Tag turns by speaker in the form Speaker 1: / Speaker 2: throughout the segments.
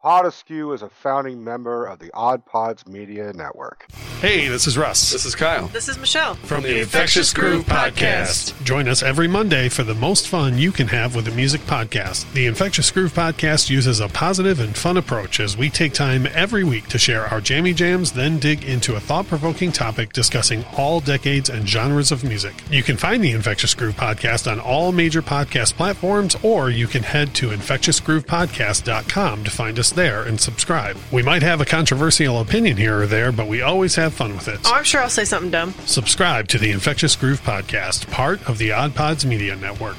Speaker 1: Pod Askew is a founding member of the Odd Pods Media Network.
Speaker 2: Hey, this is Russ
Speaker 3: This is Kyle.
Speaker 4: This is Michelle.
Speaker 2: from the Infectious Groove Podcast. Join us every Monday for the most fun you can have with a music podcast. The Infectious Groove Podcast uses a positive and fun approach as we take time every week to share our jammy jams, then dig into a thought provoking topic discussing all decades and genres of music. You can find the Infectious Groove Podcast on all major podcast platforms, or you can head to infectiousgroovepodcast.com to find us there and subscribe. We might have a controversial opinion here or there, but we always have fun with it.
Speaker 4: Oh, I'm sure I'll say something dumb.
Speaker 2: Subscribe to the Infectious Groove Podcast, part of the Odd Pods Media Network.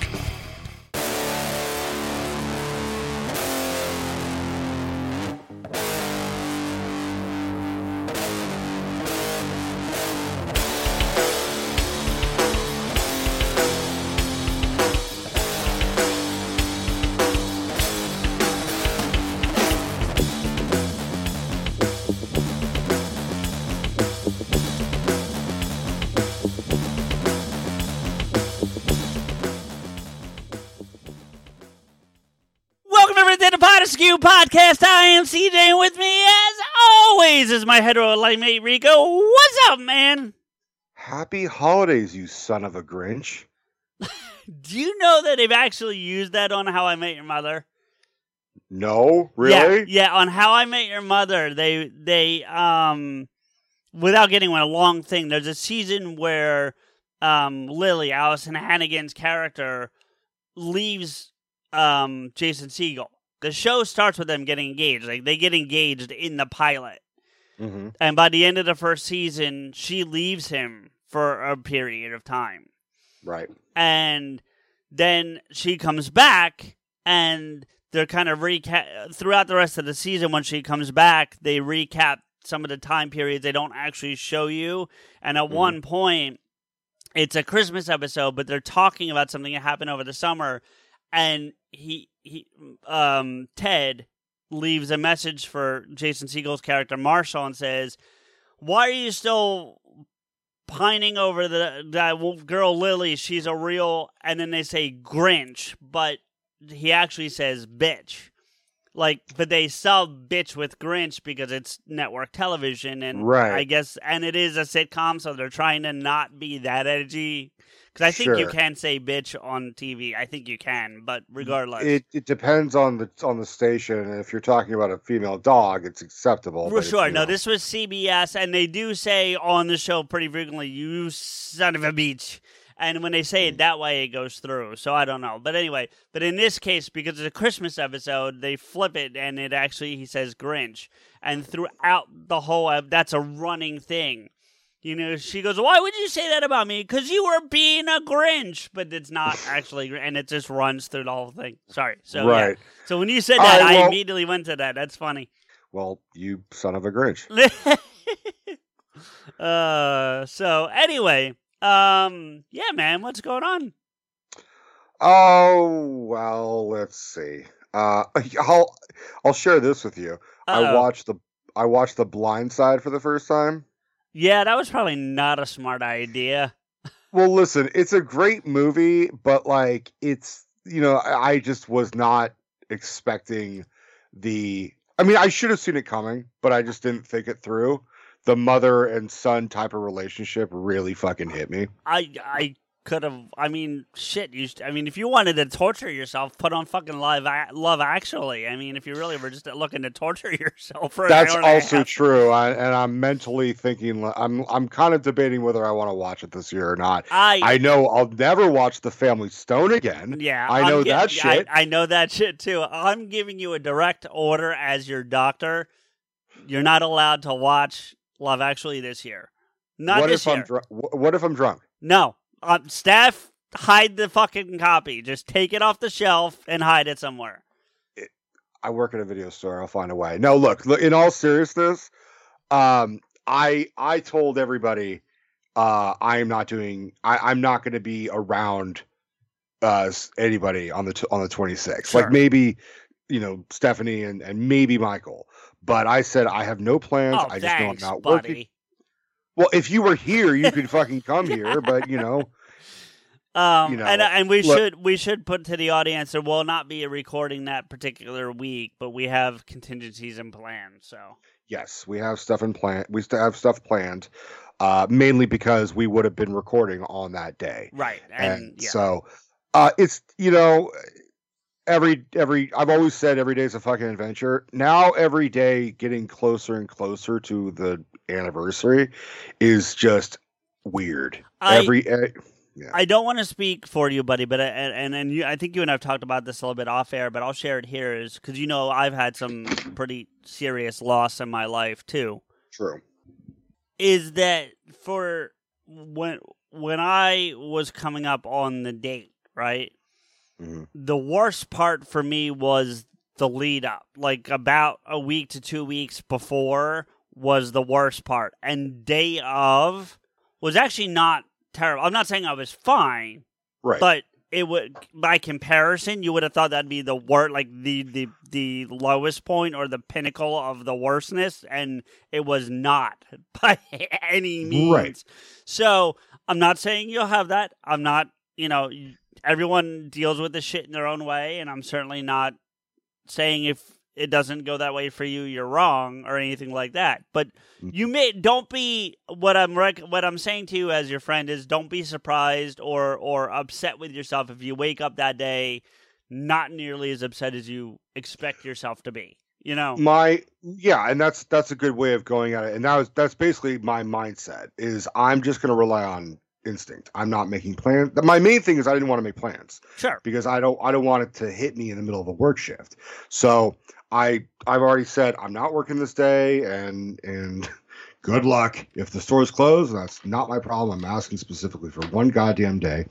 Speaker 5: Podcast. I am CJ, and with me, as always, is my hetero light mate Rico. What's up, man?
Speaker 1: Happy holidays, you son of a Grinch.
Speaker 5: Do you know that they've actually used that on How I Met Your Mother?
Speaker 1: No, really?
Speaker 5: yeah. On How I Met Your Mother, they they um, without getting a long thing, there's a season where um Lily, Alyson Hannigan's character, leaves um Jason Segel. The show starts with them getting engaged. Like they get engaged in the pilot.
Speaker 1: hmm
Speaker 5: And by the end of the first season, she leaves him for a period of time.
Speaker 1: Right.
Speaker 5: And then she comes back and they're kind of recap throughout the rest of the season when she comes back, they recap some of the time periods they don't actually show you. And at one point, it's a Christmas episode, but they're talking about something that happened over the summer and he he um Ted leaves a message for Jason Segel's character Marshall and says, "Why are you still pining over the that girl Lily? She's a real." And then they say Grinch, but he actually says bitch. Like, but they sub bitch with Grinch because it's network television, and
Speaker 1: Right.
Speaker 5: I guess, and it is a sitcom, so they're trying to not be that edgy. Because I think you can say bitch on TV. I think you can, but regardless,
Speaker 1: It it depends on the on the station. and If you're talking about a female dog, it's acceptable.
Speaker 5: For sure. No,
Speaker 1: know,
Speaker 5: this was CBS, and they do say on the show pretty frequently, "You son of a bitch." and when they say
Speaker 1: Hmm.
Speaker 5: it that way, it goes through. So I don't know, but anyway, but in this case, because it's a Christmas episode, they flip it, and it actually he says Grinch, and throughout the whole, that's a running thing. You know, she goes, "Why would you say that about me? Because you were being a Grinch." But it's not actually, and it just runs through the whole thing. Sorry. So yeah. So when you said that, I
Speaker 1: well-
Speaker 5: immediately went to that. That's funny.
Speaker 1: Well, you son of a Grinch.
Speaker 5: uh so anyway um yeah man what's going on
Speaker 1: Oh well, let's see. Uh, I'll I'll share this with you. I
Speaker 5: Uh-oh.
Speaker 1: watched the I watched The Blind Side for the first time.
Speaker 5: Yeah that was probably not a smart idea
Speaker 1: Well, listen, it's a great movie, but like it's you know I just was not expecting the. I mean, I should have seen it coming, but I just didn't think it through. The mother and son type of relationship really fucking hit me.
Speaker 5: i i could have i mean shit you i mean if you wanted to torture yourself put on fucking live A- love actually i mean if you really were just looking to torture yourself
Speaker 1: That's
Speaker 5: hour and a
Speaker 1: also true, I, and I'm mentally thinking. I'm I'm kind of debating whether I want to watch it this year or not.
Speaker 5: i
Speaker 1: I know I'll never watch The Family Stone again.
Speaker 5: yeah,
Speaker 1: I know
Speaker 5: gi-
Speaker 1: that shit.
Speaker 5: I, I know that shit too. I'm giving you a direct order as your doctor. You're not allowed to watch Love Actually this year. Not
Speaker 1: what
Speaker 5: this
Speaker 1: if
Speaker 5: year.
Speaker 1: I'm dr- What if I'm drunk?
Speaker 5: No, um, staff, hide the fucking copy. Just take it off the shelf and hide it somewhere.
Speaker 1: I work at a video store. I'll find a way. No, look, look in all seriousness, um, I I told everybody uh, I am not doing. I, I'm not going to be around uh, anybody on the t- on the 26th.
Speaker 5: Sure.
Speaker 1: Like maybe you know Stephanie and and maybe Michael. But I said I have no plans.
Speaker 5: Oh,
Speaker 1: I just
Speaker 5: thanks,
Speaker 1: know I'm not working. Well, if you were here, you could fucking come here. But you know,
Speaker 5: Um,
Speaker 1: you know,
Speaker 5: and and we
Speaker 1: look-
Speaker 5: should we should put to the audience there will not be a recording that particular week, but we have contingencies in plan. So
Speaker 1: yes, we have stuff in plan. We still have stuff planned. Uh, mainly because we would have been recording on that day.
Speaker 5: right, and,
Speaker 1: and
Speaker 5: yeah,
Speaker 1: so uh it's you know every every i've always said every day is a fucking adventure now every day getting closer and closer to the anniversary is just weird
Speaker 5: I-
Speaker 1: every eh,
Speaker 5: I don't want to speak for you, buddy, but I, and and, you, I think you and I've talked about this a little bit off air, but I'll share it here is because you know I've had some pretty serious loss in my life too.
Speaker 1: true
Speaker 5: Is that for when when I was coming up on the date, right?
Speaker 1: Mhm.
Speaker 5: the worst part for me was the lead up. Like about a week to two weeks before was the worst part. And day of was actually not terrible. I'm not saying I was fine,
Speaker 1: right
Speaker 5: but it would by comparison you would have thought that'd be the worst like the, the the lowest point or the pinnacle of the worstness and it was not by any means
Speaker 1: Right.
Speaker 5: so i'm not saying you'll have that i'm not you know everyone deals with this shit in their own way and i'm certainly not saying if it doesn't go that way for you you're wrong or anything like that. But mm-hmm. you may don't be what i'm rec- what i'm saying to you as your friend is don't be surprised or or upset with yourself if you wake up that day not nearly as upset as you expect yourself to be you know?
Speaker 1: My yeah and that's that's a good way of going at it. And that was that's basically my mindset is i'm just going to rely on instinct. I'm not making plans my main thing is i didn't want to make plans
Speaker 5: sure.
Speaker 1: because I don't I don't want it to hit me in the middle of a work shift. So I I've already said I'm not working this day and and good luck. If the store's closed, that's not my problem. I'm asking specifically for one goddamn day.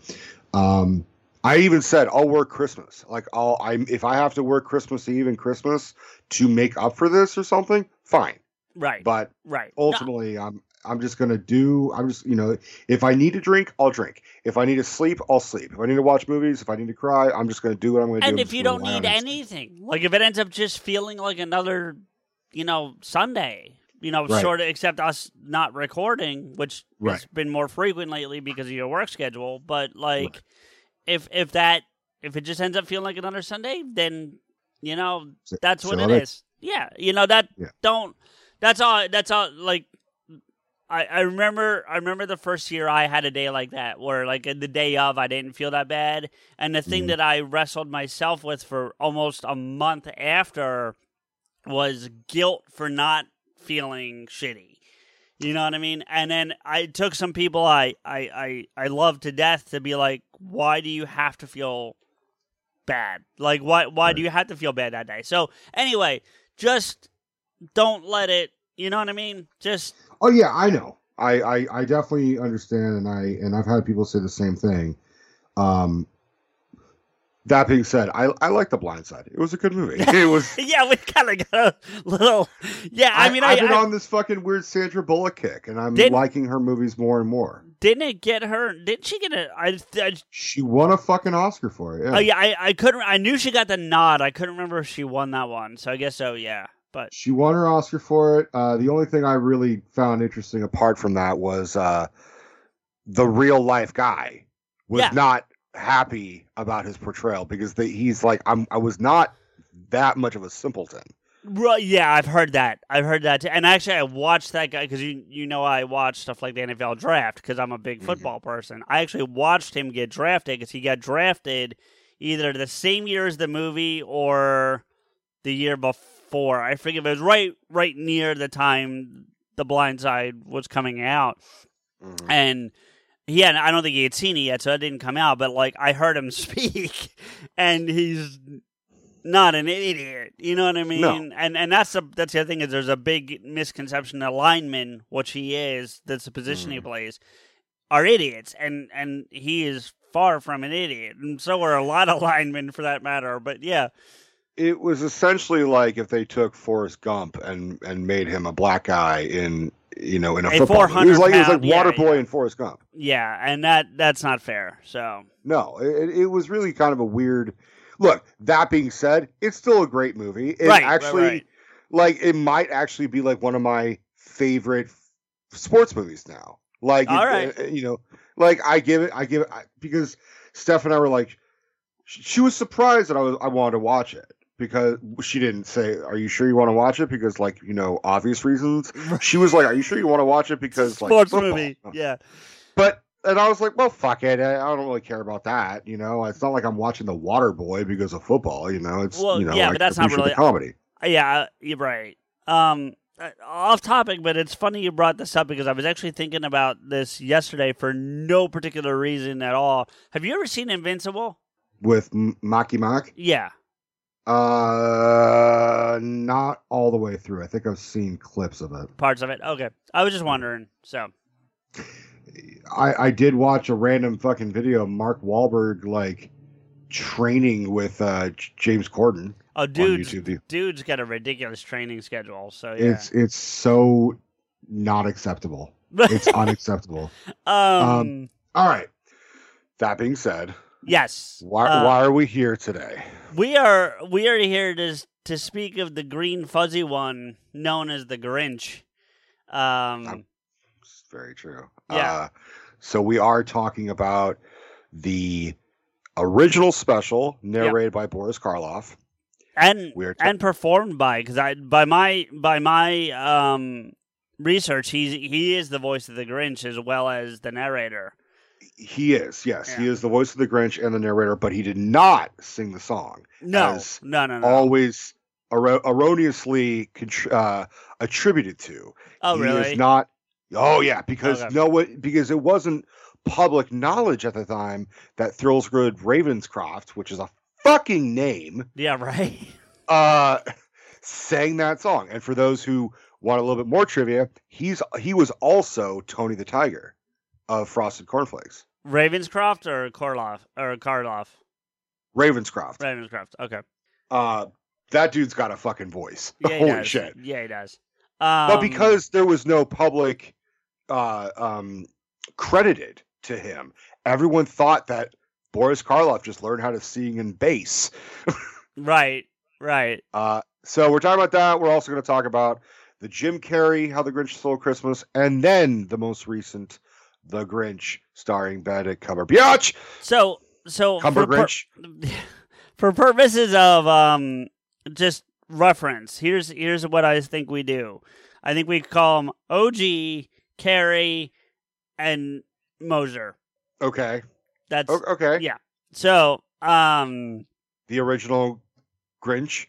Speaker 1: Um I even said I'll work Christmas. Like I'll I if I have to work Christmas Eve and Christmas to make up for this or something, fine.
Speaker 5: right
Speaker 1: But
Speaker 5: right No,
Speaker 1: ultimately I'm I'm just gonna do I'm just you know if I need to drink I'll drink. If I need to sleep I'll sleep. If I need to watch movies if I need to cry I'm just gonna do what I'm gonna do
Speaker 5: and if you don't need anything like if it ends up just feeling like another you know sunday you know
Speaker 1: Right.
Speaker 5: sort of except us not recording which has been more frequent lately because of your work schedule but like if if that if it just ends up feeling like another sunday then you know
Speaker 1: So-
Speaker 5: that's what
Speaker 1: so
Speaker 5: it yeah you know that
Speaker 1: Yeah.
Speaker 5: don't that's all that's all like I, I remember I remember the first year I had a day like that where like the day of I didn't feel that bad and the thing
Speaker 1: Mhm.
Speaker 5: that I wrestled myself with for almost a month after was guilt for not feeling shitty. You know what I mean? And then I took some people I I I, I love to death to be like, why do you have to feel bad? Like why why do you have to feel bad that day? So anyway, just don't let it you know what I mean? Just
Speaker 1: oh yeah I know I, I I definitely understand and I and I've had people say the same thing um that being said I I like the blind side it was a good movie it was
Speaker 5: yeah, we kind of got a little. Yeah, I, mean, I,
Speaker 1: have been
Speaker 5: I-
Speaker 1: on this fucking weird Sandra Bullock kick and I'm liking her movies more and more
Speaker 5: didn't it get her? Didn't she get a? I, I
Speaker 1: she won a fucking Oscar for it yeah.
Speaker 5: oh yeah, I, I couldn't. I knew she got the nod. I couldn't remember if she won that one. So I guess so. Yeah, but
Speaker 1: She won her Oscar for it. Uh, the only thing I really found interesting apart from that was uh, the real life guy was
Speaker 5: Yeah.
Speaker 1: not happy about his portrayal because the, he's like, I'm, I was not that much of a simpleton.
Speaker 5: Right, yeah, I've heard that. I've heard that, too. and actually, I watched that guy because you you know I watch stuff like the NFL draft because I'm a big
Speaker 1: Mhm.
Speaker 5: football person. I actually watched him get drafted because he got drafted either the same year as the movie or the year before. I forget. It was right right near the time The Blind Side was coming out, mm-hmm. and he had I don't think he had seen it yet, so it didn't come out. But like I heard him speak, and he's not an idiot. You know what I mean?
Speaker 1: No.
Speaker 5: And and that's the that's the other thing is there's a big misconception that linemen, which he is, that's the position he mm. plays, are idiots, and and he is far from an idiot, and so are a lot of linemen for that matter. But yeah,
Speaker 1: it was essentially like if they took Forrest Gump and and made him a black guy in you know in a,
Speaker 5: A
Speaker 1: football. It was
Speaker 5: 400
Speaker 1: like it was like
Speaker 5: yeah,
Speaker 1: Waterboy
Speaker 5: yeah.
Speaker 1: and Forrest Gump.
Speaker 5: Yeah, and that that's not fair. So
Speaker 1: No, it, it was really kind of a weird. Look, that being said, it's still a great movie. It
Speaker 5: Right, right,
Speaker 1: actually,
Speaker 5: right.
Speaker 1: like, it might actually be like one of my favorite sports movies now. Like,
Speaker 5: All
Speaker 1: it-
Speaker 5: right.
Speaker 1: uh, you know, like I give it, I give it I, because Steph and I were like, she, she was surprised that I was, I wanted to watch it because she didn't say, "Are you sure you want to watch it?" Because, like, you know, obvious reasons. She was like, "Are you sure you want to watch it?" Because, like,
Speaker 5: sports
Speaker 1: football."
Speaker 5: movie. Yeah.
Speaker 1: But and I was like, well, fuck it. I, I don't really care about that. You know, it's not like I'm watching The Water Boy because of football. You know, it's
Speaker 5: Well,
Speaker 1: you know,
Speaker 5: yeah,
Speaker 1: I
Speaker 5: but that's not really-
Speaker 1: the comedy.
Speaker 5: Yeah, you're right. Um, uh, off topic, but it's funny you brought this up because I was actually thinking about this yesterday for no particular reason at all. Have you ever seen Invincible?
Speaker 1: with M- Marky Mark.
Speaker 5: Yeah.
Speaker 1: Uh, not all the way through. I think I've seen clips of it.
Speaker 5: Parts of it. Okay. I was just wondering. So,
Speaker 1: I I did watch a random fucking video of Mark Wahlberg like training with uh James Corden
Speaker 5: oh,
Speaker 1: dude,
Speaker 5: dude's got a ridiculous training schedule. So, yeah.
Speaker 1: It's it's so not acceptable. It's unacceptable.
Speaker 5: um,
Speaker 1: All right. That being said,
Speaker 5: yes.
Speaker 1: why
Speaker 5: Uh,
Speaker 1: why are we here today?
Speaker 5: We are we are here to to speak of the green fuzzy one known as the Grinch. Um,
Speaker 1: It's very true.
Speaker 5: Yeah.
Speaker 1: Uh, so we are talking about the original special narrated by Boris Karloff.
Speaker 5: and
Speaker 1: We're ta-
Speaker 5: and performed by because I by my by my um research he's he is the voice of the Grinch as well as the narrator.
Speaker 1: He is, yes, he is the voice of the Grinch and the narrator, but he did not sing the song.
Speaker 5: No, no, no, no.
Speaker 1: Always erro- erroneously contr- uh, attributed to.
Speaker 5: oh,
Speaker 1: he
Speaker 5: really?
Speaker 1: is not. Oh yeah, because
Speaker 5: Okay.
Speaker 1: no one because it wasn't public knowledge at the time that Thrillsgood Ravenscroft, which is a fucking name,
Speaker 5: yeah, right.
Speaker 1: uh, sang that song. And for those who want a little bit more trivia, he's he was also Tony the Tiger of Frosted Cornflakes.
Speaker 5: Ravenscroft or Karloff or Karloff?
Speaker 1: Ravenscroft.
Speaker 5: Ravenscroft. Okay.
Speaker 1: Uh, that dude's got a fucking voice.
Speaker 5: Yeah,
Speaker 1: Holy
Speaker 5: does.
Speaker 1: shit!
Speaker 5: Yeah, he does. Um,
Speaker 1: but because there was no public uh, um, credited to him, everyone thought that Boris Karloff just learned how to sing in bass.
Speaker 5: right, right.
Speaker 1: Uh, so we're talking about that. We're also going to talk about the Jim Carrey, How the Grinch Stole Christmas, and then the most recent, The Grinch, starring Benedict Cumberbatch.
Speaker 5: So, so
Speaker 1: Cumber
Speaker 5: for pur- for purposes of um just reference, here's here's what I think we do. I think we call them OG, Carrey, and Mosier.
Speaker 1: Okay.
Speaker 5: That's
Speaker 1: O- okay.
Speaker 5: yeah. So, um,
Speaker 1: The original Grinch.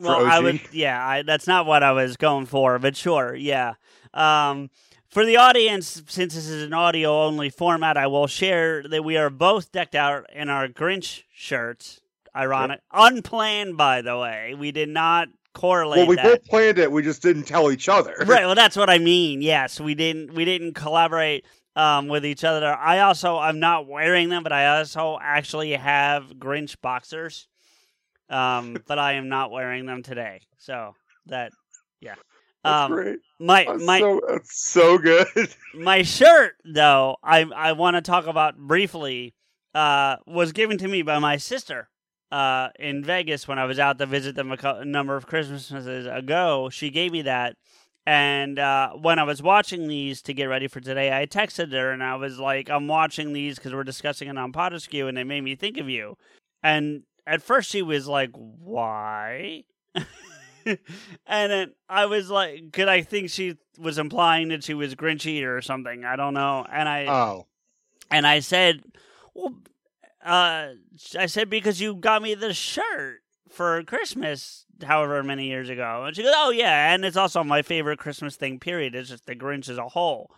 Speaker 1: For
Speaker 5: well, I
Speaker 1: OG.
Speaker 5: would yeah. I, that's not what I was going for, but sure, yeah. Um, for the audience, since this is an audio only format, I will share that we are both decked out in our Grinch shirts. Ironic, unplanned, by the way. We did not correlate
Speaker 1: Well, we
Speaker 5: that.
Speaker 1: both planned it. We just didn't tell each other.
Speaker 5: right. Well, that's what I mean. Yes, we didn't. We didn't collaborate um, with each other. I also, I'm not wearing them, but I also actually have Grinch boxers, um, but I am not wearing them today. So that, yeah.
Speaker 1: That's
Speaker 5: Um,
Speaker 1: great.
Speaker 5: my
Speaker 1: That's
Speaker 5: my
Speaker 1: so, that's so good.
Speaker 5: my shirt though i i want to talk about briefly uh was given to me by my sister uh in vegas when i was out to visit them a, number of christmases ago she gave me that and uh when i was watching these to get ready for today i texted her and i was like i'm watching these because we're discussing it on Pod Askew and they made me think of you and at first she was like why and then I was like, could I think she was implying that she was Grinchy or something? I don't know. And I
Speaker 1: Oh,
Speaker 5: and I said, well, uh, I said because you got me the shirt for Christmas, however many years ago. And she goes, oh yeah, and it's also my favorite Christmas thing. Period. It's just the Grinch as a whole.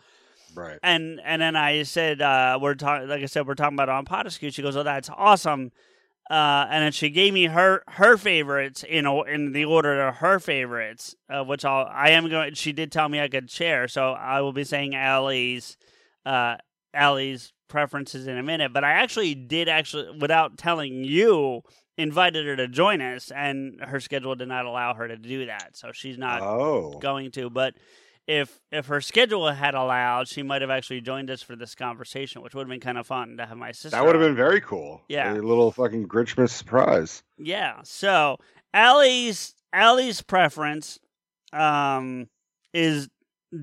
Speaker 1: right.
Speaker 5: And and then I said, uh, we're talking, like I said, we're talking about on Pod Askew. She goes, oh, that's awesome. Uh, and then she gave me her her favorites in o- in the order of her favorites, uh, which I'll I am going. She did tell me I could share, so I will be saying Allie's uh, Allie's preferences in a minute. But I actually did actually, without telling you invited her to join us, and her schedule did not allow her to do that, so she's not
Speaker 1: Oh,
Speaker 5: going to. But if if her schedule had allowed, she might have actually joined us for this conversation, which would have been kind of fun to have my sister.
Speaker 1: that would have been very cool.
Speaker 5: Yeah.
Speaker 1: a little fucking Grinchmas surprise.
Speaker 5: Yeah. So Allie's Allie's preference um is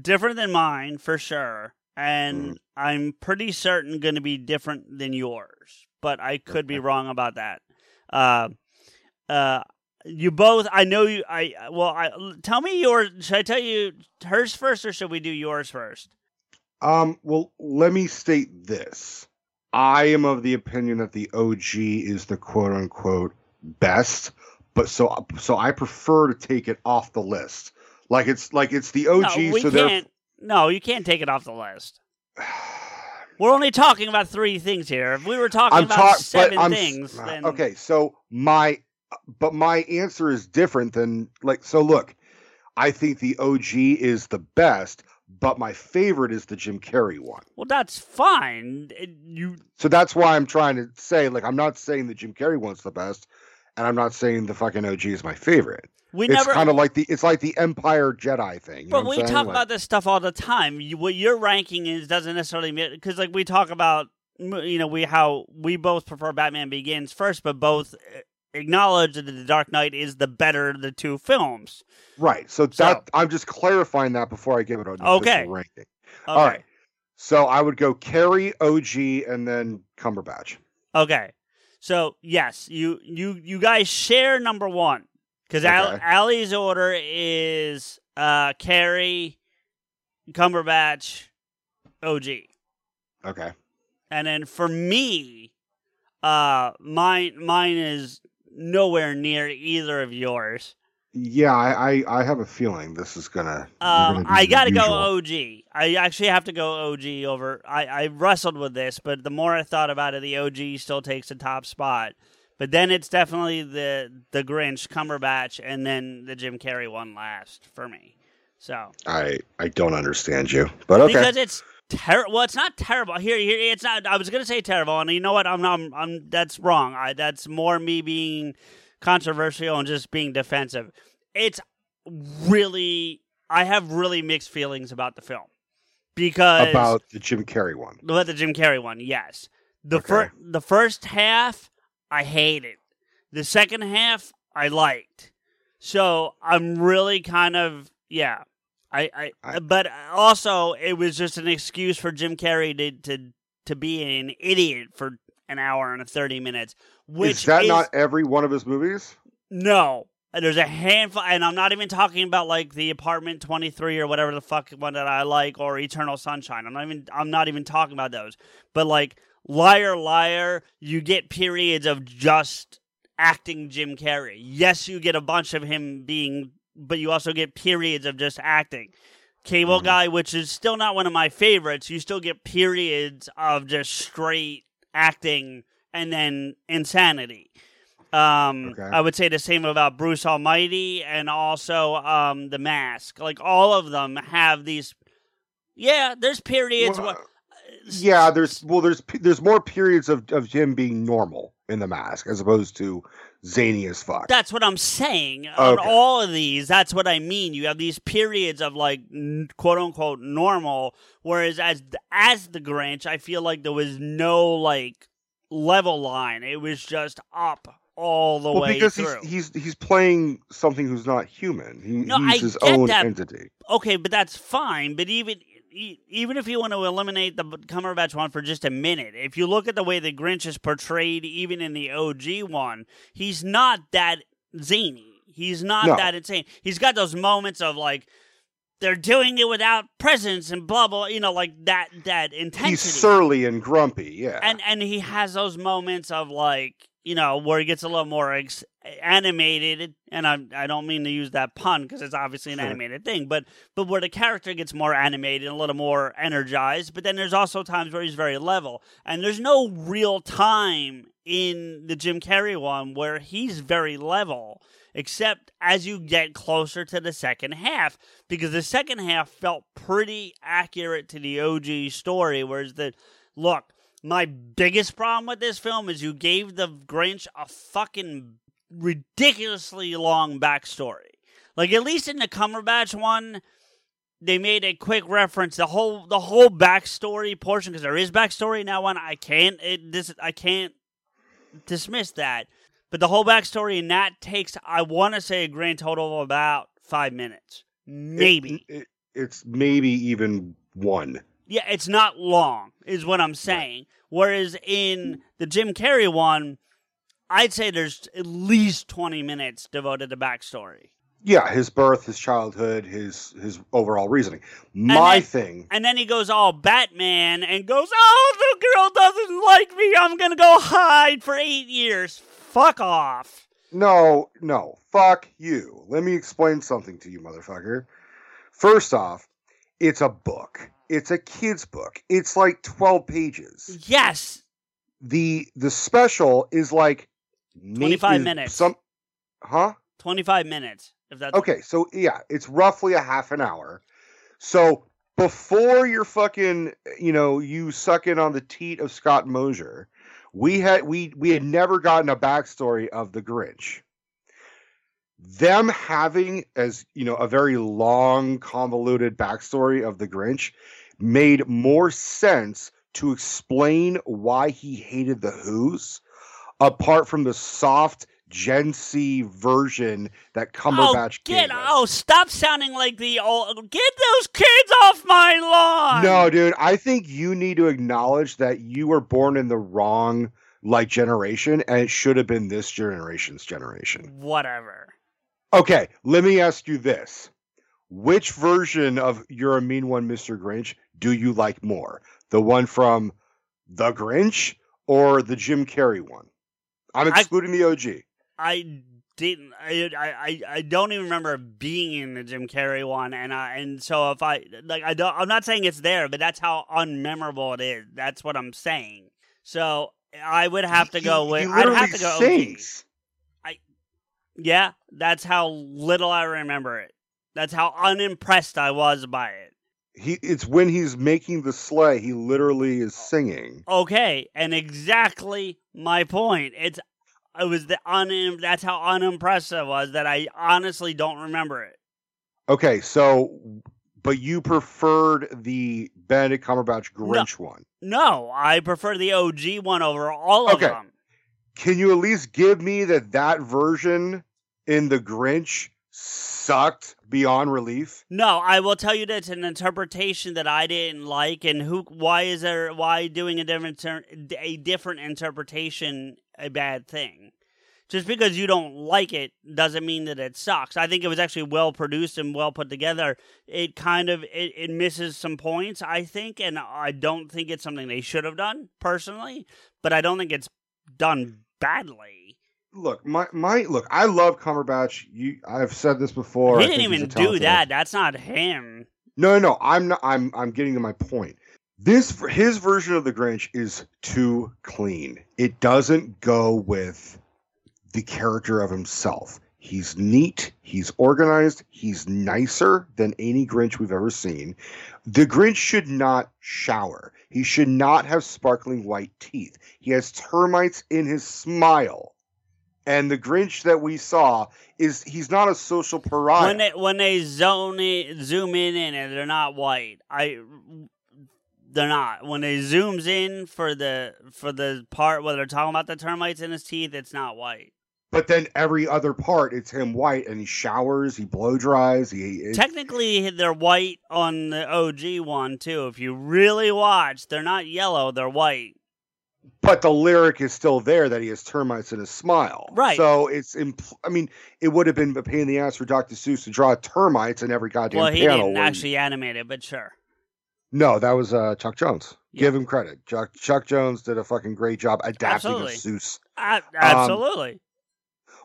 Speaker 5: different than mine for sure. And
Speaker 1: Mhm.
Speaker 5: I'm pretty certain gonna be different than yours. But I could be wrong about that. Uh uh you both I know you I well I tell me yours should I tell you hers first or should we do yours first?
Speaker 1: Um, well, let me state this. I am of the opinion that the OG is the quote unquote best, but so so I prefer to take it off the list. Like it's like it's the OG,
Speaker 5: no, we
Speaker 1: so they're
Speaker 5: can't no, you can't take it off the list. We're only talking about three things here. If we were talking
Speaker 1: I'm
Speaker 5: about
Speaker 1: talking,
Speaker 5: seven
Speaker 1: I'm
Speaker 5: things, then
Speaker 1: okay. So my, but my answer is different than like. So look, I think the OG is the best, but my favorite is the Jim Carrey one.
Speaker 5: well, that's fine. It- you
Speaker 1: So that's why I'm trying to say, like, I'm not saying the Jim Carrey one's the best, and I'm not saying the fucking OG is my favorite.
Speaker 5: we
Speaker 1: it's
Speaker 5: never.
Speaker 1: kind of like the it's like the Empire Jedi thing. You
Speaker 5: but we talk
Speaker 1: Like-
Speaker 5: about this stuff all the time. You, what your ranking is doesn't necessarily mean because, like, we talk about you know we how we both prefer Batman Begins first, but both uh, acknowledge that The Dark Knight is the better of the two films.
Speaker 1: right. So
Speaker 5: So-
Speaker 1: that I'm just clarifying that before I give it an
Speaker 5: Okay.
Speaker 1: ranking.
Speaker 5: Okay.
Speaker 1: All right. So I would go Carrey, OG, and then Cumberbatch.
Speaker 5: Okay. So yes, you you you guys share number one because
Speaker 1: Okay.
Speaker 5: Allie's order is uh Carrey, Cumberbatch, OG,
Speaker 1: Okay.
Speaker 5: and then for me, uh, mine mine is nowhere near either of yours.
Speaker 1: Yeah, I, I, I have a feeling this is gonna.
Speaker 5: Um,
Speaker 1: gonna
Speaker 5: I gotta
Speaker 1: usual.
Speaker 5: go OG. I actually have to go OG over. I, I wrestled with this, but the more I thought about it, the OG still takes the top spot. But then it's definitely the the Grinch, Cumberbatch, and then the Jim Carrey one last for me. So
Speaker 1: I I don't understand you, but okay.
Speaker 5: because it's terrible. Well, it's not terrible. Here, here, it's not. I was gonna say terrible, and you know what? I'm not. I'm. I'm that's wrong. I, that's more me being controversial and just being defensive. It's really. I have really mixed feelings about the film because
Speaker 1: About the Jim Carrey one.
Speaker 5: about the Jim Carrey one. Yes, the
Speaker 1: Okay.
Speaker 5: fir- the first half I hated. The second half I liked. So I'm really kind of yeah. I, I,
Speaker 1: I- uh,
Speaker 5: but uh, also it was just an excuse for Jim Carrey to to to be an idiot for an hour and 30 minutes. Which
Speaker 1: is that not every one of his movies?
Speaker 5: no. Uh, there's a handful, and I'm not even talking about like the apartment 23 or whatever the fuck one that I like, or Eternal Sunshine. I'm not even. I'm not even talking about those. But like Liar, Liar, you get periods of just acting Jim Carrey. Yes, you get a bunch of him being, but you also get periods of just acting. Cable
Speaker 1: Mhm.
Speaker 5: Guy, which is still not one of my favorites, you still get periods of just straight acting and then insanity. Um,
Speaker 1: Okay.
Speaker 5: I would say the same about Bruce Almighty and also um, The Mask. Like all of them have these. Yeah, there's periods.
Speaker 1: Well,
Speaker 5: where,
Speaker 1: yeah, there's well, there's there's more periods of of him being normal in the mask as opposed to zany as fuck.
Speaker 5: That's what I'm saying. On all of these, that's what I mean. You have these periods of like quote unquote normal, whereas as as the Grinch, I feel like there was no like level line. It was just up all the
Speaker 1: well,
Speaker 5: way
Speaker 1: because
Speaker 5: through.
Speaker 1: he's he's he's playing something who's not human. He,
Speaker 5: No,
Speaker 1: he's
Speaker 5: I
Speaker 1: his
Speaker 5: get
Speaker 1: own
Speaker 5: that.
Speaker 1: entity.
Speaker 5: okay, but that's fine. But even even if you want to eliminate the Cumberbatch one for just a minute, if you look at the way the Grinch is portrayed, even in the OG one, he's not that zany. He's not
Speaker 1: No.
Speaker 5: that insane. He's got those moments of like they're doing it without presents and blah blah. You know, like that that intensity.
Speaker 1: He's surly and grumpy. Yeah,
Speaker 5: and and he has those moments of like you know where he gets a little more ex- animated and I I don't mean to use that pun because it's obviously an
Speaker 1: Sure.
Speaker 5: animated thing but but where the character gets more animated and a little more energized but then there's also times where he's very level and there's no real time in the Jim Carrey one where he's very level except as you get closer to the second half because the second half felt pretty accurate to the OG story whereas the look My biggest problem with this film is you gave the Grinch a fucking ridiculously long backstory. Like at least in the Cumberbatch one, they made a quick reference. The whole the whole backstory portion because there is backstory in that one. I can't it, this I can't dismiss that. But the whole backstory in that takes I want to say a grand total of about five minutes, maybe.
Speaker 1: It- it- it's maybe even one.
Speaker 5: Yeah, it's not long, is what I'm saying. Whereas in the Jim Carrey one, I'd say there's at least 20 minutes devoted to backstory.
Speaker 1: Yeah, his birth, his childhood, his his overall reasoning. My
Speaker 5: then-
Speaker 1: thing,
Speaker 5: And then he goes all Batman and goes, Oh, the girl doesn't like me. I'm going to go hide for eight years. Fuck off.
Speaker 1: no, no, fuck you. Let me explain something to you, motherfucker. First off, it's a book. It's a kid's book. It's like twelve pages.
Speaker 5: Yes.
Speaker 1: the The special is like maybe
Speaker 5: 25 minutes.
Speaker 1: Some, huh?
Speaker 5: 25 minutes. If that's
Speaker 1: Okay, so yeah, it's roughly a half an hour. So before you're fucking, you know, you sucking on the teat of Scott Mosier, we had we we had never gotten a backstory of the Grinch. Them having as you know a very long, convoluted backstory of the Grinch made more sense to explain why he hated the Who's, apart from the soft Gen C version that Cumberbatch
Speaker 5: oh, get
Speaker 1: gave us.
Speaker 5: oh, stop sounding like the old. Get those kids off my lawn.
Speaker 1: No, dude, I think you need to acknowledge that you were born in the wrong like generation and it should have been this generation's generation.
Speaker 5: Whatever.
Speaker 1: Okay, let me ask you this. Which version of You're a Mean One, Mr. Grinch do you like more? The one from The Grinch or the Jim Carrey one? I'm
Speaker 5: I-
Speaker 1: excluding the OG.
Speaker 5: I didn't. I, I I I don't even remember being in the Jim Carrey one, and I and so if I like I don't. I'm not saying it's there, but that's how unmemorable it is. That's what I'm saying. So I would have to go with. I'd have to go.
Speaker 1: Sings.
Speaker 5: Yeah, that's how little I remember it. That's how unimpressed I was by it.
Speaker 1: He it's when he's making the sleigh, he literally is singing.
Speaker 5: Okay, and exactly my point. It's it was the un. That's how unimpressed I was that I honestly don't remember it.
Speaker 1: Okay, so but you preferred the Benedict Cumberbatch Grinch one.
Speaker 5: No, I prefer the OG one over all of
Speaker 1: Okay.
Speaker 5: them.
Speaker 1: Can you at least give me that that version in the Grinch sucked beyond relief?
Speaker 5: No, I will tell you that it's an interpretation that I didn't like, and who? Why is there? Why doing a different a different interpretation a bad thing? Just because you don't like it doesn't mean that it sucks. I think it was actually well produced and well put together. It kind of it, it misses some points, I think, and I don't think it's something they should have done personally. But I don't think it's done badly.
Speaker 1: Look, my my look, I love Cumberbatch. You I've said this before.
Speaker 5: he didn't even do that. That's not him.
Speaker 1: No, no, I'm not. I'm I'm getting to my point. This his version of the Grinch is too clean. It doesn't go with the character of himself. He's neat. He's organized. He's nicer than any Grinch we've ever seen. The Grinch should not shower. He should not have sparkling white teeth. He has termites in his smile. And the Grinch that we saw is he's not a social pariah.
Speaker 5: when they when they zone it, zoom in in it, they're not white. I they're not. When they zooms in for the for the part where they're talking about the termites in his teeth, it's not white.
Speaker 1: But then every other part, it's him white, and he showers, he blow dries, he. it-
Speaker 5: Technically, they're white on the OG one too. If you really watch, they're not yellow; they're white.
Speaker 1: But the lyric is still there that he has termites in his smile.
Speaker 5: Right.
Speaker 1: So it's. Impl- I mean, it would have been a pain in the ass for Dr. Seuss to draw termites in every goddamn
Speaker 5: well, he
Speaker 1: panel.
Speaker 5: didn't actually animate it, but sure.
Speaker 1: No, that was uh, Chuck Jones.
Speaker 5: Yeah.
Speaker 1: Give him credit. Chuck Chuck Jones did a fucking great job adapting
Speaker 5: Absolutely.
Speaker 1: Seuss.
Speaker 5: A- absolutely.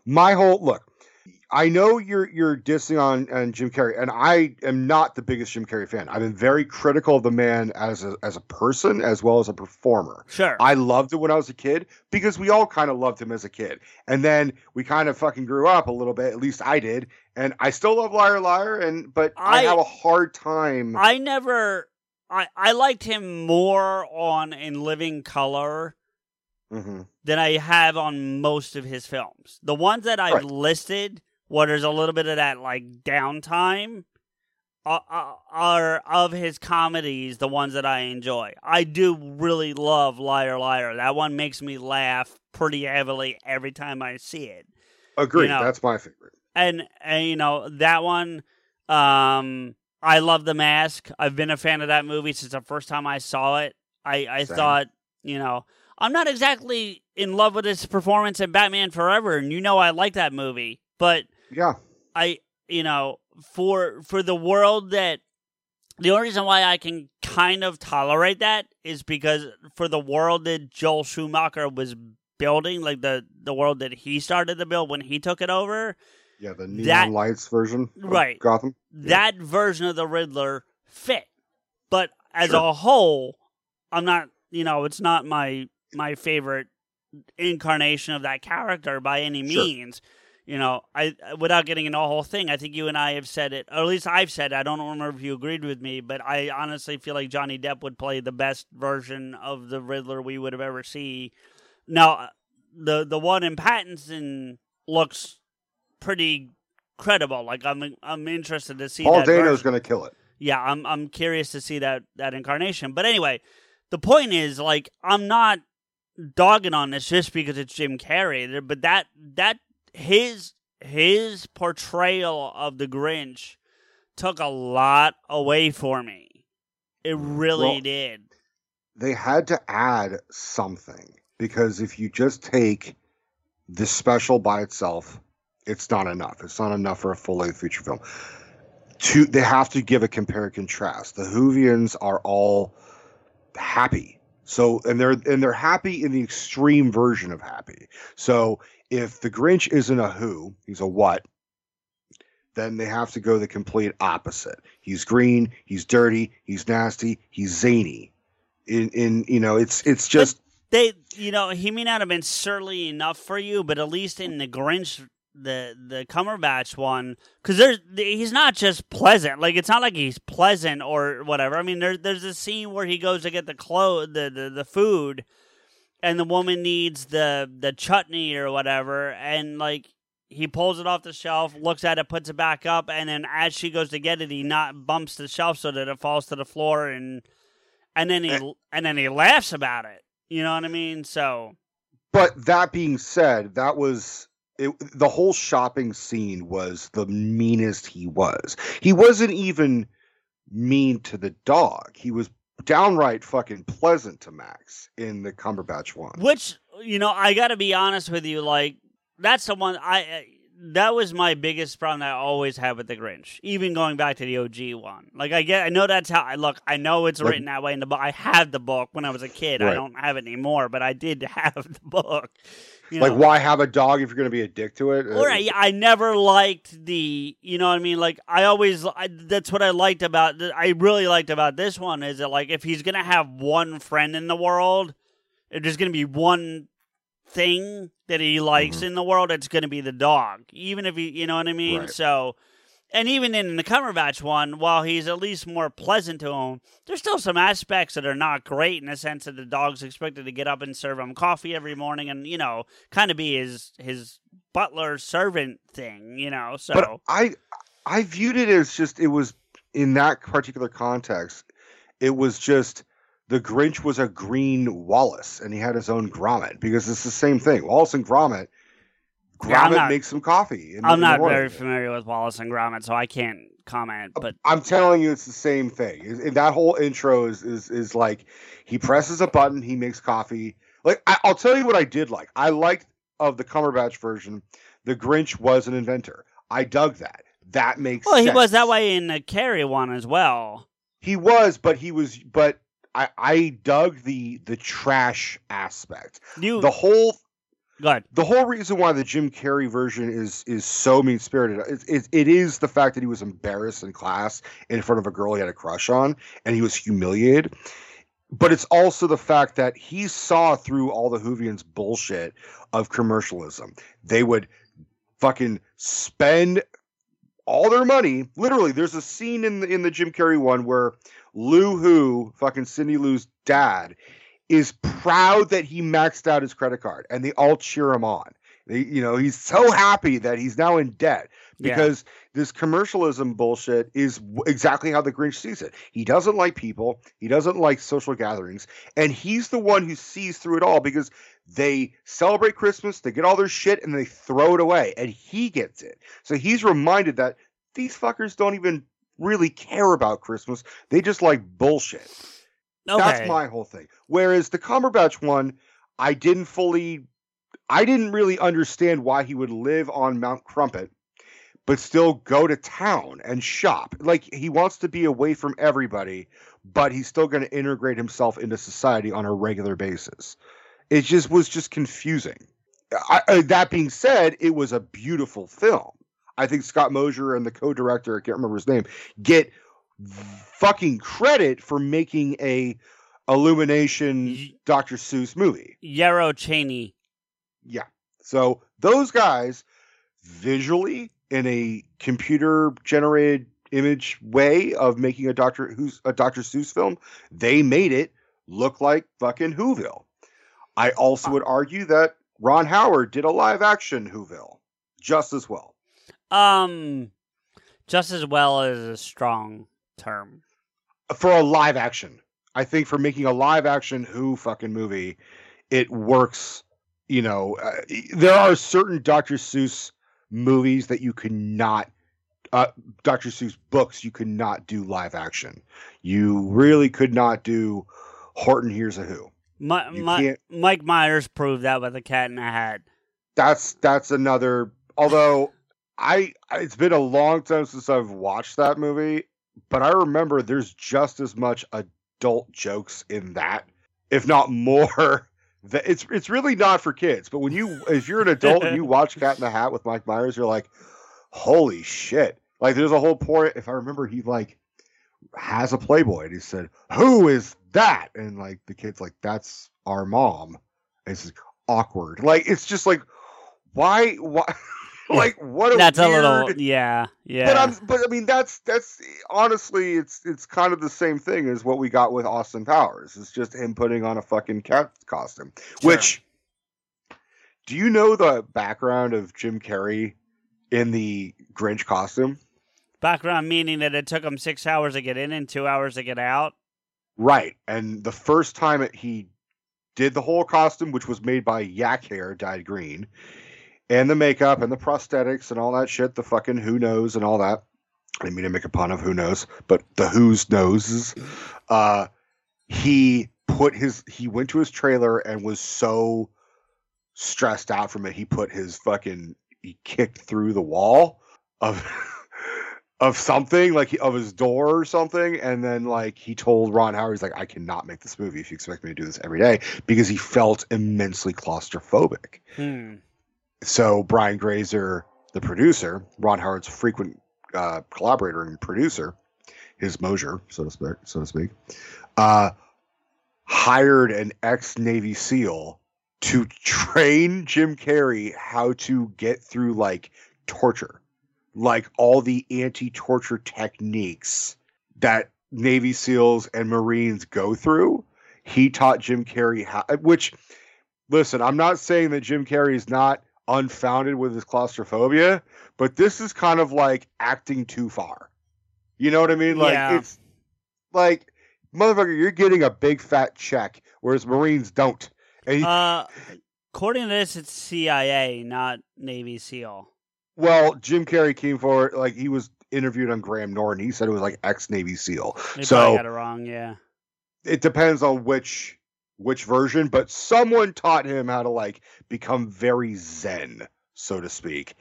Speaker 1: my whole look i know you're you're dissing on, on jim carrey and i am not the biggest jim carrey fan i've been very critical of the man as a as a person as well as a performer
Speaker 5: sure.
Speaker 1: i loved it when i was a kid because we all kind of loved him as a kid and then we kind of fucking grew up a little bit at least i did and i still love liar liar and but i,
Speaker 5: I-
Speaker 1: have a hard time
Speaker 5: I never I I liked him more on in Living Color
Speaker 1: hmm
Speaker 5: than I have on most of his films. The ones that I've
Speaker 1: Right.
Speaker 5: listed, where there's a little bit of that like downtime, are, are- are of his comedies the ones that I enjoy. I do really love Liar Liar. That one makes me laugh pretty heavily every time I see it.
Speaker 1: Agreed.
Speaker 5: know,
Speaker 1: That's my favorite.
Speaker 5: and, and you know that one um i love the mask i've been a fan of that movie since the first time i saw it i i
Speaker 1: Same.
Speaker 5: thought you know i'm not exactly in love with his performance in batman forever and you know i like that movie but
Speaker 1: Yeah.
Speaker 5: i you know for for the world that the only reason why i can kind of tolerate that is because for the world that joel schumacher was building like the the world that he started to build when he took it over
Speaker 1: Yeah. The neon
Speaker 5: That-
Speaker 1: lights version. of
Speaker 5: Right.
Speaker 1: Gotham.
Speaker 5: that version of the Riddler fit. But as
Speaker 1: Sure.
Speaker 5: a whole, I'm not, you know, it's not my my favorite incarnation of that character by any
Speaker 1: Sure.
Speaker 5: You know, I without getting into the whole thing, I think you and I have said it, or at least I've said. It. I don't remember if you agreed with me, but I honestly feel like Johnny Depp would play the best version of the Riddler we would have ever see. Now, uh, the the one in Pattinson looks pretty credible. Like I'm I'm interested to see
Speaker 1: Paul Dano's going to kill it.
Speaker 5: Yeah, I'm I'm curious to see that that incarnation. But anyway, the point is like I'm not dogging on this just because it's Jim Carrey, but that that his his portrayal of the Grinch took a lot away for me. It really
Speaker 1: Well,
Speaker 5: did.
Speaker 1: They had to add something because if you just take the special by itself, it's not enough. It's not enough for a full length feature film. To they have to give a compare and contrast. The Hoovians are all happy. So and they're and they're happy in the extreme version of happy. So if the Grinch isn't a who, he's a what, then they have to go the complete opposite. He's green, he's dirty, he's nasty, he's zany. In in you know, it's it's just
Speaker 5: They, you know, he may not have been surly enough for you, but at least in the Grinch, the the Cumberbatch one, because there's he's not just pleasant. Like it's not like he's pleasant or whatever. I mean, there's there's a scene where he goes to get the clo the, the the food, and the woman needs the the chutney or whatever, and like he pulls it off the shelf, looks at it, puts it back up, and then as she goes to get it, he not bumps the shelf so that it falls to the floor, and and then he eh. and then he laughs about it. You know what I mean? So
Speaker 1: But that being said, that was it, the whole shopping scene was the meanest he was. He wasn't even mean to the dog. He was downright fucking pleasant to Max in the Cumberbatch one.
Speaker 5: Which you know, I got to be honest with you. Like that's the one I. That was my biggest problem that I always had with the Grinch, even going back to the OG one. Like I get, I know that's how I look. I know it's
Speaker 1: Like-
Speaker 5: written that way in the book. I had the book when I was a kid. I don't have it anymore, but I did have the book. You
Speaker 1: like,
Speaker 5: know?
Speaker 1: why have a dog if you're going to be a dick to it?
Speaker 5: Or I, I never liked the, you know what I mean? Like I always, I, that's what I liked about. I really liked about this one is that like if he's gonna have one friend in the world, if there's gonna be one thing that he likes
Speaker 1: Mm-hmm.
Speaker 5: in the world, it's gonna be the dog. Even if he, you know what I mean?
Speaker 1: Right.
Speaker 5: So, and even in the Cumberbatch one, while he's at least more pleasant to him, there's still some aspects that are not great in the sense that the dog's expected to get up and serve him coffee every morning, and you know, kind of be his his butler servant thing, you know. So
Speaker 1: But I I viewed it as just it was in that particular context, it was just the Grinch was a green Wallace and he had his own Gromit because it's the same thing. Wallace and Gromit
Speaker 5: Yeah,
Speaker 1: Gromit
Speaker 5: not-
Speaker 1: makes some coffee. in-
Speaker 5: I'm
Speaker 1: in
Speaker 5: not very familiar with Wallace and Gromit, so I can't comment. Uh, but
Speaker 1: I'm telling you, it's the same thing. Is- That whole intro is is is like he presses a button, he makes coffee. Like I, I'll tell you what I did like. I liked of the Cumberbatch version. The Grinch was an inventor. I dug that. That makes
Speaker 5: well, he was that way in the Carrey one as well.
Speaker 1: He was, but he was, but I I dug the the trash aspect.
Speaker 5: You
Speaker 1: The whole the whole reason why the Jim Carrey version is is so mean spirited is it, it is the fact that he was embarrassed in class in front of a girl he had a crush on and he was humiliated. But it's also the fact that he saw through all the Hoovians bullshit of commercialism. They would fucking spend all their money. Literally, there's a scene in the in the Jim Carrey one where Lou Who, fucking Cindy Lou's dad, is proud that he maxed out his credit card, and they all cheer him on. They, you know, he's so happy that he's now in debt
Speaker 5: Yeah.
Speaker 1: because this commercialism bullshit is exactly how the Grinch sees it. He doesn't like people, he doesn't like social gatherings, and he's the one who sees through it all because they celebrate Christmas, they get all their shit, and they throw it away, and he gets it. So he's reminded that these fuckers don't even really care about Christmas; they just like bullshit.
Speaker 5: Okay.
Speaker 1: That's my whole thing. Whereas the Cumberbatch one, I didn't fully, I didn't really understand why he would live on Mount Crumpet, but still go to town and shop. Like he wants to be away from everybody, but he's still going to integrate himself into society on a regular basis. It just was just confusing. I, uh, that being said, it was a beautiful film. I think Scott Mosier and the co-director, I can't remember his name, get fucking credit for making a Illumination Dr. Seuss movie.
Speaker 5: Yarrow Cheney.
Speaker 1: Yeah. So those guys visually in a computer generated image way of making a Doctor Who's a Dr. Seuss film, they made it look like fucking Whoville. I also uh, would argue that Ron Howard did a live action Whoville just as well.
Speaker 5: Um, just as well as a strong term.
Speaker 1: for a live action. I think for making a live action Who fucking movie, it works. You know, uh, there are certain Dr. Seuss movies that you cannot, uh, Dr. Seuss books you could not do live action. You really could not do Horton Hears a Who.
Speaker 5: Mi-
Speaker 1: You
Speaker 5: Mike Myers proved that with a Cat in the Hat.
Speaker 1: That's that's another. Although I, it's been a long time since I've watched that movie, but I remember there's just as much adult jokes in that, if not more. That it's it's really not for kids. But when you if you're an adult and you watch Cat in the Hat with Mike Myers, you're like, holy shit! Like there's a whole point. If I remember, he like has a Playboy, and he said, "Who is that?" And like the kid's like, "That's our mom." And it's awkward. Like it's just like, why? Why? like what? A
Speaker 5: That's a little, yeah, yeah.
Speaker 1: But I'm, but I mean, that's that's honestly, it's it's kind of the same thing as what we got with Austin Powers. It's just him putting on a fucking cat costume.
Speaker 5: Sure.
Speaker 1: Which, do you know the background of Jim Carrey in the Grinch costume?
Speaker 5: Background meaning that it took him six hours to get in and two hours to get out.
Speaker 1: Right, and the first time it, he did the whole costume, which was made by Yak Hair, dyed green, and the makeup and the prosthetics and all that shit, the fucking who knows and all that. I didn't mean to make a pun of who knows, but the who's noses. Uh, he put his he went to his trailer and was so stressed out from it, he put his fucking he kicked through the wall of of something like of his door or something and then like he told ron howard he's like i cannot make this movie if you expect me to do this every day because he felt immensely claustrophobic
Speaker 5: Hmm.
Speaker 1: So brian grazer the producer ron howard's frequent uh, collaborator and producer his mosier so to speak so to speak uh, hired an ex-navy seal to train jim carrey how to get through like torture like all the anti-torture techniques that Navy SEALs and Marines go through. He taught Jim Carrey how which listen, I'm not saying that Jim Carrey is not unfounded with his claustrophobia, but this is kind of like acting too far. You know what I mean? Like
Speaker 5: Yeah.
Speaker 1: it's like motherfucker, you're getting a big fat check, whereas Marines don't. And he,
Speaker 5: Uh, according to this, it's CIA, not Navy SEAL.
Speaker 1: Well, Jim Carrey came forward, like he was interviewed on Graham Norton. He said it was like ex Navy SEAL.
Speaker 5: They
Speaker 1: So-
Speaker 5: got it wrong. Yeah.
Speaker 1: It depends on which which version, but someone taught him how to like become very zen, so to speak,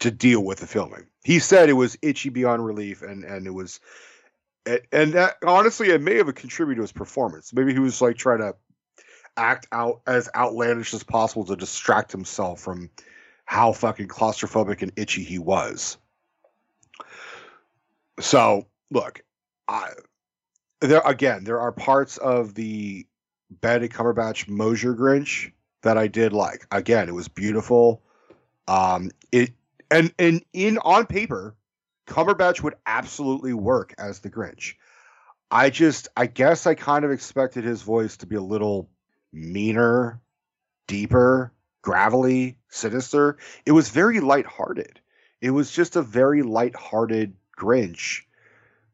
Speaker 1: to deal with the filming. He said it was itchy beyond relief, and and it was, and- that, honestly, it may have contributed to his performance. Maybe he was like trying to act out as outlandish as possible to distract himself from how fucking claustrophobic and itchy he was. So, look, I there again, there are parts of the Benedict Cumberbatch Mosier Grinch that I did like. Again, it was beautiful. Um, it and and in on paper, Cumberbatch would absolutely work as the Grinch. I just, I guess I kind of expected his voice to be a little meaner, deeper, gravelly, sinister. It was very lighthearted. It was just a very lighthearted Grinch,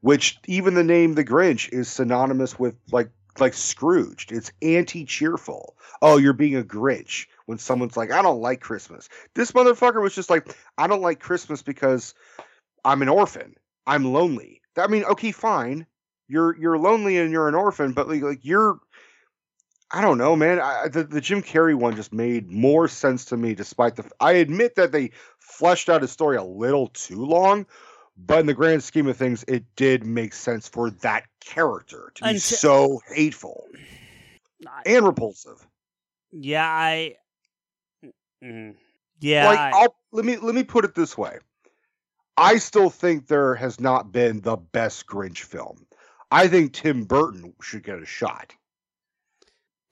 Speaker 1: which even the name the Grinch is synonymous with like like Scrooged. It's anti-cheerful. Oh, you're being a Grinch when someone's like, I don't like Christmas. This motherfucker was just like, I don't like Christmas because I'm an orphan. I'm lonely. I mean, okay, fine. You're you're lonely and you're an orphan, but like, like you're I don't know, man. I, the the Jim Carrey one just made more sense to me, despite the. I admit that they fleshed out his story a little too long, but in the grand scheme of things, it did make sense for that character to be
Speaker 5: Until-
Speaker 1: so hateful and repulsive.
Speaker 5: Yeah, I. Mm. Yeah,
Speaker 1: like
Speaker 5: I-
Speaker 1: let me let me put it this way. I still think there has not been the best Grinch film. I think Tim Burton should get a shot.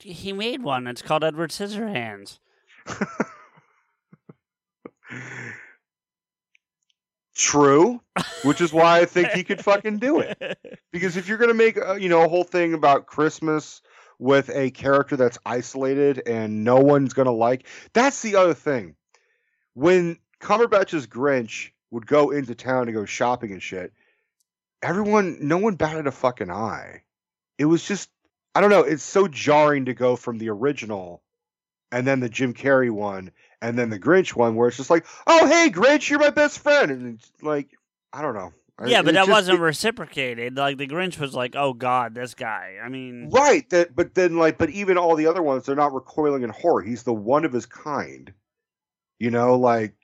Speaker 5: he made one. It's called Edward Scissorhands.
Speaker 1: True, which is why I think he could fucking do it. Because if you're gonna make a, you know a whole thing about Christmas with a character that's isolated and no one's gonna like, that's the other thing. When Cumberbatch's Grinch would go into town to go shopping and shit, everyone, no one batted a fucking eye. It was just, I don't know. It's so jarring to go from the original, and then the Jim Carrey one, and then the Grinch one, where it's just like, oh hey Grinch, you're my best friend, and it's like, I don't know.
Speaker 5: Yeah, but
Speaker 1: it
Speaker 5: that
Speaker 1: just-
Speaker 5: wasn't reciprocated. Like the Grinch was like, "Oh God, this guy." I mean,
Speaker 1: Right. That but then like but even all the other ones, they're not recoiling in horror. He's the one of his kind. You know, like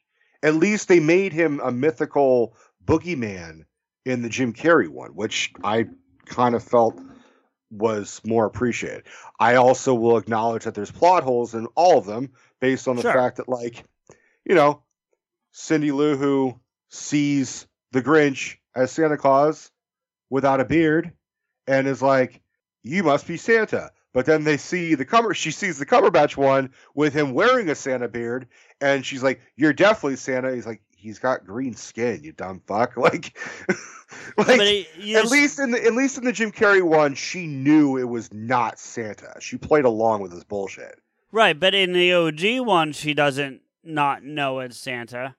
Speaker 1: at least they made him a mythical boogeyman in the Jim Carrey one, which I kind of felt was more appreciated. I also will acknowledge that there's plot holes in all of them based on the
Speaker 5: Sure.
Speaker 1: fact that like, you know, Cindy Lou Who sees the Grinch as Santa Claus without a beard and is like, "You must be Santa." But then they see the cover. She sees the Cumberbatch one with him wearing a Santa beard, and she's like, "You're definitely Santa." He's like, "He's got green skin, you dumb fuck." Like, like
Speaker 5: it,
Speaker 1: at
Speaker 5: just-
Speaker 1: least in the at least in the Jim Carrey one, she knew it was not Santa. She played along with his bullshit
Speaker 5: right. But in the OG one, she doesn't not know it's Santa,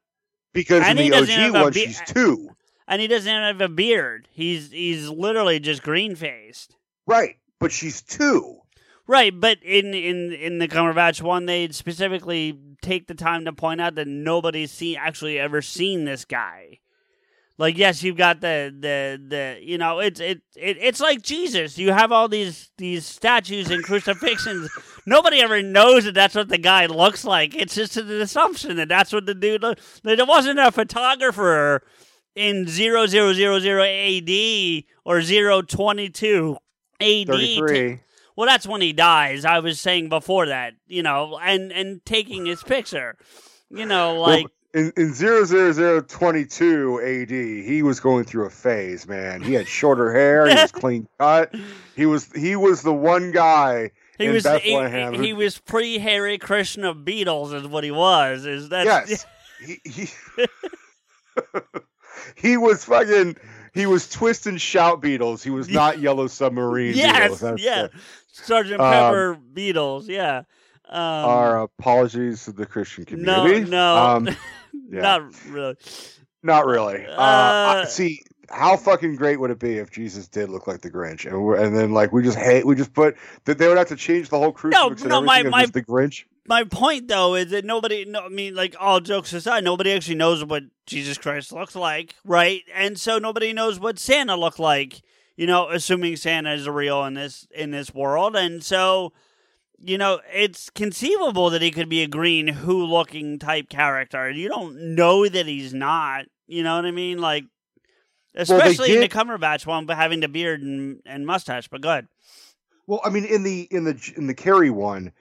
Speaker 1: because
Speaker 5: And
Speaker 1: in the OG one,
Speaker 5: be-
Speaker 1: she's two.
Speaker 5: and he doesn't have a beard. He's he's literally just green faced.
Speaker 1: Right, but she's two.
Speaker 5: Right, but in in in the Cumberbatch one, they specifically take the time to point out that nobody's seen actually ever seen this guy. Like, yes, you've got the the the you know, it's it, it it's like Jesus. You have all these these statues and crucifixions. Nobody ever knows that that's what the guy looks like. It's just an assumption that that's what the dude. Look. There wasn't a photographer in zero zero zero zero AD or zero twenty two AD.
Speaker 1: Thirty-three.
Speaker 5: Well, that's when he dies. I was saying before that, you know, and and taking his picture, you know, like
Speaker 1: in in zero zero zero twenty two AD, he was going through a phase, man. He had shorter hair, he was clean cut. He was he was the one guy
Speaker 5: he
Speaker 1: in
Speaker 5: was he,
Speaker 1: Bethlehem. who-
Speaker 5: he was pre Hare Krishna Beatles is what he was. Is that
Speaker 1: yes, he he, he was fucking. He was twist and shout Beatles. He was not Yellow Submarine.
Speaker 5: Yes, yeah,
Speaker 1: it.
Speaker 5: Sergeant
Speaker 1: Um,
Speaker 5: Pepper Beatles, yeah. Um,
Speaker 1: Our apologies to the Christian community.
Speaker 5: no,
Speaker 1: Um, yeah.
Speaker 5: not really.
Speaker 1: Not really. Uh, I-
Speaker 5: Uh,
Speaker 1: see, how fucking great would it be if Jesus did look like the Grinch, and we're, and then like we just hate, we just put that they would have to change the whole crucifix and
Speaker 5: no, my- my-
Speaker 1: the Grinch.
Speaker 5: my point though is that nobody no I mean like all jokes aside nobody actually knows what Jesus Christ looks like right? And so nobody knows what Santa looked like you know assuming Santa is real in this in this world. And so you know it's conceivable that he could be a green who looking type character. You don't know that he's not you know what I mean? Like especially in the Cumberbatch one but having the beard and, and mustache but good
Speaker 1: Well, I mean, in the in the in the Carrey one,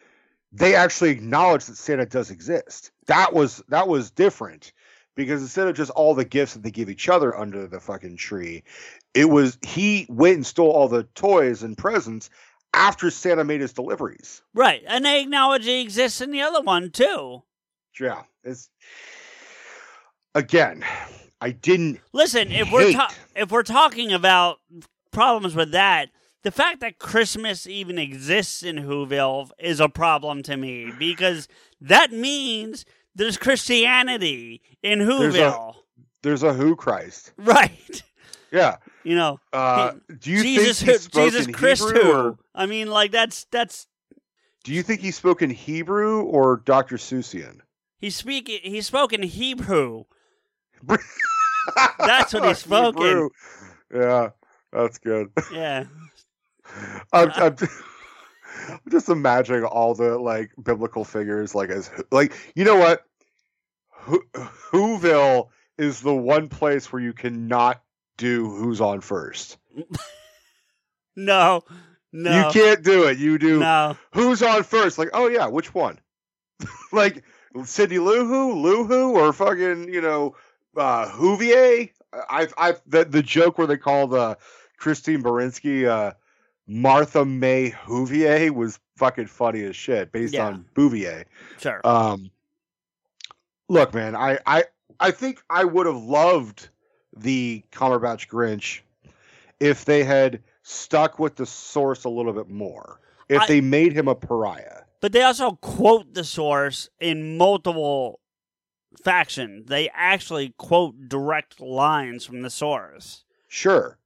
Speaker 1: they actually acknowledge that Santa does exist. That was that was different because instead of just all the gifts that they give each other under the fucking tree, it was he went and stole all the toys and presents after Santa made his deliveries.
Speaker 5: right and they acknowledge he exists in the other one too
Speaker 1: Yeah, it's again. I didn't.
Speaker 5: Listen, if we're ta- if we're talking about problems with that, the fact that Christmas even exists in Whoville is a problem to me because that means there's Christianity in
Speaker 1: There's a-
Speaker 5: Whoville,
Speaker 1: There's a Who Christ.
Speaker 5: right?
Speaker 1: Yeah.
Speaker 5: You know,
Speaker 1: Uh, do you
Speaker 5: Jesus,
Speaker 1: think he
Speaker 5: who,
Speaker 1: spoke
Speaker 5: Jesus
Speaker 1: in
Speaker 5: Christ,
Speaker 1: Hebrew,
Speaker 5: who?
Speaker 1: or
Speaker 5: I mean, like that's that's
Speaker 1: do you think he spoke in Hebrew or Dr. Seussian?
Speaker 5: he speak he spoke in Hebrew. That's what he's spoke in.
Speaker 1: Yeah, that's good.
Speaker 5: Yeah,
Speaker 1: I'm, I'm, I'm just imagining all the like biblical figures, like as like you know what, Who, Whoville is the one place where you cannot do who's on first.
Speaker 5: no, no,
Speaker 1: You can't do it. You do
Speaker 5: no.
Speaker 1: who's on first. Like, oh yeah, which one? like Cindy Lou Who, Lou Who, or fucking you know uh, Whovier. I I the the joke where they call the Christine Baranski uh, Martha May Whovier was fucking funny as shit, based
Speaker 5: Yeah.
Speaker 1: on Bouvier.
Speaker 5: Sure.
Speaker 1: Um, look, man, I I I think I would have loved the Cumberbatch Grinch if they had stuck with the source a little bit more. If
Speaker 5: I-
Speaker 1: they made him a pariah.
Speaker 5: But they also quote the source in multiple factions. They actually quote direct lines from the source.
Speaker 1: Sure.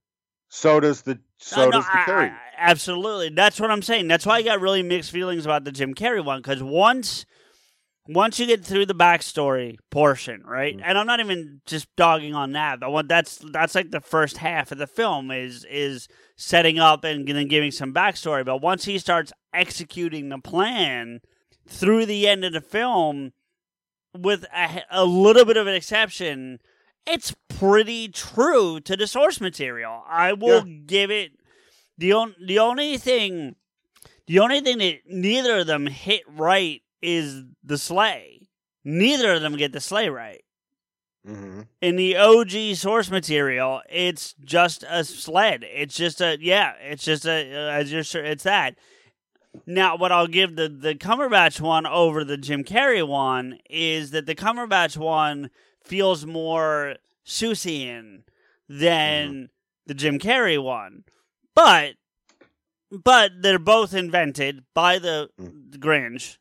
Speaker 1: So does the so
Speaker 5: Uh, no,
Speaker 1: does the
Speaker 5: Carrey. Absolutely. That's what I'm saying. That's why I got really mixed feelings about the Jim Carrey one because once once you get through the backstory portion, right?
Speaker 1: Mm.
Speaker 5: And I'm not even just dogging on that. But what that's that's like the first half of the film is is setting up and then giving some backstory. But once he starts executing the plan through the end of the film, with a, a little bit of an exception, it's pretty true to the source material. I will give it the on, the only thing the only thing that neither of them hit right is the sleigh. Neither of them get the sleigh right.
Speaker 1: hmm
Speaker 5: In the OG source material, it's just a sled. It's just a yeah. It's just a as you're sure it's that. Now, what I'll give the the Cumberbatch one over the Jim Carrey one is that the Cumberbatch one feels more Seussian than the Jim Carrey one, but but they're both invented by the, the Grinch.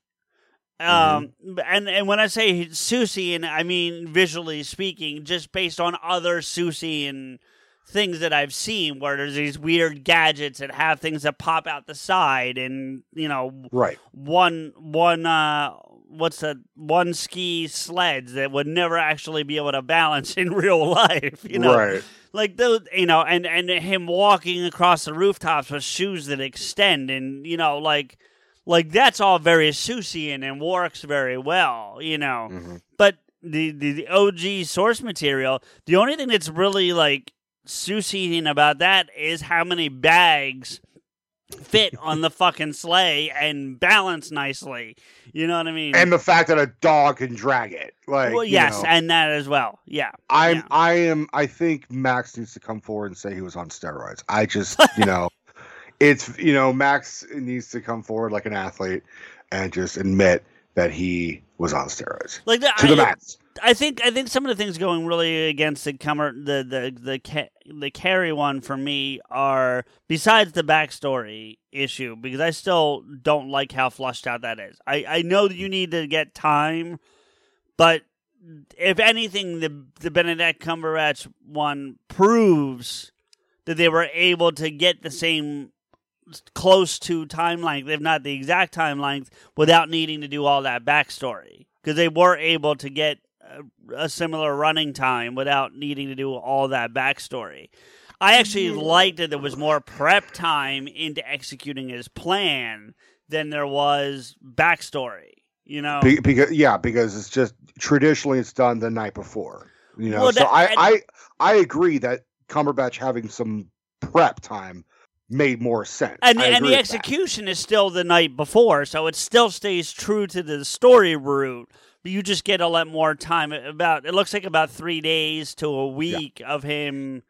Speaker 5: Um, and and when I say Seussian, I mean visually speaking, just based on other Seussian things that I've seen, where there's these weird gadgets that have things that pop out the side, and you know,
Speaker 1: Right.
Speaker 5: one one uh what's that one ski sleds that would never actually be able to balance in real life you know
Speaker 1: Right.
Speaker 5: like those you know and and him walking across the rooftops with shoes that extend and you know like like that's all very Seussian and works very well you know
Speaker 1: Mhm.
Speaker 5: but the, the the OG source material the only thing that's really like Seussian about that is how many bags fit on the fucking sleigh and balance nicely. You know what I mean?
Speaker 1: And the fact that a dog can drag it. Like
Speaker 5: well,
Speaker 1: you
Speaker 5: yes,
Speaker 1: know,
Speaker 5: and that as well. Yeah.
Speaker 1: I'm
Speaker 5: yeah.
Speaker 1: I am I think Max needs to come forward and say he was on steroids. I just you know it's you know, Max needs to come forward like an athlete and just admit that he was on steroids.
Speaker 5: Like the,
Speaker 1: To the
Speaker 5: I,
Speaker 1: max.
Speaker 5: I think I think some of the things going really against the comer the the the ca- the Carrey one for me are besides the backstory issue because I still don't like how flushed out that is. I I know that you need to get time, but if anything, the the Benedict Cumberbatch one proves that they were able to get the same close to time length, if not the exact time length, without needing to do all that backstory. Because they were able to get a, a similar running time without needing to do all that backstory. I actually mm-hmm. liked that there was more prep time into executing his plan than there was backstory. You know,
Speaker 1: Be, because yeah, because it's just traditionally it's done the night before. You know,
Speaker 5: Well,
Speaker 1: so
Speaker 5: that-
Speaker 1: I, I I agree that Cumberbatch having some prep time made more sense.
Speaker 5: and and the execution is still the night before, so it still stays true to the story route. But you just get a lot more time. About it looks like about three days to a week of him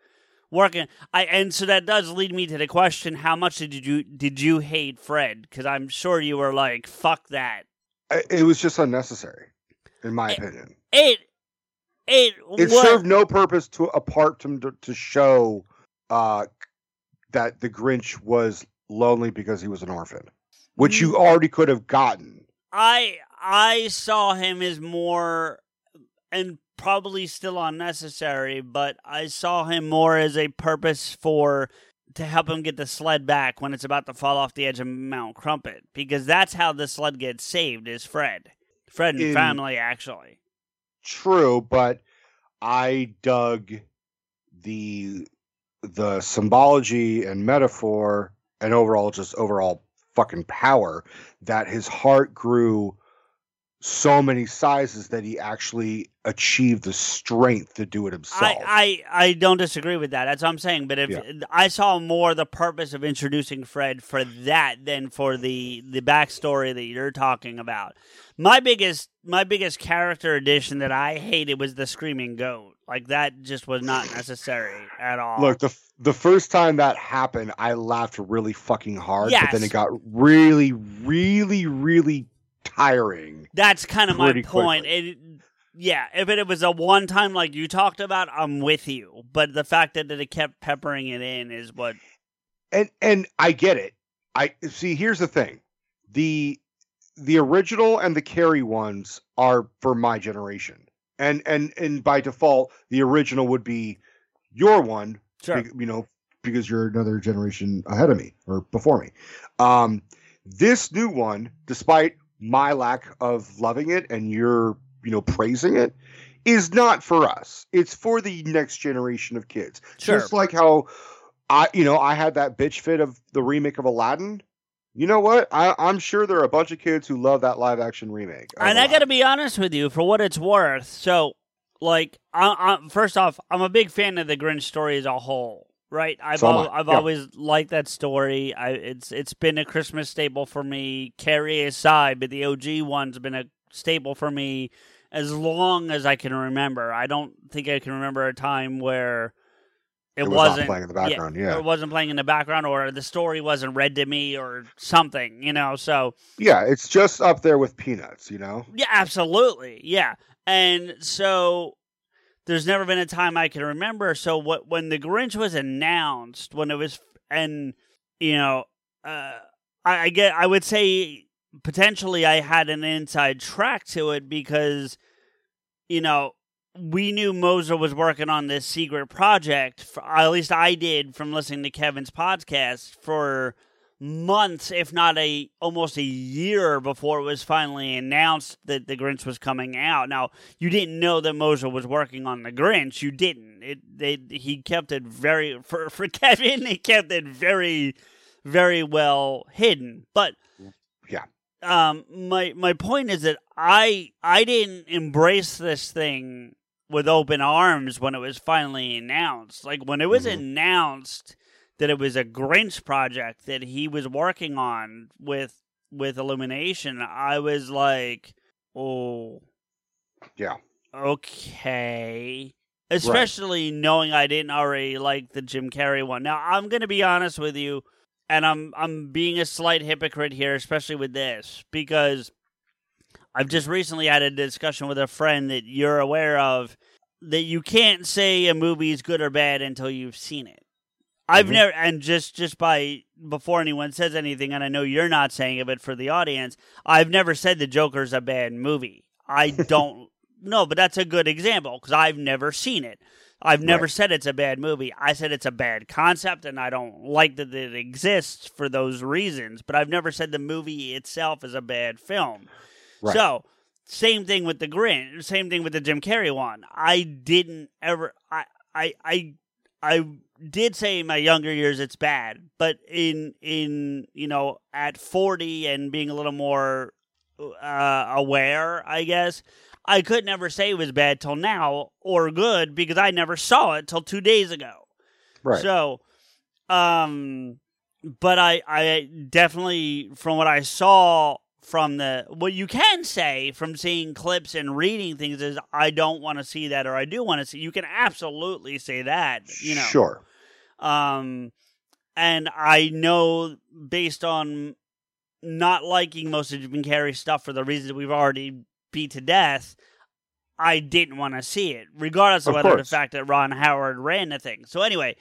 Speaker 5: working. I and so that does lead me to the question: How much did you did you hate Fred? Because I'm sure you were like, "Fuck that."
Speaker 1: It was just unnecessary, in my
Speaker 5: It-
Speaker 1: opinion.
Speaker 5: It It
Speaker 1: It served no purpose to apart from to, to show uh, that the Grinch was lonely because he was an orphan, which you mm. already could have gotten.
Speaker 5: I I saw him as more and probably still unnecessary, but I saw him more as a purpose for to help him get the sled back when it's about to fall off the edge of Mount Crumpet because that's how the sled gets saved is Fred. Fred and
Speaker 1: In-
Speaker 5: family actually.
Speaker 1: True, but I dug the the symbology and metaphor and overall just overall fucking power that his heart grew so many sizes that he actually achieved the strength to do it himself.
Speaker 5: I, I, I don't disagree with that. That's what I'm saying. But if
Speaker 1: Yeah.
Speaker 5: I saw more the purpose of introducing Fred for that than for the the backstory that you're talking about. My biggest my biggest character addition that I hated was the screaming goat. Like that just was not necessary at all.
Speaker 1: Look, the f- the first time that happened, I laughed really fucking hard, but then it got really, really, really tiring.
Speaker 5: that's kind of my point. It, yeah, if it was a one time like you talked about, I'm with you. But the fact that it kept peppering it in is what
Speaker 1: and and I get it. I see. Here's the thing: the the original and the Carrey ones are for my generation, and and and by default, the original would be your one.
Speaker 5: sure.
Speaker 1: you know, because you're another generation ahead of me or before me. Um, this new one, despite my lack of loving it and your you know praising it, is not for us. It's for the next generation of kids.
Speaker 5: Sure.
Speaker 1: Just like how I, you know, I had that bitch fit of the remake of Aladdin. You know what? I, I'm sure there are a bunch of kids who love that live action remake.
Speaker 5: And I got to be honest with you, for what it's worth. So, like, I, I, first off, I'm a big fan of the Grinch story as a whole. Right, I've
Speaker 1: So
Speaker 5: al- I've
Speaker 1: yeah.
Speaker 5: always liked that story. I it's it's been a Christmas staple for me. Carrey aside, but the OG one's been a staple for me as long as I can remember. I don't think I can remember a time where it,
Speaker 1: It was not
Speaker 5: wasn't
Speaker 1: playing in the background, yeah.
Speaker 5: or it wasn't playing in the background, or the story wasn't read to me, or something. You know, so
Speaker 1: Yeah, it's just up there with Peanuts. You know.
Speaker 5: yeah, absolutely. Yeah. And so there's never been a time I can remember. So what when the Grinch was announced, when it was and you know, uh I, I get I would say potentially I had an inside track to it because you know, we knew Mosier was working on this secret project. For, at least I did from listening to Kevin's podcast for months, if not a almost a year before it was finally announced that the Grinch was coming out. Now you didn't know that Mosier was working on the Grinch. You didn't. It they he kept it very for for Kevin. He kept it very very well hidden. But
Speaker 1: Yeah.
Speaker 5: um my my point is that I I didn't embrace this thing with open arms when it was finally announced. Like when it was
Speaker 1: Mhm.
Speaker 5: announced that it was a Grinch project that he was working on with with Illumination, I was like, "Oh,
Speaker 1: Yeah.
Speaker 5: okay." Especially knowing I didn't already like the Jim Carrey one. Now, I'm going to be honest with you, and I'm I'm being a slight hypocrite here, especially with this, because I've just recently had a discussion with a friend that you're aware of that you can't say a movie is good or bad until you've seen it. I've
Speaker 1: Mhm.
Speaker 5: never, and just just by before anyone says anything, and I know you're not saying it, but for the audience, I've never said the Joker's a bad movie. I don't know, but that's a good example because I've never seen it. I've never
Speaker 1: Right.
Speaker 5: said it's a bad movie. I said it's a bad concept, and I don't like that it exists for those reasons. But I've never said the movie itself is a bad film.
Speaker 1: Right.
Speaker 5: So, same thing with the Grinch. Same thing with the Jim Carrey one. I didn't ever. I I I I did say in my younger years it's bad, but in in you know at forty and being a little more uh, aware, I guess. I could never say it was bad till now or good because I never saw it till two days ago.
Speaker 1: Right.
Speaker 5: So, um, but I, I definitely, from what I saw from the, what you can say from seeing clips and reading things is, I don't want to see that or I do want to see. You can absolutely say that, you know.
Speaker 1: Sure.
Speaker 5: Um, and I know based on not liking most of Jim Carrey's stuff for the reasons we've already beat to death, I didn't want to see it, regardless of,
Speaker 1: Of
Speaker 5: whether the fact that Ron Howard ran the thing. So anyway,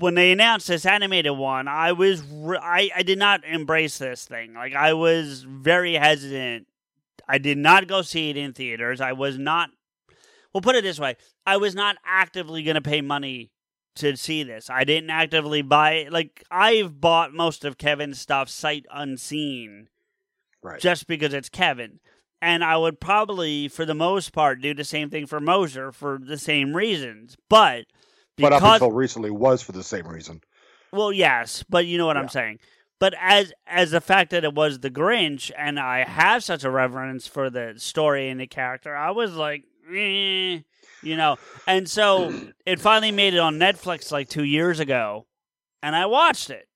Speaker 5: when they announced this animated one, I was re- I I did not embrace this thing. Like I was very hesitant. I did not go see it in theaters. I was not. Well, put it this way: I was not actively going to pay money to see this. I didn't actively buy it. Like I've bought most of Kevin's stuff sight unseen
Speaker 1: Right.
Speaker 5: just because it's Kevin. And I would probably, for the most part, do the same thing for Mosier for the same reasons. But
Speaker 1: but up until recently was for the same reason.
Speaker 5: well, yes, but you know what
Speaker 1: Yeah.
Speaker 5: I'm saying. But as as the fact that it was the Grinch, and I have such a reverence for the story and the character, I was like, eh, you know. And so it finally made it on Netflix like two years ago, and I watched it.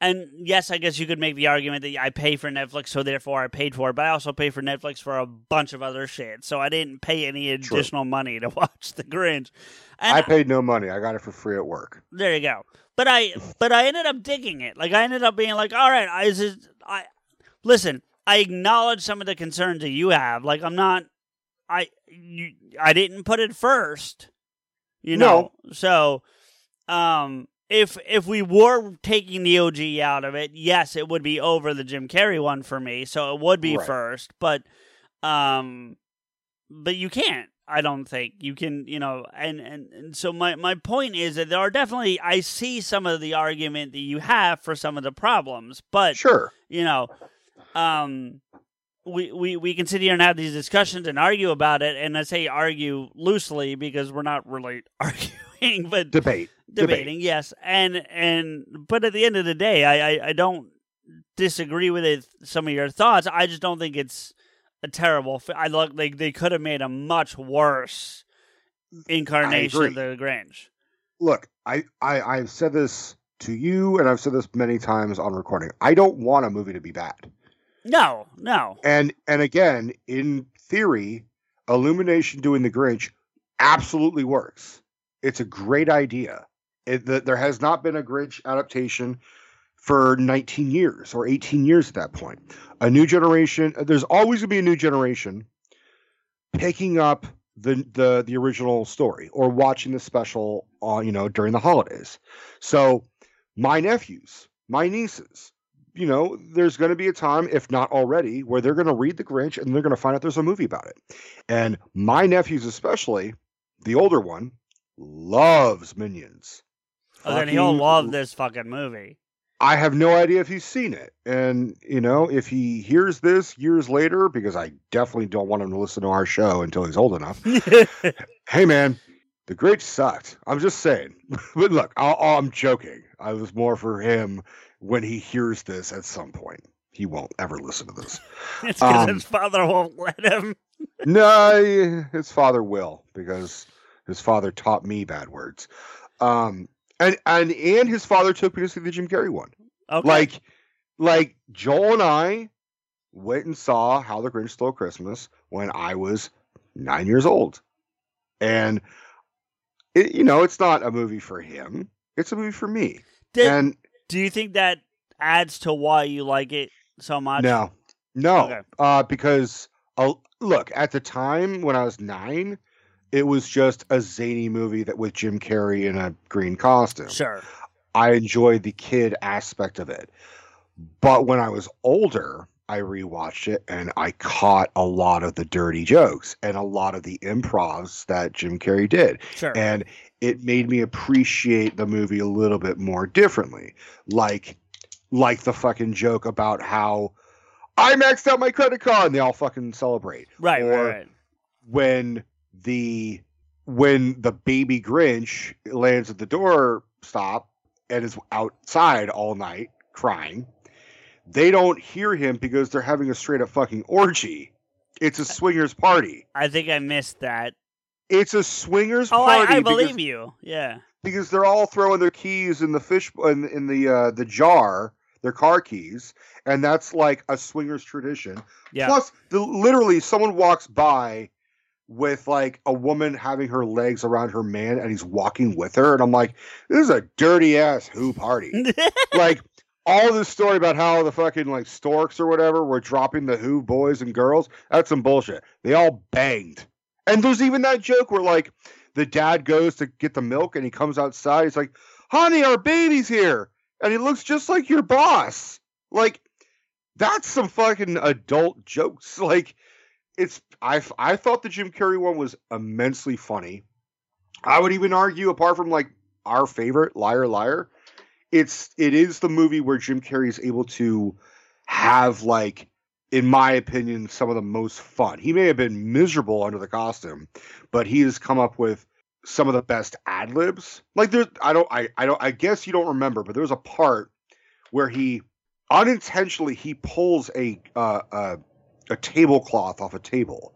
Speaker 5: And yes, I guess you could make the argument that I pay for Netflix, so therefore I paid for it. But I also pay for Netflix for a bunch of other shit, so I didn't pay any
Speaker 1: True.
Speaker 5: additional money to watch The Grinch. And
Speaker 1: I paid no money. I got it for free at work.
Speaker 5: there you go. But I, but I ended up digging it. Like I ended up being like, all right, I, is I listen. I acknowledge some of the concerns that you have. Like I'm not, I, you, I didn't put it first. You know, so, um, if if we were taking the OG out of it, yes, it would be over the Jim Carrey one for me. So it would be
Speaker 1: Right.
Speaker 5: first, but, um, but you can't. I don't think you can. You know, and and, and so my my point is that there are definitely I see some of the argument that you have for some of the problems, but
Speaker 1: Sure.
Speaker 5: you know, um, we, we, we can sit here and have these discussions and argue about it. And I say argue loosely because we're not really arguing, but
Speaker 1: Debate.
Speaker 5: debating, yes. And, and, but at the end of the day, I, I, I don't disagree with it, some of your thoughts. I just don't think it's a terrible, fi- I look like they could have made a much worse incarnation of the Grinch.
Speaker 1: Look, I, I I've said this to you, and I've said this many times on recording. I don't want a movie to be bad.
Speaker 5: No, no.
Speaker 1: And and again, in theory, Illumination doing the Grinch absolutely works. It's a great idea. It, the, there has not been a Grinch adaptation for 19 years or 18 years at that point. A new generation. Uh, there's always going to be a new generation picking up the the the original story or watching the special on you know during the holidays. So my nephews, my nieces, you know, there's going to be a time, if not already, where they're going to read The Grinch and they're going to find out there's a movie about it. And my nephews, especially the older one, loves Minions.
Speaker 5: Oh, then he'll love this fucking movie.
Speaker 1: I have no idea if he's seen it. And, you know, if he hears this years later, because I definitely don't want him to listen to our show until he's old enough. hey, man, the Grinch sucked. I'm just saying. but look, i I'm joking. I was more for him when he hears this at some point. He won't ever listen to this.
Speaker 5: it's because
Speaker 1: Um,
Speaker 5: his father won't let him.
Speaker 1: no, his father will because his father taught me bad words. Um, and and and his father took me to see the Jim Carrey one.
Speaker 5: Okay.
Speaker 1: Like, like Joel and I went and saw How the Grinch Stole Christmas when I was nine years old, and it, you know, it's not a movie for him; it's a movie for me.
Speaker 5: Did-
Speaker 1: and
Speaker 5: do you think that adds to why you like it so much?
Speaker 1: No, no,
Speaker 5: Okay.
Speaker 1: uh, because uh, look at the time when I was nine, it was just a zany movie that with Jim Carrey in a green costume.
Speaker 5: Sure.
Speaker 1: I enjoyed the kid aspect of it, but when I was older, I rewatched it and I caught a lot of the dirty jokes and a lot of the improvs that Jim Carrey did
Speaker 5: Sure.
Speaker 1: and it made me appreciate the movie a little bit more differently like like the fucking joke about how i maxed out my credit card and they all fucking celebrate
Speaker 5: right,
Speaker 1: or
Speaker 5: right, right.
Speaker 1: when the when the baby grinch lands at the door stop and is outside all night crying they don't hear him because they're having a straight up fucking orgy it's a swingers party
Speaker 5: I think I missed that.
Speaker 1: it's a swingers
Speaker 5: Oh,
Speaker 1: party
Speaker 5: I, I
Speaker 1: because-
Speaker 5: believe you. Yeah.
Speaker 1: because they're all throwing their keys in the fish in, in the uh, the jar, their car keys, and that's like a swingers tradition.
Speaker 5: Yeah.
Speaker 1: Plus, the, literally, someone walks by with like a woman having her legs around her man, and he's walking with her, and I'm like, this is a dirty ass who party. like all this story about how the fucking like storks or whatever were dropping the who boys and girls. That's some bullshit. They all banged. And there's even that joke where like the dad goes to get the milk and he comes outside. He's like, "Honey, our baby's here," and he looks just like your boss. Like that's some fucking adult jokes. Like it's I I thought the Jim Carrey one was immensely funny. I would even argue, apart from like our favorite Liar Liar, it's it is the movie where Jim Carrey is able to have like in my opinion, some of the most fun. He may have been miserable under the costume, but he has come up with some of the best ad libs. Like there's, I don't, I, I don't, I guess you don't remember, but there was a part where he unintentionally he pulls a uh, uh, a tablecloth off a table.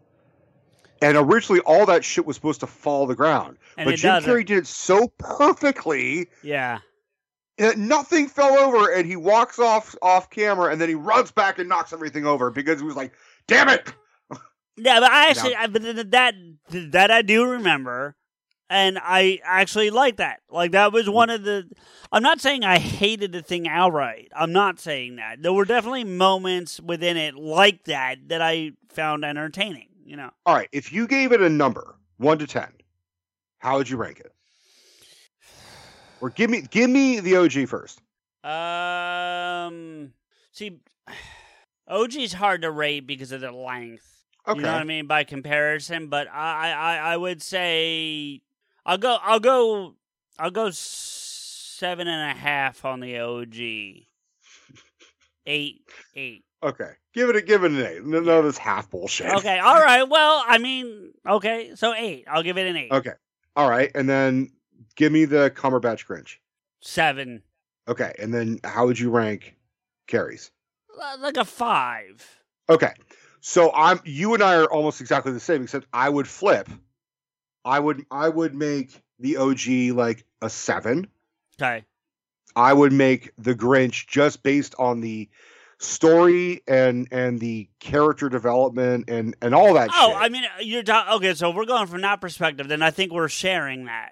Speaker 1: And originally, all that shit was supposed to fall to the ground,
Speaker 5: And
Speaker 1: but Jim
Speaker 5: doesn't.
Speaker 1: Carrey did it so perfectly
Speaker 5: Yeah.
Speaker 1: that nothing fell over, and he walks off off camera, and then he runs back and knocks everything over because he was like, "Damn it!"
Speaker 5: Yeah, but I actually, I, but that that I do remember, and I actually like that. Like that was one of the. I'm not saying I hated the thing outright. I'm not saying that. There were definitely moments within it like that that I found entertaining. You know,
Speaker 1: All right, if you gave it a number, one to ten, how would you rank it? Or give me give me the OG first.
Speaker 5: um, see, OG's hard to rate because of the length.
Speaker 1: Okay.
Speaker 5: You know what I mean by comparison, but I, I, I would say I'll go, I'll go, I'll go seven and a half on the OG. Eight, eight.
Speaker 1: Okay. Give it a give it an eight. None of this half bullshit.
Speaker 5: Okay, all right. Well, I mean, okay, so eight. I'll give it an eight.
Speaker 1: Okay. All right. And then give me the Cumberbatch Grinch.
Speaker 5: Seven,
Speaker 1: Okay. And then how would you rank
Speaker 5: Carrey's? Like a five.
Speaker 1: Okay. So I'm you and I are almost exactly the same, except I would flip. I would I would make the OG like a seven.
Speaker 5: Okay.
Speaker 1: I would make the Grinch just based on the story and and the character development and and all that
Speaker 5: Oh,
Speaker 1: shit.
Speaker 5: I mean, uh, you're ta- okay. So we're going from that perspective. Then I think we're sharing that.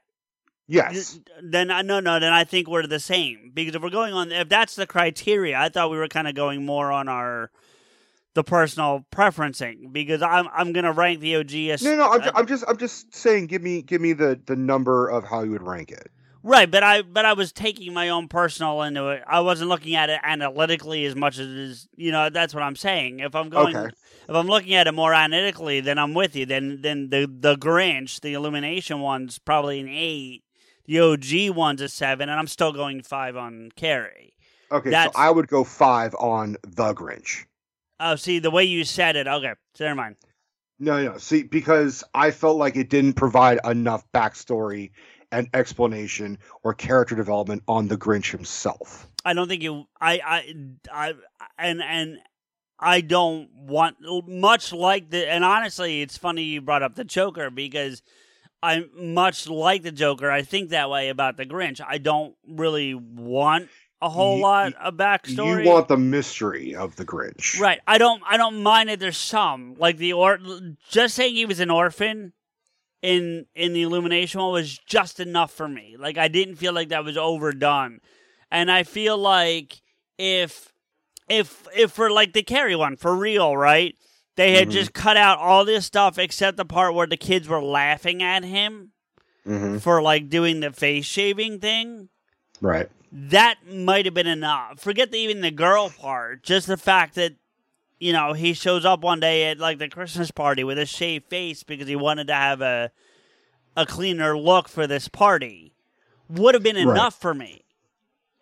Speaker 1: yes.
Speaker 5: Then I no no. Then I think we're the same because if we're going on, if that's the criteria, I thought we were kind of going more on our the personal preferencing because I'm I'm gonna rank the OG as
Speaker 1: No, no, I'm,
Speaker 5: uh,
Speaker 1: ju- I'm just I'm just saying give me give me the the number of how you would rank it.
Speaker 5: right, but I but I was taking my own personal into it. I wasn't looking at it analytically as much as is, you know. That's what I'm saying. If I'm going,
Speaker 1: Okay.
Speaker 5: if I'm looking at it more analytically, then I'm with you. Then then the the Grinch, the Illumination one's probably an eight. The OG one's a seven, and I'm still going five on Carrey.
Speaker 1: Okay,
Speaker 5: That's-
Speaker 1: so I would go five on the Grinch.
Speaker 5: Oh, see the way you said it. Okay, so never mind.
Speaker 1: No, no, see, because I felt like it didn't provide enough backstory and explanation or character development on the Grinch himself.
Speaker 5: I don't think you. I. I. I. And and I don't want much like the. And honestly, it's funny you brought up the Joker because I'm much like the Joker. I think that way about the Grinch. I don't really want a whole
Speaker 1: You-
Speaker 5: lot of backstory.
Speaker 1: You want the mystery of the Grinch,
Speaker 5: Right. I don't I don't mind that there's some. Like the or just saying he was an orphan in in the illumination one was just enough for me. Like I didn't feel like that was overdone. And I feel like if if if for like the Carrey one, for real, right? They had
Speaker 1: Mhm.
Speaker 5: just cut out all this stuff except the part where the kids were laughing at him
Speaker 1: hmm
Speaker 5: for like doing the face shaving thing
Speaker 1: Right.
Speaker 5: That might have been enough. Forget the, even the girl part. Just the fact that you know he shows up one day at like the Christmas party with a shaved face because he wanted to have a a cleaner look for this party would have been
Speaker 1: Right.
Speaker 5: enough for me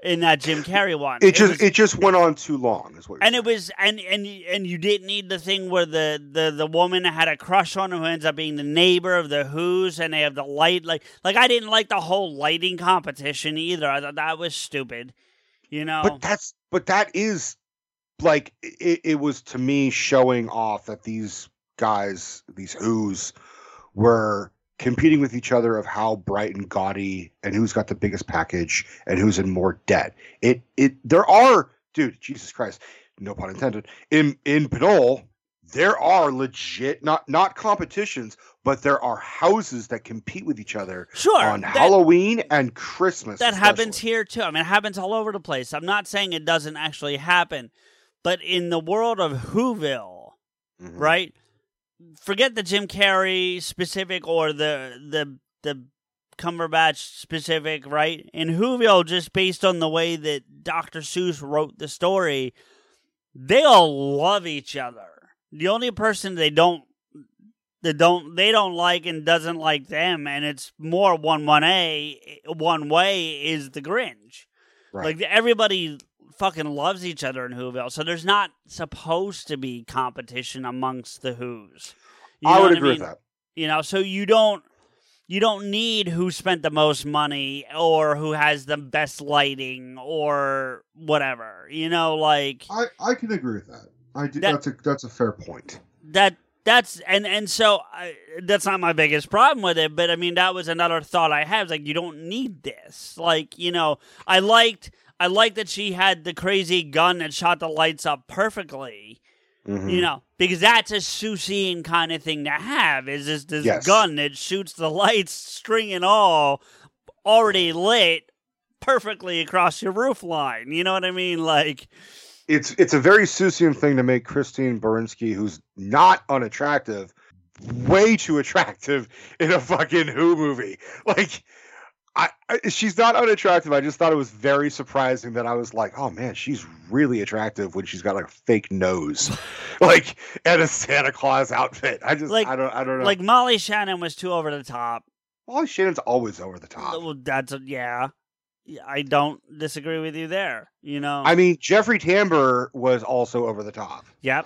Speaker 5: in that Jim Carrey one.
Speaker 1: It just
Speaker 5: was-
Speaker 1: it just went on too long, is what.
Speaker 5: And it was and and and you didn't need the thing where the the the woman had a crush on him who ends up being the neighbor of the Who's and they have the light like like I didn't like the whole lighting competition either. I thought that was stupid. You know.
Speaker 1: but that's but that is like it, it was to me showing off that these guys these who's were competing with each other of how bright and gaudy and who's got the biggest package and who's in more debt it it there are dude jesus christ no pun intended in in Pinole, there are legit not not competitions but there are houses that compete with each other
Speaker 5: Sure,
Speaker 1: on
Speaker 5: that-
Speaker 1: halloween and christmas
Speaker 5: that happens here too. I mean, it happens all over the place. I'm not saying it doesn't actually happen, but in the world of Whoville,
Speaker 1: Mhm.
Speaker 5: right? Forget the Jim Carrey specific or the the the Cumberbatch specific, right? In Whoville, just based on the way that Dr. Seuss wrote the story, they all love each other. The only person they don't that don't they don't like and doesn't like them, and it's more one one a one way is the Grinch.
Speaker 1: Right.
Speaker 5: Like everybody fucking loves each other in Whoville, so there's not supposed to be competition amongst the Who's. You
Speaker 1: I would agree
Speaker 5: mean?
Speaker 1: with that.
Speaker 5: You know, so you don't you don't need who spent the most money or who has the best lighting or whatever. You know, like
Speaker 1: I, I can agree with that. I do,
Speaker 5: That-
Speaker 1: that's a that's a fair point.
Speaker 5: that that's and and so I, that's not my biggest problem with it but i mean that was another thought i had like you don't need this like you know i liked i like that she had the crazy gun that shot the lights up perfectly
Speaker 1: Mhm.
Speaker 5: you know because that's a Seussian kind of thing to have is this this
Speaker 1: Yes.
Speaker 5: gun that shoots the lights string and all already lit perfectly across your roof line you know what i mean like
Speaker 1: it's it's a very Seussian thing to make Christine Baranski, who's not unattractive, way too attractive in a fucking Who movie. Like, I, I she's not unattractive. I just thought it was very surprising that I was like, oh man, she's really attractive when she's got like a fake nose, like and a Santa Claus outfit. I just
Speaker 5: Like-
Speaker 1: I don't I don't know.
Speaker 5: like molly shannon was too over the top
Speaker 1: Molly Shannon's always over the top.
Speaker 5: Well, that's a, yeah. I don't disagree with you there. You know.
Speaker 1: I mean, Jeffrey Tambor was also over the top.
Speaker 5: yep.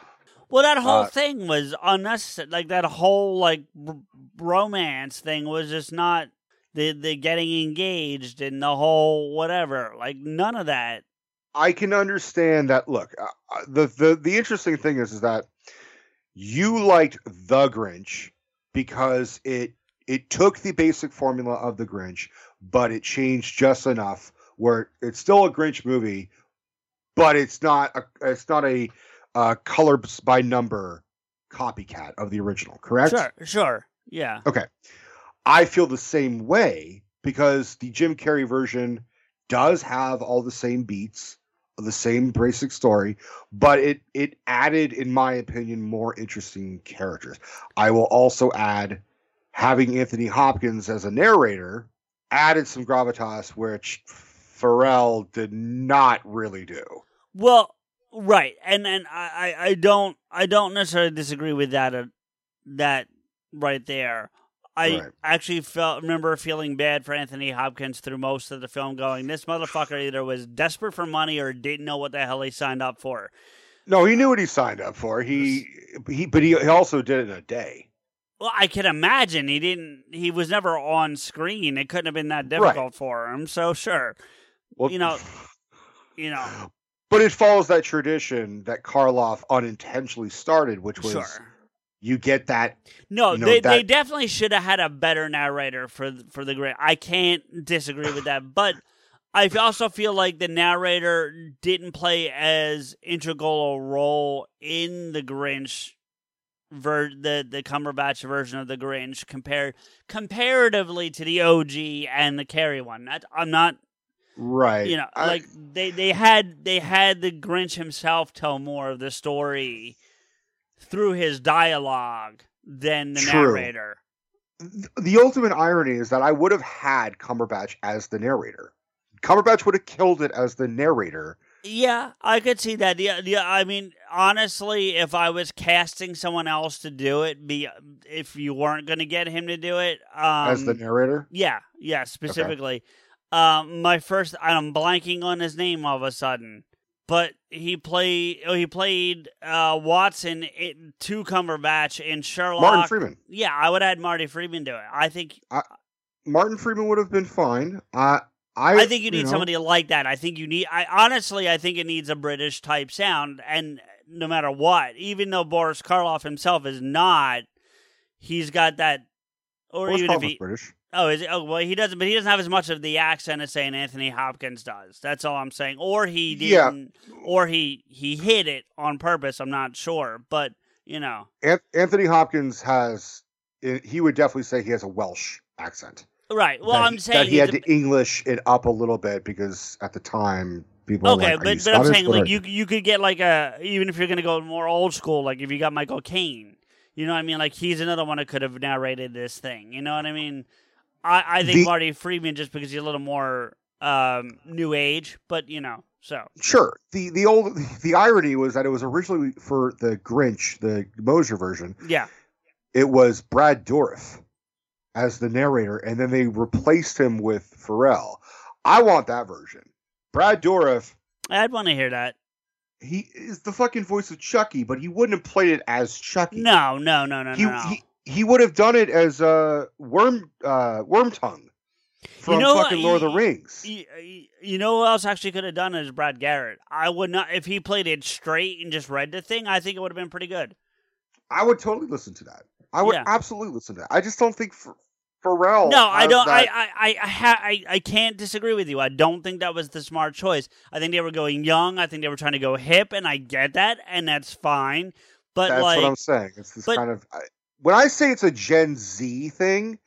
Speaker 5: Well, that whole
Speaker 1: Uh,
Speaker 5: thing was unnecessary. Like that whole like r- romance thing was just not the the getting engaged and the whole whatever. Like none of that.
Speaker 1: I can understand that. Look, uh, uh, the the the interesting thing is is that you liked the Grinch because it it took the basic formula of the Grinch, but it changed just enough where it's still a Grinch movie, but it's not a it's not a uh, color by number copycat of the original. Correct?
Speaker 5: Sure, sure. Yeah.
Speaker 1: Okay. I feel the same way because the Jim Carrey version does have all the same beats, the same basic story, but it it added, in my opinion, more interesting characters. I will also add having Anthony Hopkins as a narrator added some gravitas, which Pharrell did not really do.
Speaker 5: Well, right, and and I, I don't I don't necessarily disagree with that uh, that right there. I
Speaker 1: Right.
Speaker 5: actually felt remember feeling bad for Anthony Hopkins through most of the film, going this motherfucker either was desperate for money or didn't know what the hell he signed up for.
Speaker 1: No, he knew what he signed up for. He he, but he, he also did it in a day.
Speaker 5: Well, I can imagine he didn't. He was never on screen. It couldn't have been that
Speaker 1: Right.
Speaker 5: difficult for him. So sure,
Speaker 1: Well,
Speaker 5: You know, you know,
Speaker 1: But it follows that tradition that Karloff unintentionally started, which was
Speaker 5: sure.
Speaker 1: You get that.
Speaker 5: No,
Speaker 1: you know,
Speaker 5: they they definitely should have had a better narrator for for the great. I can't disagree with that, but I also feel like the narrator didn't play as integral a role in the Grinch ver- the the Cumberbatch version of the Grinch compared comparatively to the OG and the Carrey one. That, I'm not
Speaker 1: Right.
Speaker 5: you know
Speaker 1: I-
Speaker 5: like they they had they had the Grinch himself tell more of the story through his dialogue than the
Speaker 1: True.
Speaker 5: narrator.
Speaker 1: th- the ultimate irony is that I would have had Cumberbatch as the narrator. Cumberbatch would have killed it as the narrator.
Speaker 5: Yeah, I could see that. Yeah, yeah. I mean, honestly, if I was casting someone else to do it, be if you weren't going to get him to do it, um,
Speaker 1: as the narrator.
Speaker 5: yeah, yeah, specifically. Um, my first, I'm blanking on his name all of a sudden, but he played. Oh, he played uh, Watson in, to Cumberbatch in Sherlock.
Speaker 1: Martin Freeman.
Speaker 5: Yeah, I would add Marty Freeman to it. I think.
Speaker 1: Martin Freeman would have been fine. I I,
Speaker 5: I think you need
Speaker 1: know,
Speaker 5: somebody like that. I think you need. I honestly, I think it needs a British type sound, and no matter what, even though Boris Karloff himself is not, he's got that. Or
Speaker 1: Boris
Speaker 5: even if he,
Speaker 1: British.
Speaker 5: Oh, is it, oh, well, he doesn't, but he doesn't have as much of the accent as saying Anthony Hopkins does. That's all I'm saying. Or he
Speaker 1: Yeah.
Speaker 5: didn't, or he he hid it on purpose. I'm not sure, but you know,
Speaker 1: An- Anthony Hopkins has. He would definitely say he has a Welsh accent.
Speaker 5: right. Well,
Speaker 1: that
Speaker 5: I'm saying
Speaker 1: that he had
Speaker 5: he's
Speaker 1: to English it up a little bit because at the time people.
Speaker 5: a-
Speaker 1: were
Speaker 5: okay,
Speaker 1: like, "Are you
Speaker 5: but but I'm saying like you you could get like a even if you're gonna go more old school, like if you got Michael Caine, You know what I mean? Like he's another one that could have narrated this thing. You know what I mean? I, I think
Speaker 1: The-
Speaker 5: Marty Freeman just because he's a little more um, new age, but you know, so
Speaker 1: Sure. The the old the irony was that it was originally for the Grinch, the Mosier version.
Speaker 5: yeah.
Speaker 1: It was Brad Dourif as the narrator, and then they replaced him with Pharrell. I want that version. Brad Dourif,
Speaker 5: I'd want to hear that.
Speaker 1: he is the fucking voice of Chucky, but he wouldn't have played it as Chucky.
Speaker 5: No, no, no, no,
Speaker 1: he,
Speaker 5: no.
Speaker 1: he he would have done it as uh worm uh Wormtongue from
Speaker 5: know
Speaker 1: fucking Lord of the Rings.
Speaker 5: Y- y- You know who else actually could have done it is Brad Garrett. I would not if he played it straight and just read the thing. I think it would have been pretty good.
Speaker 1: I would totally listen to that. I would
Speaker 5: Yeah.
Speaker 1: absolutely listen to that. I just don't think Ph- Pharrell.
Speaker 5: No, I don't. I
Speaker 1: that-
Speaker 5: I I I, ha- I I can't disagree with you. I don't think that was the smart choice. I think they were going young. I think they were trying to go hip, and I get that, and that's fine. But
Speaker 1: That's
Speaker 5: like,
Speaker 1: what I'm saying. It's this
Speaker 5: but-
Speaker 1: kind of I, when I say it's a Gen Z thing.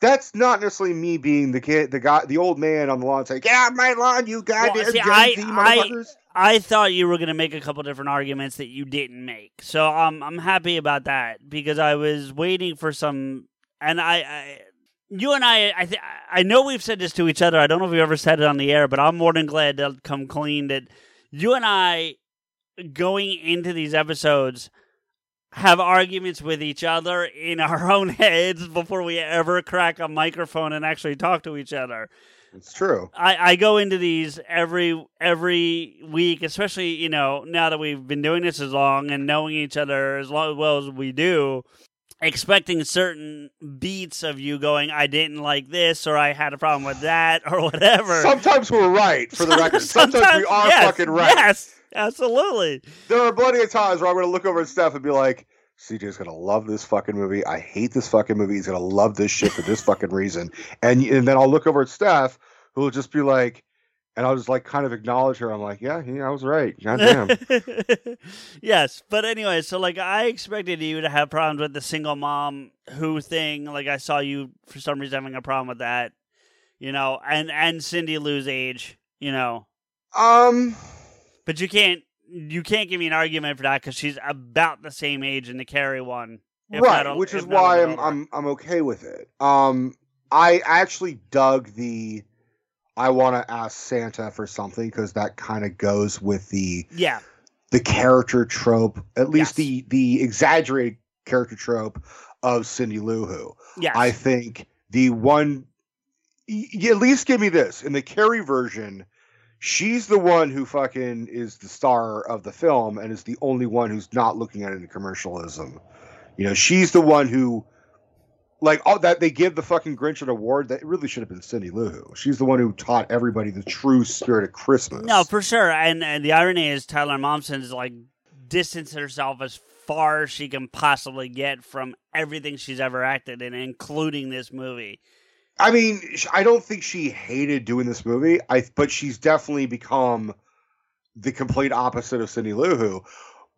Speaker 1: That's not necessarily me being the kid, the guy, the old man on the lawn saying, "Get out my lawn, you goddamn
Speaker 5: see,
Speaker 1: Gen
Speaker 5: I-
Speaker 1: Z
Speaker 5: I-
Speaker 1: motherfuckers."
Speaker 5: I thought you were going to make a couple different arguments that you didn't make. So um, I'm happy about that because I was waiting for some, and I, I you and I, I, th- I know we've said this to each other. I don't know if we ever said it on the air, but I'm more than glad to come clean that you and I, going into these episodes, have arguments with each other in our own heads before we ever crack a microphone and actually talk to each other.
Speaker 1: It's true.
Speaker 5: I, I go into these every every week, especially you know now that we've been doing this as long and knowing each other as long, well as we do, expecting certain beats of you going, I didn't like this or I had a problem with that or whatever.
Speaker 1: Sometimes we're right for the record. Sometimes, we are
Speaker 5: yes,
Speaker 1: fucking right.
Speaker 5: Yes, absolutely.
Speaker 1: There are plenty of times where I'm going to look over at Steph and be like, CJ's going to love this fucking movie. I hate this fucking movie. He's going to love this shit for this fucking reason. And and then I'll look over at Steph, who will just be like, and I'll just like kind of acknowledge her. I'm like, yeah, yeah, I was right. Goddamn.
Speaker 5: yes, but anyway, so like I expected you to have problems with the single mom who thing. Like I saw you for some reason having a problem with that, you know, and and Cindy Lou's age, you know,
Speaker 1: um,
Speaker 5: but you can't you can't give me an argument for that because she's about the same age in the Carrey one,
Speaker 1: right, which is why I'm. I'm I'm okay with it. Um, I actually dug the. I want to ask Santa for something because that kind of goes with the
Speaker 5: yeah,
Speaker 1: the character trope, at least
Speaker 5: Yes.
Speaker 1: the the exaggerated character trope of Cindy Lou Who.
Speaker 5: yes,
Speaker 1: I think the one, y- y- at least give me this in the Carrey version. She's the one who fucking is the star of the film and is the only one who's not looking at any commercialism. You know, she's the one who, like, all that they give the fucking Grinch an award. That really should have been Cindy Lou Who. She's the one who taught everybody the true spirit of Christmas.
Speaker 5: no, for sure. And, and the irony is Taylor Momsen is like distanced herself as far as she can possibly get from everything she's ever acted in, including this movie.
Speaker 1: I mean, I don't think she hated doing this movie. I but she's definitely become the complete opposite of Cindy Lou Who.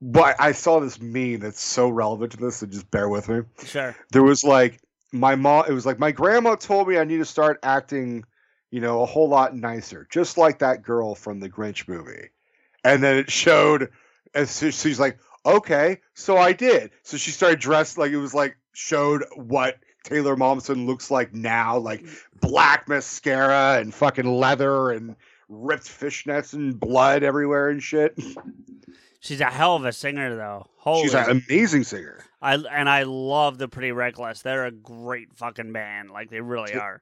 Speaker 1: But I saw this meme that's so relevant to this, so just bear with me.
Speaker 5: Sure.
Speaker 1: There was like my mom. It was like my grandma told me I need to start acting, you know, a whole lot nicer, just like that girl from the Grinch movie. And then it showed, and so she's like, okay, so I did. So she started dressed like it was like showed what Taylor Momsen looks like now, like black mascara and fucking leather and ripped fishnets and blood everywhere and shit.
Speaker 5: She's a hell of a singer, though. Holy,
Speaker 1: She's an amazing singer.
Speaker 5: I and I love the Pretty Reckless. They're a great fucking band. Like they really
Speaker 1: T-
Speaker 5: are.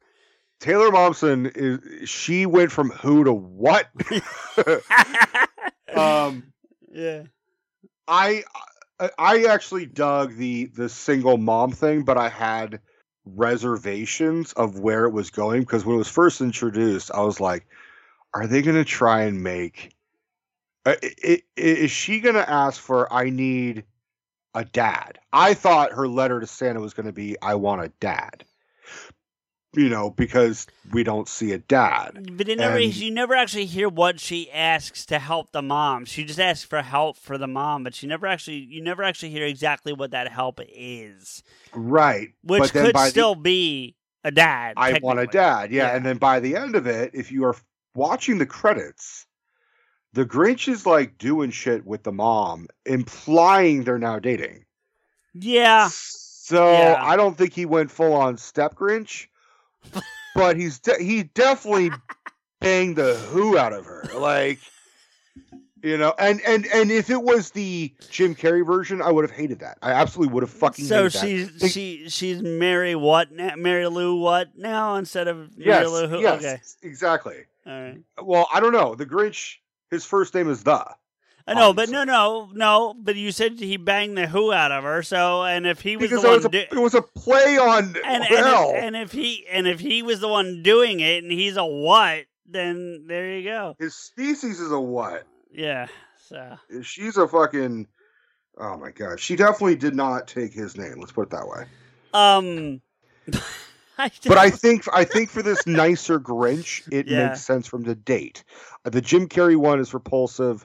Speaker 1: Taylor Momsen is she went from who to what? um
Speaker 5: yeah.
Speaker 1: I I- I actually dug the the single mom thing, but I had reservations of where it was going because when it was first introduced, I was like, "Are they going to try and make? Uh, is she going to ask for? I need a dad." I thought her letter to Santa was going to be, "I want a dad," you know, because we don't see a dad.
Speaker 5: But it never,
Speaker 1: And-
Speaker 5: you never actually hear what she asks to help the mom. She just asks for help for the mom, but she never actually, you never actually hear exactly what that help is,
Speaker 1: Right,
Speaker 5: which could
Speaker 1: by the-
Speaker 5: still be a dad.
Speaker 1: I want a dad. Yeah.
Speaker 5: Yeah.
Speaker 1: And then by the end of it, if you are watching the credits, the Grinch is like doing shit with the mom, implying they're now dating.
Speaker 5: Yeah.
Speaker 1: So
Speaker 5: Yeah.
Speaker 1: I don't think he went full on step Grinch, but he's de- he definitely banged the who out of her. Like, you know, and and and if it was the Jim Carrey version, I would have hated that. I absolutely would have fucking
Speaker 5: So
Speaker 1: hated that.
Speaker 5: she's
Speaker 1: Think-
Speaker 5: she she's Mary what now? Mary Lou what now instead of Mary
Speaker 1: yes,
Speaker 5: Lou who?
Speaker 1: yes,
Speaker 5: Okay.
Speaker 1: exactly.
Speaker 5: All right.
Speaker 1: Well, I don't know. The Grinch, his first name is the.
Speaker 5: I know, but no, no, no. But you said he banged the who out of her. So, and if he was
Speaker 1: Because
Speaker 5: the
Speaker 1: it
Speaker 5: one,
Speaker 1: was, a,
Speaker 5: do-
Speaker 1: it was a play on
Speaker 5: and and
Speaker 1: hell.
Speaker 5: if, and if he and if he was the one doing it, and he's a what, then there you go.
Speaker 1: his species is a what?
Speaker 5: Yeah. So
Speaker 1: She's a fucking. Oh my god, she definitely did not take his name. Let's put it that way.
Speaker 5: um. I
Speaker 1: But I think I think for this nicer Grinch, it
Speaker 5: Yeah.
Speaker 1: makes sense from the date. Uh, The Jim Carrey one is repulsive.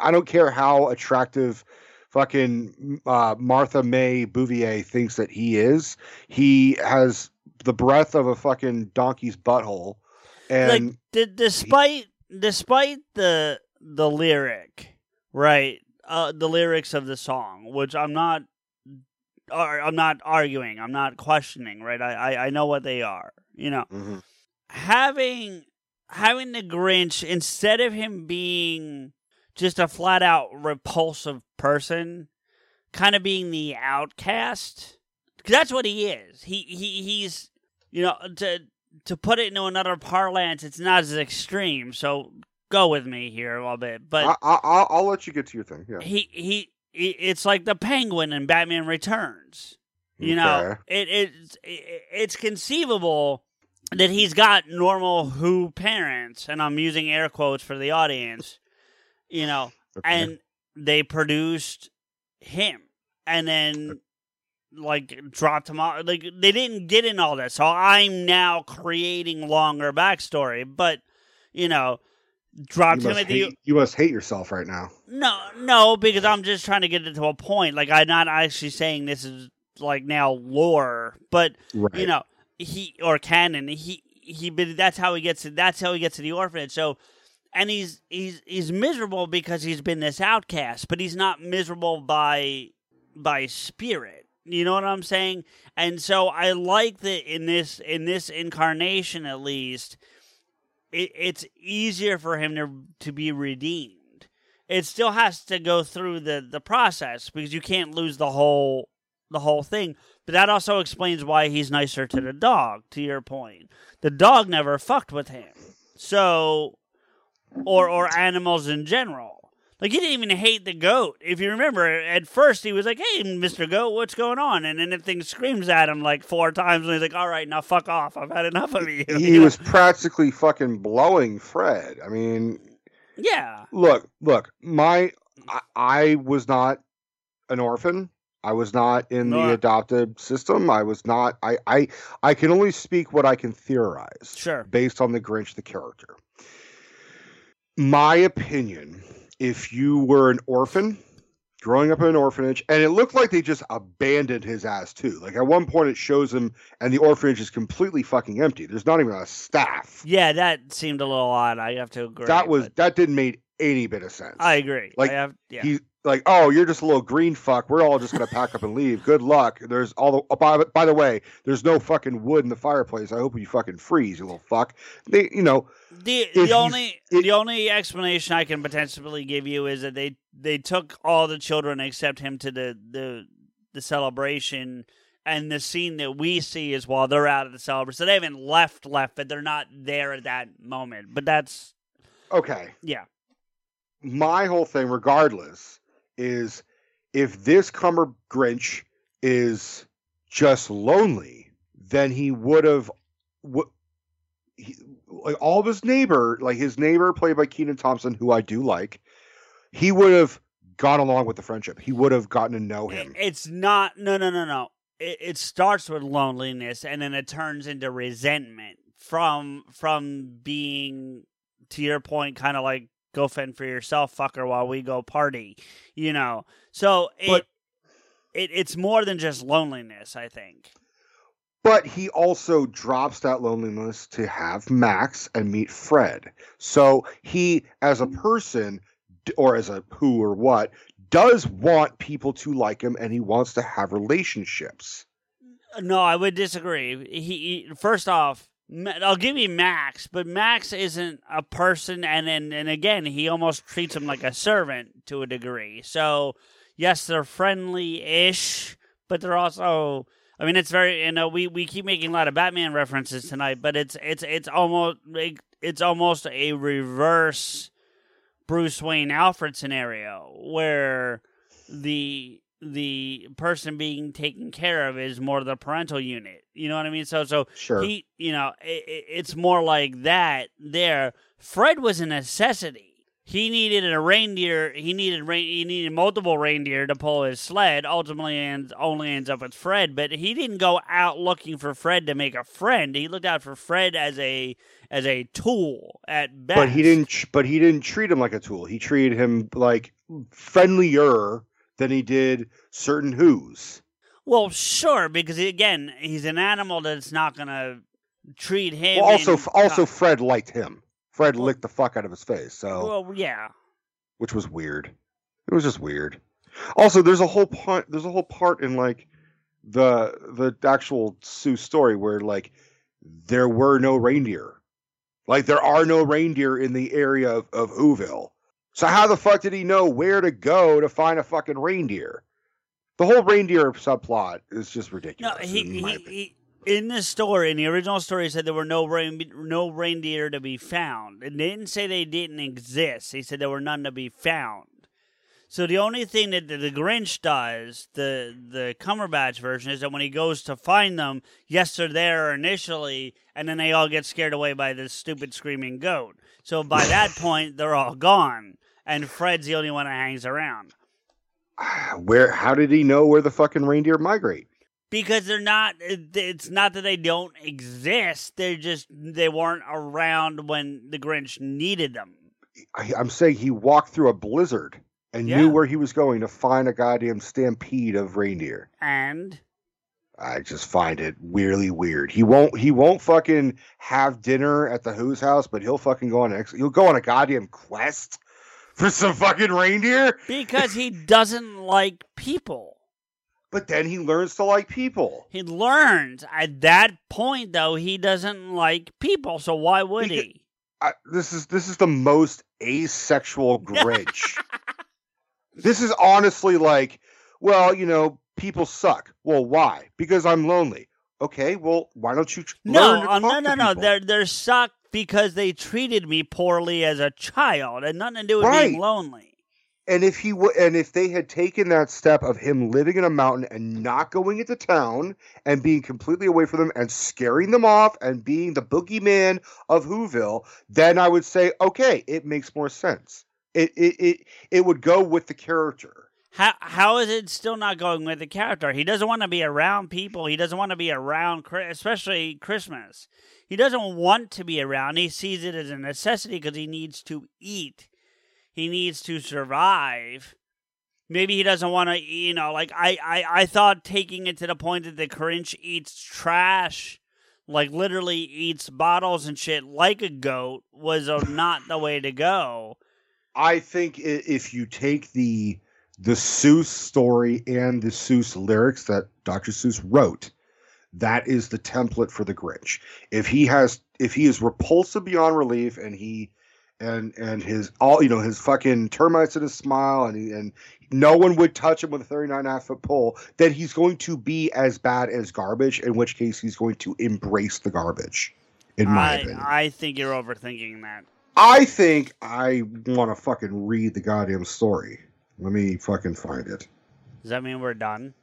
Speaker 1: I don't care how attractive fucking uh, Martha May Whovier thinks that he is. He has the breath of a fucking donkey's butthole. And
Speaker 5: like d- despite despite the the lyric right uh the lyrics of the song which i'm not i'm not arguing i'm not questioning right I, I i know what they are you know
Speaker 1: Mhm.
Speaker 5: having having the grinch instead of him being just a flat out repulsive person kind of being the outcast 'Cause that's what he is he he he's you know to to put it into another parlance it's not as extreme so go with me here a little bit but
Speaker 1: I, I, I'll, I'll let you get to your thing. Yeah.
Speaker 5: he he it's like the penguin in batman returns you know it, it's it, it's conceivable that he's got normal who parents and i'm using air quotes for the audience you know
Speaker 1: Okay.
Speaker 5: and they produced him and then like dropped him off like they didn't get in all that so i'm now creating longer backstory but you know dropped
Speaker 1: you,
Speaker 5: him at the
Speaker 1: you must hate yourself right now.
Speaker 5: no no because i'm just trying to get it to a point like i'm not actually saying this is like now lore but
Speaker 1: Right.
Speaker 5: you know he or canon he he but that's how he gets to that's how he gets to the orphanage so and he's he's he's miserable because he's been this outcast but he's not miserable by by spirit. You know what i'm saying? And so i like that in this in this incarnation at least it, it's easier for him to to be redeemed. It still has to go through the the process because you can't lose the whole the whole thing. But that also explains why he's nicer to the dog to your point. The dog never fucked with him. So or or animals in general like he didn't even hate the goat if you remember at first he was like hey mr goat what's going on and then the thing screams at him like four times and he's like all right now fuck off i've had enough of you
Speaker 1: he
Speaker 5: You know?
Speaker 1: was practically fucking blowing Fred. I mean,
Speaker 5: yeah
Speaker 1: look, look, my I, I was not an orphan. I was not in the adopted system. I was not I I I can only speak what I can theorize
Speaker 5: sure
Speaker 1: based on the Grinch the character. My opinion, if you were an orphan growing up in an orphanage and it looked like they just abandoned his ass too. Like at one point it shows him and the orphanage is completely fucking empty. There's not even a staff.
Speaker 5: yeah that seemed a little odd i have to agree
Speaker 1: that was that didn't make any bit of sense.
Speaker 5: i agree
Speaker 1: like,
Speaker 5: I have, yeah
Speaker 1: He like, oh, you're just a little green fuck. We're all just gonna pack up and leave. Good luck. There's all the. Oh, by, by the way, there's no fucking wood in the fireplace. I hope you fucking freeze, you little fuck. They, you know,
Speaker 5: The the only
Speaker 1: it-
Speaker 5: the only explanation I can potentially give you is that they they took all the children except him to the the the celebration and the scene that we see is while they're out at the celebration. So they haven't left left, but they're not there at that moment. But that's
Speaker 1: okay.
Speaker 5: yeah.
Speaker 1: my whole thing, regardless, is if this Cumber Grinch is just lonely, then he would have, like all of his neighbor, like his neighbor played by Kenan Thompson, who I do like, he would have gone along with the friendship. He would have gotten to know him.
Speaker 5: It's not no no no no. It, it starts with loneliness and then it turns into resentment from from being to your point kind of like go fend for yourself fucker while we go party you know so it,
Speaker 1: But-
Speaker 5: it it's more than just loneliness i think
Speaker 1: But he also drops that loneliness to have Max and meet Fred. So he, as a person, or as a who or what, does want people to like him and he wants to have relationships.
Speaker 5: No, I would disagree. He, he first off, I'll give you Max, but Max isn't a person, and and, and again, he almost treats him like a servant to a degree. So yes, they're friendly-ish, but they're also. I mean, it's very. You know, we, we keep making a lot of Batman references tonight, but it's it's it's almost like it's almost a reverse Bruce Wayne Alfred scenario where the the person being taken care of is more the parental unit. You know what I mean? So so
Speaker 1: Sure.
Speaker 5: he, you know, it, it's more like that. There, Fred was a necessity. He needed a reindeer. He needed rein, he needed multiple reindeer to pull his sled. Ultimately, and only ends up with Fred. But he didn't go out looking for Fred to make a friend. He looked out for Fred as a as a tool at best.
Speaker 1: but he didn't but he didn't treat him like a tool. He treated him like friendlier than he did certain who's.
Speaker 5: Well, sure, because again, he's an animal that's not going to treat him.
Speaker 1: Well, also also Fred liked him. Fred licked the fuck out of his face. So
Speaker 5: well, yeah.
Speaker 1: which was weird. It was just weird. Also, there's a whole part. There's a whole part in like the the actual Seuss story where like there were no reindeer, like there are no reindeer in the area of, of Whoville. So how the fuck did he know where to go to find a fucking reindeer? The whole reindeer subplot is just
Speaker 5: No,
Speaker 1: ridiculous.
Speaker 5: he,
Speaker 1: in
Speaker 5: he, he in the story, in the original story, he said there were no rein, no reindeer to be found. And they didn't say they didn't exist. He said there were none to be found. So the only thing that the, the Grinch does, the the Cumberbatch version, is that when he goes to find them, yes, they're there initially, and then they all get scared away by this stupid screaming goat. So by that point, they're all gone, and Fred's the only one that hangs around.
Speaker 1: where? How did he know where the fucking reindeer migrate?
Speaker 5: because they're not it's not that they don't exist they're just they weren't around when the grinch needed them
Speaker 1: I, I'm saying he walked through a blizzard and
Speaker 5: Yeah.
Speaker 1: knew where he was going to find a goddamn stampede of reindeer.
Speaker 5: and
Speaker 1: I just find it weirdly weird. He won't he won't fucking have dinner at the Who's house, but he'll fucking go on ex- he'll go on a goddamn quest for some fucking reindeer.
Speaker 5: because he doesn't like people
Speaker 1: But then he learns to like people.
Speaker 5: he learns at that point though he doesn't like people so why would
Speaker 1: Because-
Speaker 5: he
Speaker 1: I, this is this is the most asexual Grinch. this is honestly like, well, you know, people suck. Well, why? Because I'm lonely. Okay, well, why don't you
Speaker 5: no
Speaker 1: learn to
Speaker 5: uh, no
Speaker 1: talk
Speaker 5: no
Speaker 1: to
Speaker 5: no they're they're sucked because they treated me poorly as a child and nothing to do with being lonely
Speaker 1: And if he would, and if they had taken that step of him living in a mountain and not going into town and being completely away from them and scaring them off and being the boogeyman of Whoville, then I would say, okay, it makes more sense. It it it, it would go with the character.
Speaker 5: How how is it still not going with the character? He doesn't want to be around people. He doesn't want to be around, especially Christmas. He doesn't want to be around. He sees it as a necessity because he needs to eat. He needs to survive. Maybe he doesn't want to, you know, like I, I, I thought taking it to the point that the Grinch eats trash, like literally eats bottles and shit like a goat, was not the way to go.
Speaker 1: I think if you take the the Seuss story and the Seuss lyrics that Dr. Seuss wrote, that is the template for the Grinch. If he has if he is repulsive beyond relief and he and and his all you know his fucking termites in his smile and he, and no one would touch him with a 39 and a half foot pole then he's going to be as bad as garbage in which case he's going to embrace the garbage in my
Speaker 5: I,
Speaker 1: opinion
Speaker 5: I think you're overthinking that.
Speaker 1: I think I want to fucking read the goddamn story. Let me fucking find it.
Speaker 5: Does that mean we're done?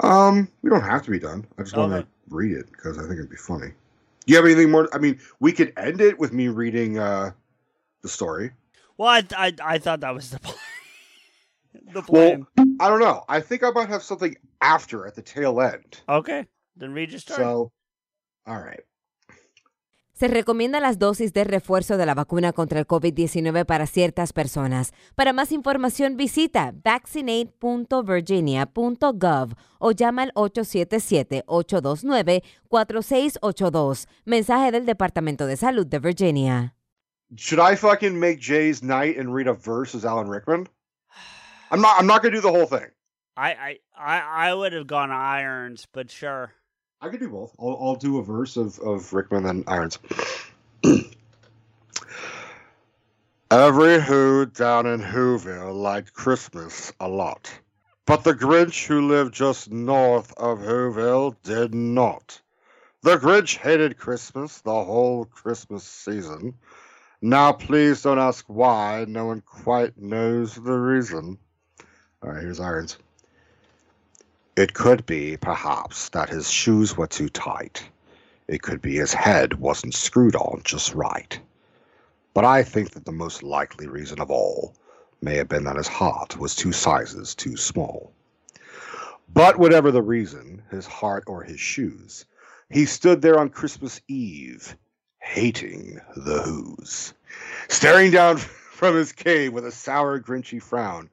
Speaker 1: Um, we don't have to be done. I just want to read it because I think it'd be funny. Do you have anything more? I mean, we could end it with me reading uh the story.
Speaker 5: Well, I I, I thought that was the plan. the
Speaker 1: Well. I don't know. I think I might have something after at the tail end.
Speaker 5: okay, then read your story.
Speaker 1: So, all right.
Speaker 6: Se recomienda las dosis de refuerzo de la vacuna contra el COVID-19 para ciertas personas. Para más información visita vaccinate.virginia.gov o llama al 877-829-4682. Mensaje del Departamento de Salud de Virginia.
Speaker 1: Should I fucking make Jay's night and read a verse as Alan Rickman? I'm not. I'm not gonna do the whole thing.
Speaker 5: I I I, I would have gone irons, but sure.
Speaker 1: I could do both. I'll, I'll do a verse of, of Rickman and Irons. Every Who down in Whoville liked Christmas a lot. But the Grinch who lived just north of Whoville did not. The Grinch hated Christmas the whole Christmas season. Now please don't ask why, no one quite knows the reason. Alright, here's Irons. It could be, perhaps, that his shoes were too tight. It could be his head wasn't screwed on just right. But I think that the most likely reason of all may have been that his heart was two sizes too small. But whatever the reason, his heart or his shoes, he stood there on Christmas Eve, hating the Who's, staring down from his cave with a sour, grinchy frown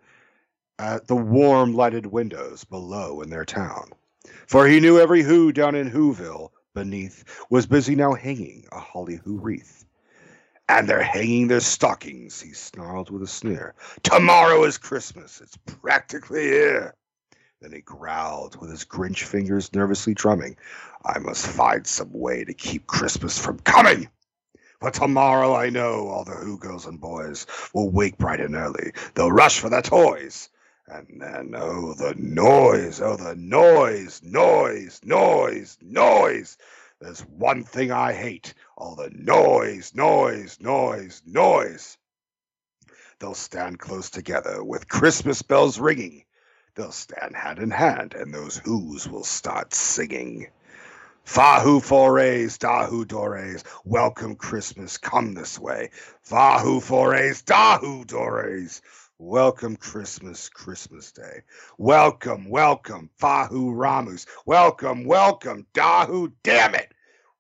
Speaker 1: at the warm lighted windows below in their town. For he knew every Who down in Whoville beneath was busy now hanging a holly Who wreath. And they're hanging their stockings, he snarled with a sneer. Tomorrow is Christmas, it's practically here. Then he growled, with his Grinch fingers nervously drumming, I must find some way to keep Christmas from coming. For tomorrow I know all the Who girls and boys will wake bright and early. They'll rush for their toys. And then, oh, the noise, oh, the noise, noise, noise, noise. There's one thing I hate all the noise, noise, noise, noise. They'll stand close together with Christmas bells ringing. They'll stand hand in hand, and those Who's will start singing. Fahu forays, dahu dores, welcome Christmas, come this way. Fahu forays, dahu dores. Welcome Christmas, Christmas Day. Welcome, welcome, Fahu Ramus. Welcome, welcome, Dahu, damn it.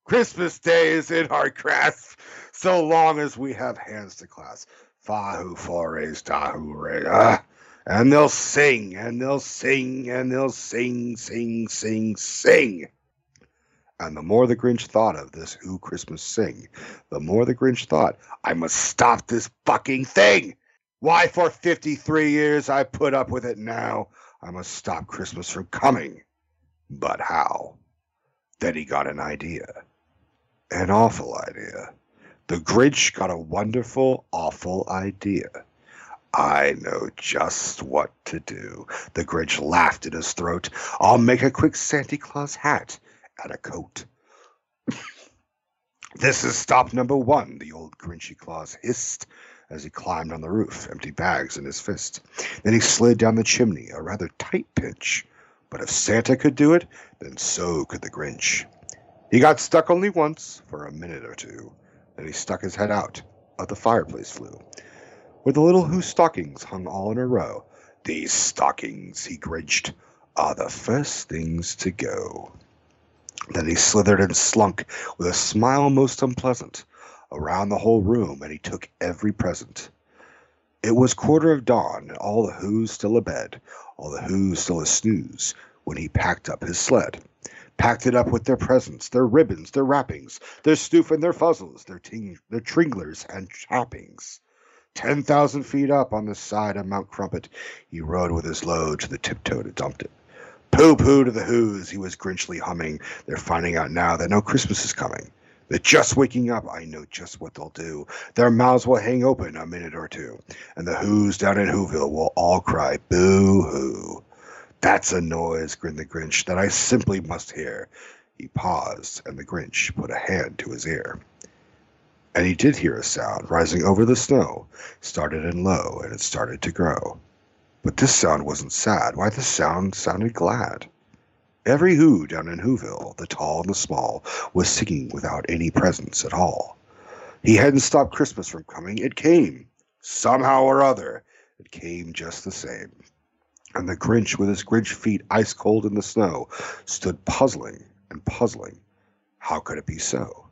Speaker 1: Christmas Day is in our grasp so long as we have hands to clasp. Fahu forays, Dahu ray. Ah. And they'll sing, and they'll sing, and they'll sing, sing, sing, sing. And the more the Grinch thought of this Who Christmas Sing, the more the Grinch thought, I must stop this fucking thing. Why, for 53 years I put up with it now. I must stop Christmas from coming. But how? Then he got an idea. An awful idea. The Grinch got a wonderful, awful idea. I know just what to do. The Grinch laughed in his throat. I'll make a quick Santa Claus hat and a coat. this is stop number one, the old Grinchy Claus hissed as he climbed on the roof, empty bags in his fist. Then he slid down the chimney, a rather tight pinch. But if Santa could do it, then so could the Grinch. He got stuck only once, for a minute or two. Then he stuck his head out. Out the fireplace flew, where the little Who stockings hung all in a row. These stockings, he grinched, are the first things to go. Then he slithered and slunk, with a smile most unpleasant, around the whole room, and he took every present. It was quarter of dawn, and all the Who's still abed, all the Who's still a snooze, when he packed up his sled. Packed it up with their presents, their ribbons, their wrappings, their stoof and their fuzzles, their, ting- their tringlers and trappings. Ten thousand feet up on the side of Mount Crumpet, he rode with his load to the tiptoe to dump it. Pooh pooh to the Who's, he was grinchly humming. They're finding out now that no Christmas is coming. They're just waking up. I know just what they'll do. Their mouths will hang open a minute or two, and the Who's down in Whoville will all cry boo hoo. That's a noise, grinned the Grinch, that I simply must hear. He paused, and the Grinch put a hand to his ear. And he did hear a sound rising over the snow. Started in low, and it started to grow. But this sound wasn't sad. Why, this sound sounded glad. Every Who down in Whoville, the tall and the small, was singing without any presents at all. He hadn't stopped Christmas from coming. It came. Somehow or other, it came just the same. And the Grinch, with his Grinch feet ice cold in the snow, stood puzzling and puzzling. How could it be so?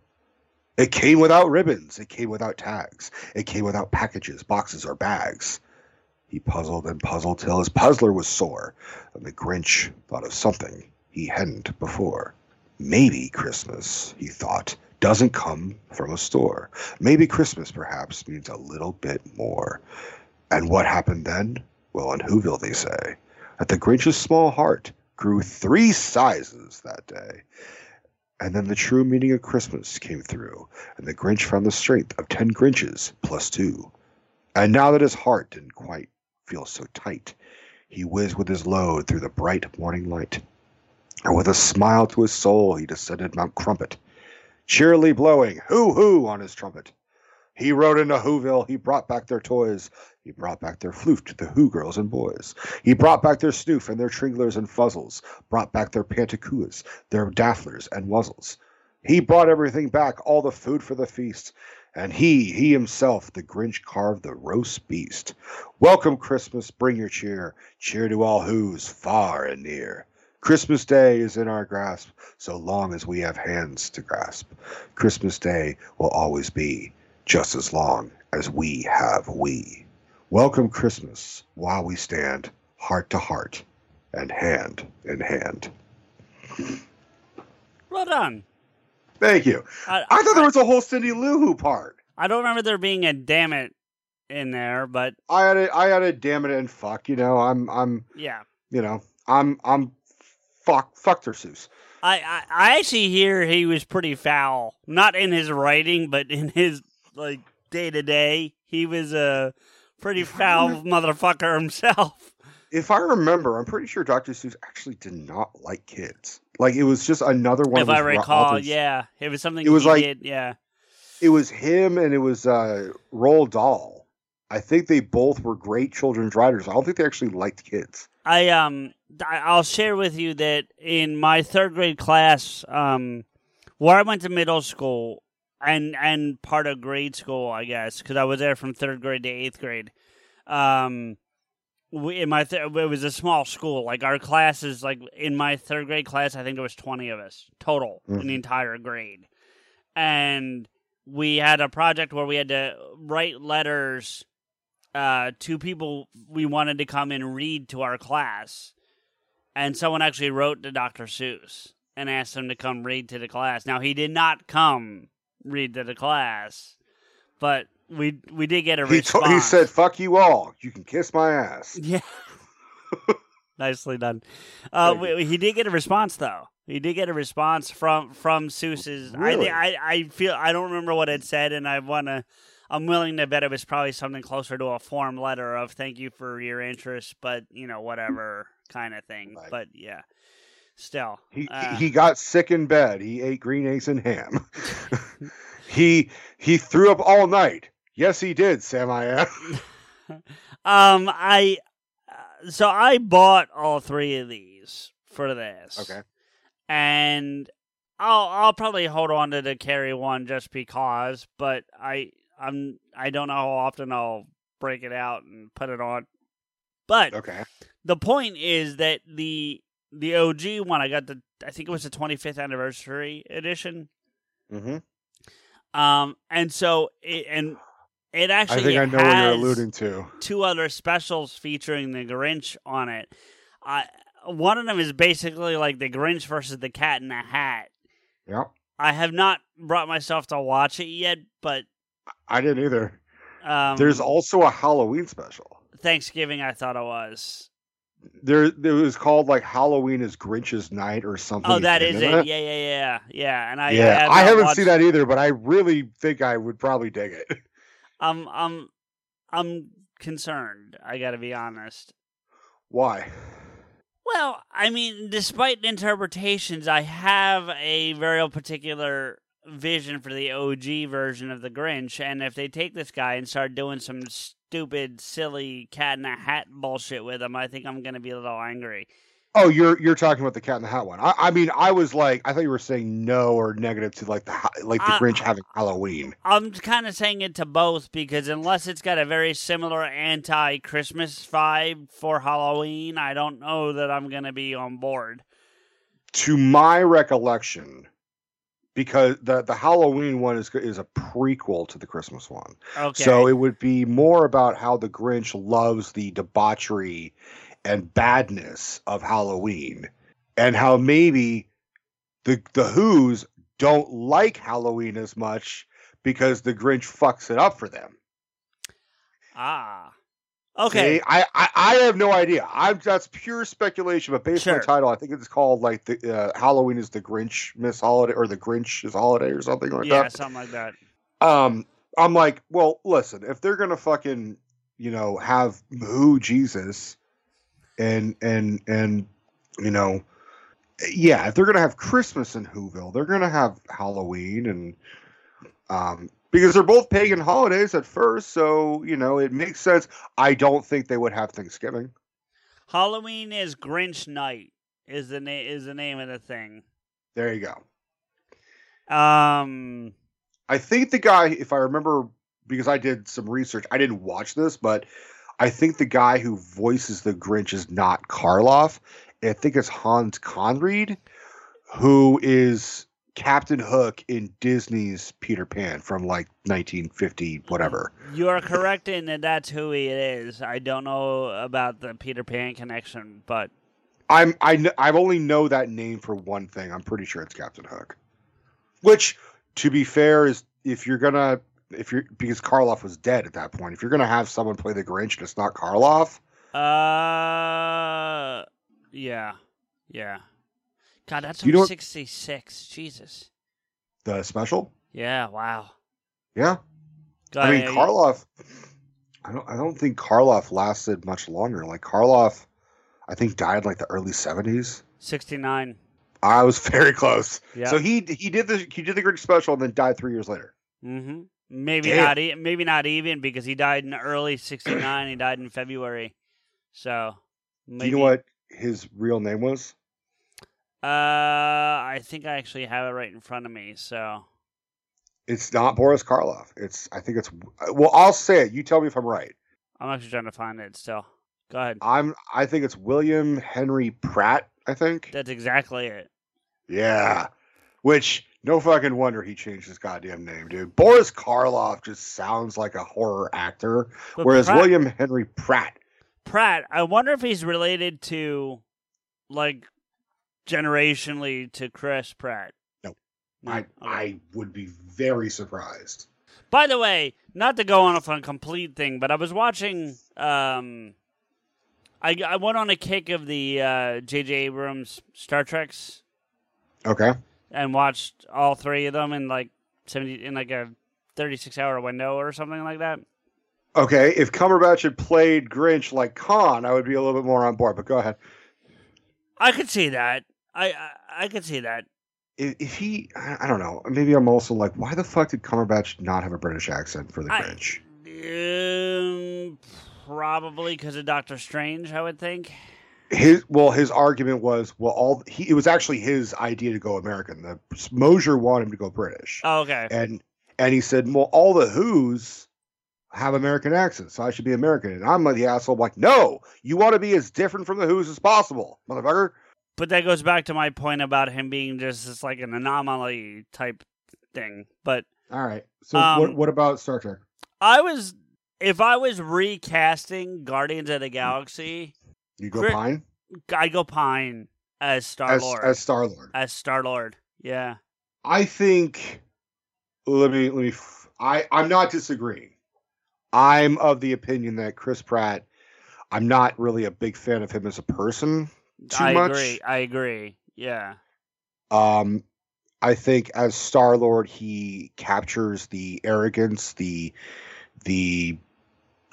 Speaker 1: It came without ribbons. It came without tags. It came without packages, boxes, or bags. He puzzled and puzzled till his puzzler was sore, and the Grinch thought of something he hadn't before. Maybe Christmas, he thought, doesn't come from a store. Maybe Christmas, perhaps, means a little bit more. And what happened then? Well, in Whoville, they say that the Grinch's small heart grew three sizes that day. And then the true meaning of Christmas came through, and the Grinch found the strength of 10 Grinches plus two. And now that his heart didn't quite feel so tight, he whizzed with his load through the bright morning light. And with a smile to his soul, he descended Mount Crumpet, cheerily blowing hoo hoo on his trumpet. He rode into Whoville, he brought back their toys, he brought back their flute, to the Who girls and boys. He brought back their snoof and their tringlers and fuzzles, brought back their pantacuas, their dafflers and wuzzles. He brought everything back, all the food for the feast. And he, he himself, the Grinch carved the roast beast. Welcome, Christmas, bring your cheer, cheer to all who's far and near. Christmas Day is in our grasp, so long as we have hands to grasp. Christmas Day will always be just as long as we have we. Welcome Christmas while we stand heart to heart and hand in hand.
Speaker 5: Well done.
Speaker 1: Thank you.
Speaker 5: I,
Speaker 1: I thought there was a whole Cindy Lou Who part.
Speaker 5: I don't remember there being a damn it in there, but
Speaker 1: I had a I had a damn it and fuck. You know, I'm I'm
Speaker 5: yeah.
Speaker 1: you know I'm I'm fuck fuck Seuss.
Speaker 5: I, I, I actually hear he was pretty foul. Not in his writing, but in his like day to day. He was a pretty foul motherfucker himself.
Speaker 1: If I remember, I'm pretty sure Dr. Seuss actually did not like kids. Like it was just another one.
Speaker 5: if I recall,
Speaker 1: authors.
Speaker 5: yeah. It was something
Speaker 1: It was
Speaker 5: he
Speaker 1: like-
Speaker 5: did, yeah.
Speaker 1: it was him and it was uh Roald Dahl. I think they both were great children's writers. I don't think they actually liked kids.
Speaker 5: I um I'll share with you that in my third grade class, um, where I went to middle school and and part of grade school, I guess, because I was there from third grade to eighth grade. Um, we, in my th- it was a small school. Like our classes, like in my third grade class, I think there was twenty of us total in the entire grade, and we had a project where we had to write letters uh, to people we wanted to come and read to our class. And someone actually wrote to Dr. Seuss and asked him to come read to the class. Now, he did not come read to the class, but we we did get a
Speaker 1: He,
Speaker 5: response.
Speaker 1: to- he said, "Fuck you all. You can kiss my ass."
Speaker 5: Yeah. Nicely done. Uh, we, he did get a response though. He did get a response from from Seuss's.
Speaker 1: Really?
Speaker 5: I, I I feel I don't remember what it said, and I want to. I'm willing to bet it was probably something closer to a form letter of "Thank you for your interest," but you know whatever kind of thing.
Speaker 1: Right.
Speaker 5: But yeah, still,
Speaker 1: He
Speaker 5: uh,
Speaker 1: he got sick in bed. He ate green eggs and ham. he he threw up all night. Yes, he did, Sam. I am.
Speaker 5: um, I uh, so I bought all three of these for this.
Speaker 1: Okay.
Speaker 5: and I'll I'll probably hold on to the Carrey one just because, but I I'm I don't know how often I'll break it out and put it on. But
Speaker 1: Okay.
Speaker 5: the point is that the the OG one I got the I think it was the 25th anniversary edition.
Speaker 1: hmm
Speaker 5: Um and so it, and it
Speaker 1: I
Speaker 5: actually
Speaker 1: think I know what you're alluding to.
Speaker 5: two other specials featuring the Grinch on it. I one of them is basically like the Grinch versus the Cat in the Hat.
Speaker 1: Yep.
Speaker 5: I have not brought myself to watch it yet, but
Speaker 1: I didn't either.
Speaker 5: um,
Speaker 1: There's also a Halloween special.
Speaker 5: Thanksgiving. I thought it was.
Speaker 1: There, it was called like Halloween is Grinch's Night or something.
Speaker 5: Oh, that is
Speaker 1: isn't
Speaker 5: it. Yeah, yeah, yeah, yeah. And I,
Speaker 1: yeah, I,
Speaker 5: not
Speaker 1: haven't
Speaker 5: watched-
Speaker 1: seen that either, but I really think I would probably dig it.
Speaker 5: I'm, I'm, I'm concerned. I got to be honest.
Speaker 1: Why?
Speaker 5: Well, I mean, despite interpretations, I have a very particular vision for the OG version of the Grinch, and if they take this guy and start doing some stupid, silly cat in a hat bullshit with him, I think I'm going to be a little angry.
Speaker 1: Oh, you're you're talking about the Cat in the Hat one. I, I mean, I was like, I thought you were saying no or negative to like the like the Grinch having Halloween.
Speaker 5: I'm kind of saying it to both because unless it's got a very similar anti-Christmas vibe for Halloween, I don't know that I'm going to be on board.
Speaker 1: To my recollection, because the the Halloween one is is a prequel to the Christmas one.
Speaker 5: Okay.
Speaker 1: So it would be more about how the Grinch loves the debauchery and badness of Halloween, and how maybe the the Who's don't like Halloween as much because the Grinch fucks it up for them.
Speaker 5: ah. Okay.
Speaker 1: See, I, I I have no idea. I'm that's pure speculation, but based on the title, I think it's called like the uh, Halloween is the Grinch Miss Holiday or the Grinch is Holiday or something like
Speaker 5: yeah,
Speaker 1: that.
Speaker 5: Yeah, something like that.
Speaker 1: Um, I'm like, well, listen, if they're gonna fucking, you know, have who Jesus, and and and you know, yeah, if they're gonna have Christmas in Whoville, they're gonna have Halloween and um because they're both pagan holidays at first, so you know it makes sense. I don't think they would have Thanksgiving.
Speaker 5: Halloween is Grinch Night. Is the name is the name of the thing.
Speaker 1: There you go.
Speaker 5: Um.
Speaker 1: I think the guy, if I remember, because I did some research, I didn't watch this, but I think the guy who voices the Grinch is not Karloff. I think it's Hans Conried, who is Captain Hook in Disney's Peter Pan from like 1950, whatever.
Speaker 5: You are correct in that that's who he is. I don't know about the Peter Pan connection, but
Speaker 1: I'm I kn- I only know that name for one thing. I'm pretty sure it's Captain Hook. Which, to be fair, is if you're gonna if you're because Karloff was dead at that point. If you're gonna have someone play the Grinch and it's not Karloff,
Speaker 5: uh, yeah, yeah. God, that's
Speaker 1: You
Speaker 5: from
Speaker 1: know
Speaker 5: '66. Jesus.
Speaker 1: the special,
Speaker 5: Yeah. Wow.
Speaker 1: yeah.
Speaker 5: God,
Speaker 1: I mean,
Speaker 5: yeah,
Speaker 1: Karloff. I don't. I don't think Karloff lasted much longer. Like Karloff, I think died like the early seventies.
Speaker 5: 69.
Speaker 1: I was very close.
Speaker 5: Yeah.
Speaker 1: So he he did the he did the Grinch special and then died three years later.
Speaker 5: Mm-hmm. Maybe
Speaker 1: Damn.
Speaker 5: not. E- maybe not even because he died in early '69. he died in February. So. Maybe,
Speaker 1: Do you know what his real name was?
Speaker 5: Uh, I think I actually have it right in front of me. So.
Speaker 1: It's not Boris Karloff. It's I think it's well. I'll say it. You tell me if I'm right.
Speaker 5: I'm actually trying to find it still. Go ahead.
Speaker 1: I'm. I think it's William Henry Pratt. I think.
Speaker 5: That's exactly it.
Speaker 1: Yeah. Which no fucking wonder he changed his goddamn name, dude. Boris Karloff just sounds like a horror actor,
Speaker 5: But
Speaker 1: whereas
Speaker 5: Pratt-
Speaker 1: William Henry Pratt.
Speaker 5: Pratt, I wonder if he's related to, like, generationally to Chris Pratt.
Speaker 1: No.
Speaker 5: No?
Speaker 1: I
Speaker 5: Okay.
Speaker 1: I would be very surprised.
Speaker 5: By the way, not to go on a complete thing, but I was watching. Um, I I went on a kick of the uh, J.J. Abrams Star Treks
Speaker 1: Okay.
Speaker 5: and watched all three of them in like seventy in like a thirty six hour window or something like that.
Speaker 1: Okay. If Cumberbatch had played Grinch like Khan, I would be a little bit more on board. But go ahead.
Speaker 5: I could see that. I I, I could see that.
Speaker 1: If, if he, I don't know. Maybe I'm also like, why the fuck did Cumberbatch not have a British accent for the Grinch?
Speaker 5: Um, probably because of Doctor Strange, I would think.
Speaker 1: his well his argument was well all he it was actually his idea to go American. The Mosier wanted him to go British,
Speaker 5: Oh, okay.
Speaker 1: and and he said, well, all the Who's have American accents, so I should be American. And I'm like the asshole, like, no, you want to be as different from the Who's as possible, motherfucker.
Speaker 5: But that goes back to my point about him being just, just like an anomaly type thing. But
Speaker 1: All right. So
Speaker 5: Um,
Speaker 1: what what about Star Trek?
Speaker 5: I was, if I was recasting Guardians of the Galaxy,
Speaker 1: You go
Speaker 5: Chris-
Speaker 1: Pine
Speaker 5: I'd go Pine as Star Lord.
Speaker 1: as Star Lord.
Speaker 5: As Star Lord. Yeah.
Speaker 1: I think. Let me let me. I I'm not disagreeing. I'm of the opinion that Chris Pratt. I'm not really a big fan of him as a person. Too
Speaker 5: I
Speaker 1: much.
Speaker 5: agree. I agree. Yeah.
Speaker 1: Um, I think as Star Lord, he captures the arrogance, the the.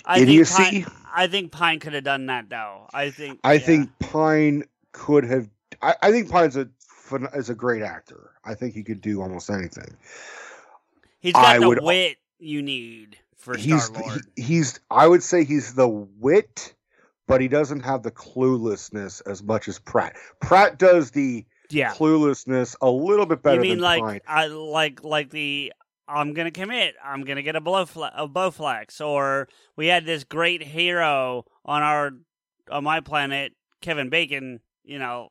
Speaker 5: I think
Speaker 1: Idiocy?
Speaker 5: Pine, I think Pine could have done that though. I think.
Speaker 1: I
Speaker 5: yeah.
Speaker 1: think Pine could have. I, I think Pine's a is a great actor. I think he could do almost anything.
Speaker 5: he's got
Speaker 1: I
Speaker 5: the
Speaker 1: would-
Speaker 5: wit you need for Star Lord.
Speaker 1: he- he's I would say he's the wit, but he doesn't have the cluelessness as much as Pratt. Pratt does the
Speaker 5: yeah.
Speaker 1: cluelessness a little bit better
Speaker 5: you mean
Speaker 1: than
Speaker 5: like
Speaker 1: Pine.
Speaker 5: I like like the I'm gonna commit. I'm gonna get a blow fla- a Bowflex, or we had this great hero on our on my planet, Kevin Bacon. You know,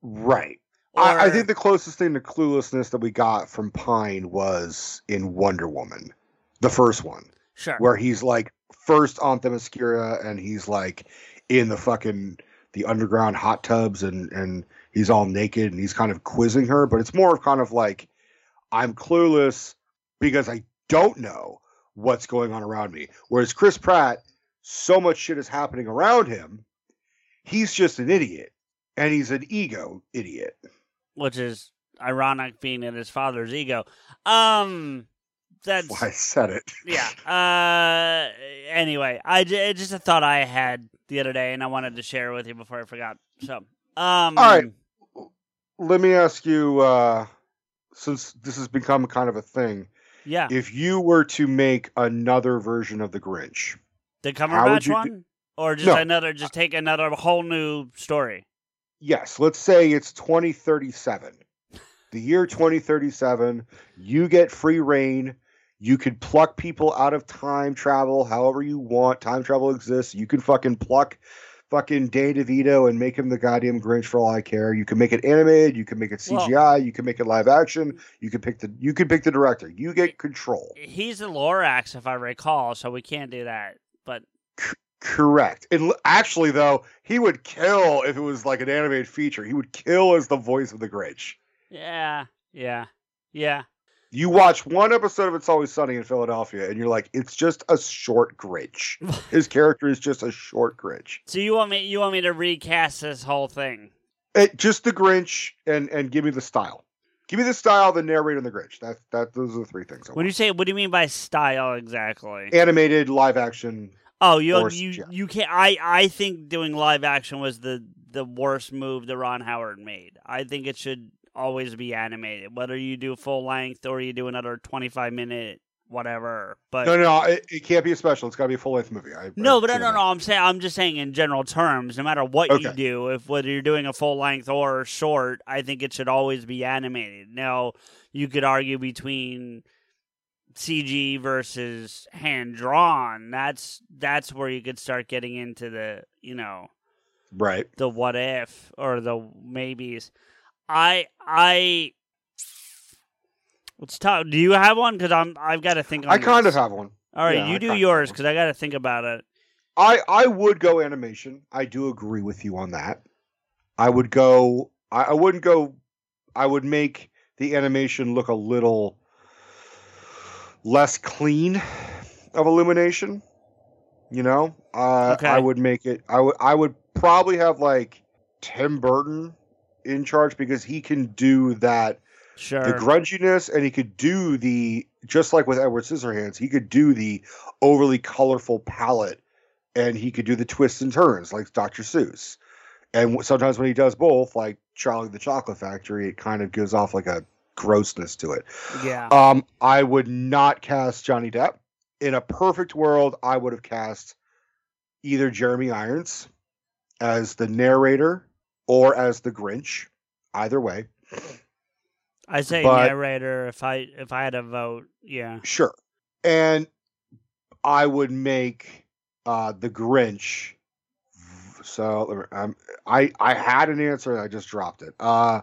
Speaker 1: Right.
Speaker 5: or
Speaker 1: I, I think the closest thing to cluelessness that we got from Pine was in Wonder Woman, the first one,
Speaker 5: sure.
Speaker 1: where he's like first on Themyscira and he's like in the fucking the underground hot tubs and and he's all naked and he's kind of quizzing her, but it's more of kind of like I'm clueless because I don't know what's going on around me. Whereas Chris Pratt so much shit is happening around him. He's just an idiot, and he's an ego idiot.
Speaker 5: which is ironic being in his father's ego. Um, that's
Speaker 1: Why I said it.
Speaker 5: yeah. Uh, anyway, I j- just a thought I had the other day, and I wanted to share with you before I forgot. So, um,
Speaker 1: All right. Let me ask you, uh, since this has become kind of a thing,
Speaker 5: yeah,
Speaker 1: if you were to make another version of the Grinch,
Speaker 5: the Cumberbatch
Speaker 1: do-
Speaker 5: one, or just
Speaker 1: No.
Speaker 5: another, just take another whole new story.
Speaker 1: yes, let's say it's 2037. The year 2037, you get free reign. You could pluck people out of time travel however you want. Time travel exists. You can fucking pluck fucking Danny DeVito and make him the goddamn Grinch for all I care. You can make it animated. You can make it
Speaker 5: Well-
Speaker 1: CGI. you can make it live action. You can pick the you can pick the director. You get control.
Speaker 5: He's a Lorax, if I recall, so we can't do that. But
Speaker 1: Correct. And actually, though, he would kill if it was like an animated feature. He would kill as the voice of the Grinch.
Speaker 5: yeah, yeah, yeah.
Speaker 1: You watch one episode of It's Always Sunny in Philadelphia, and you're like, it's just a short Grinch. His character is just a short Grinch.
Speaker 5: So you want me? You want me to recast this whole thing?
Speaker 1: It, just the Grinch, and and give me the style. Give me the style, the narrator, and the Grinch. That that those are the three things. I
Speaker 5: When you say, what do you mean by style exactly?
Speaker 1: animated live action.
Speaker 5: Oh, you
Speaker 1: Or
Speaker 5: you
Speaker 1: CGI.
Speaker 5: you can't. I I think doing live action was the the worst move that Ron Howard made. I think it should always be animated, whether you do full length or you do another twenty five minute whatever. But
Speaker 1: No, no, no it, it can't be a special. It's got to be a full length movie. I,
Speaker 5: no,
Speaker 1: I
Speaker 5: but no, no, no. I'm saying I'm just saying in general terms. No matter what you do, if whether you're doing a full length or short, I think it should always be animated. Now you could argue between CG versus hand drawn. That's that's where you could start getting into the you know
Speaker 1: Right.
Speaker 5: the what if or the maybes. I I. Let's talk. Do you have one? Because I'm. I've got to think. On
Speaker 1: I kind
Speaker 5: this.
Speaker 1: of have one.
Speaker 5: All right,
Speaker 1: yeah,
Speaker 5: you
Speaker 1: I
Speaker 5: do yours because I got to think about it.
Speaker 1: I I would go animation. I do agree with you on that. I would go. I, I wouldn't go. I would make the animation look a little less clean of illumination. You know, uh,
Speaker 5: Okay.
Speaker 1: I would make it. I would. I would probably have like Tim Burton in charge because he can do that
Speaker 5: Sure.
Speaker 1: the grunginess and he could do the just like with Edward Scissorhands, he could do the overly colorful palette and he could do the twists and turns like Dr. Seuss. And sometimes when he does both, like Charlie the Chocolate Factory, it kind of gives off like a grossness to it.
Speaker 5: yeah.
Speaker 1: Um, I would not cast Johnny Depp. In a perfect world, I would have cast either Jeremy Irons as the narrator or as the Grinch. Either way.
Speaker 5: I say
Speaker 1: but-
Speaker 5: narrator if I if I had a vote. Yeah.
Speaker 1: Sure. And I would make uh the Grinch. So um, I I had an answer I just dropped it. Uh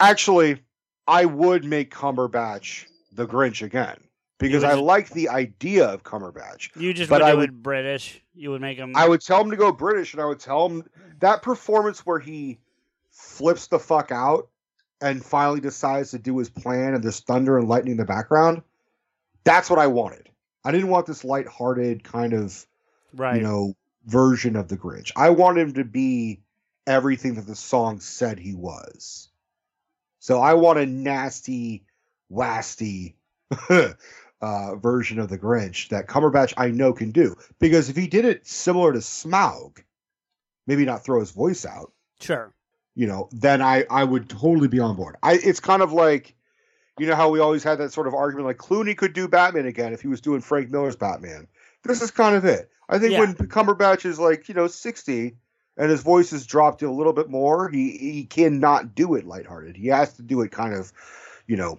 Speaker 1: actually I would make Cumberbatch the Grinch again because
Speaker 5: would
Speaker 1: I like the idea of Cumberbatch.
Speaker 5: You just
Speaker 1: But
Speaker 5: would
Speaker 1: I would-
Speaker 5: it British. You would make him.
Speaker 1: I would tell him to go British and I would tell him that performance where he flips the fuck out and finally decides to do his plan and there's thunder and lightning in the background. That's what I wanted. I didn't want this lighthearted kind of,
Speaker 5: right.
Speaker 1: you know, version of the Grinch. I wanted him to be everything that the song said he was. So I want a nasty, wasty uh, version of the Grinch that Cumberbatch I know can do. Because if he did it similar to Smaug, maybe not throw his voice out,
Speaker 5: sure.
Speaker 1: you know, then I I would totally be on board. I it's kind of like, you know how we always had that sort of argument like Clooney could do Batman again if he was doing Frank Miller's Batman. This is kind of it. I think
Speaker 5: Yeah.
Speaker 1: when Cumberbatch is like you know sixty and his voice has dropped a little bit more, he he cannot do it lighthearted. He has to do it kind of, you know,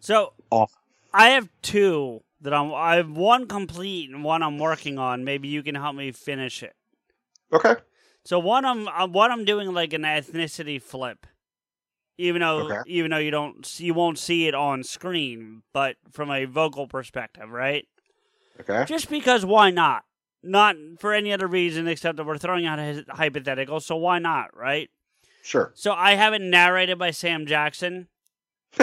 Speaker 5: So
Speaker 1: off.
Speaker 5: I have two that I'm. I have one complete and one I'm working on. Maybe you can help me finish it.
Speaker 1: Okay.
Speaker 5: So one I'm uh, one I'm doing like an ethnicity flip, even though
Speaker 1: Okay.
Speaker 5: even though you don't you won't see it on screen, but from a vocal perspective, right?
Speaker 1: Okay.
Speaker 5: Just because why not? Not for any other reason except that we're throwing out a hypothetical. So why not, right?
Speaker 1: Sure.
Speaker 5: So I have it narrated by Sam Jackson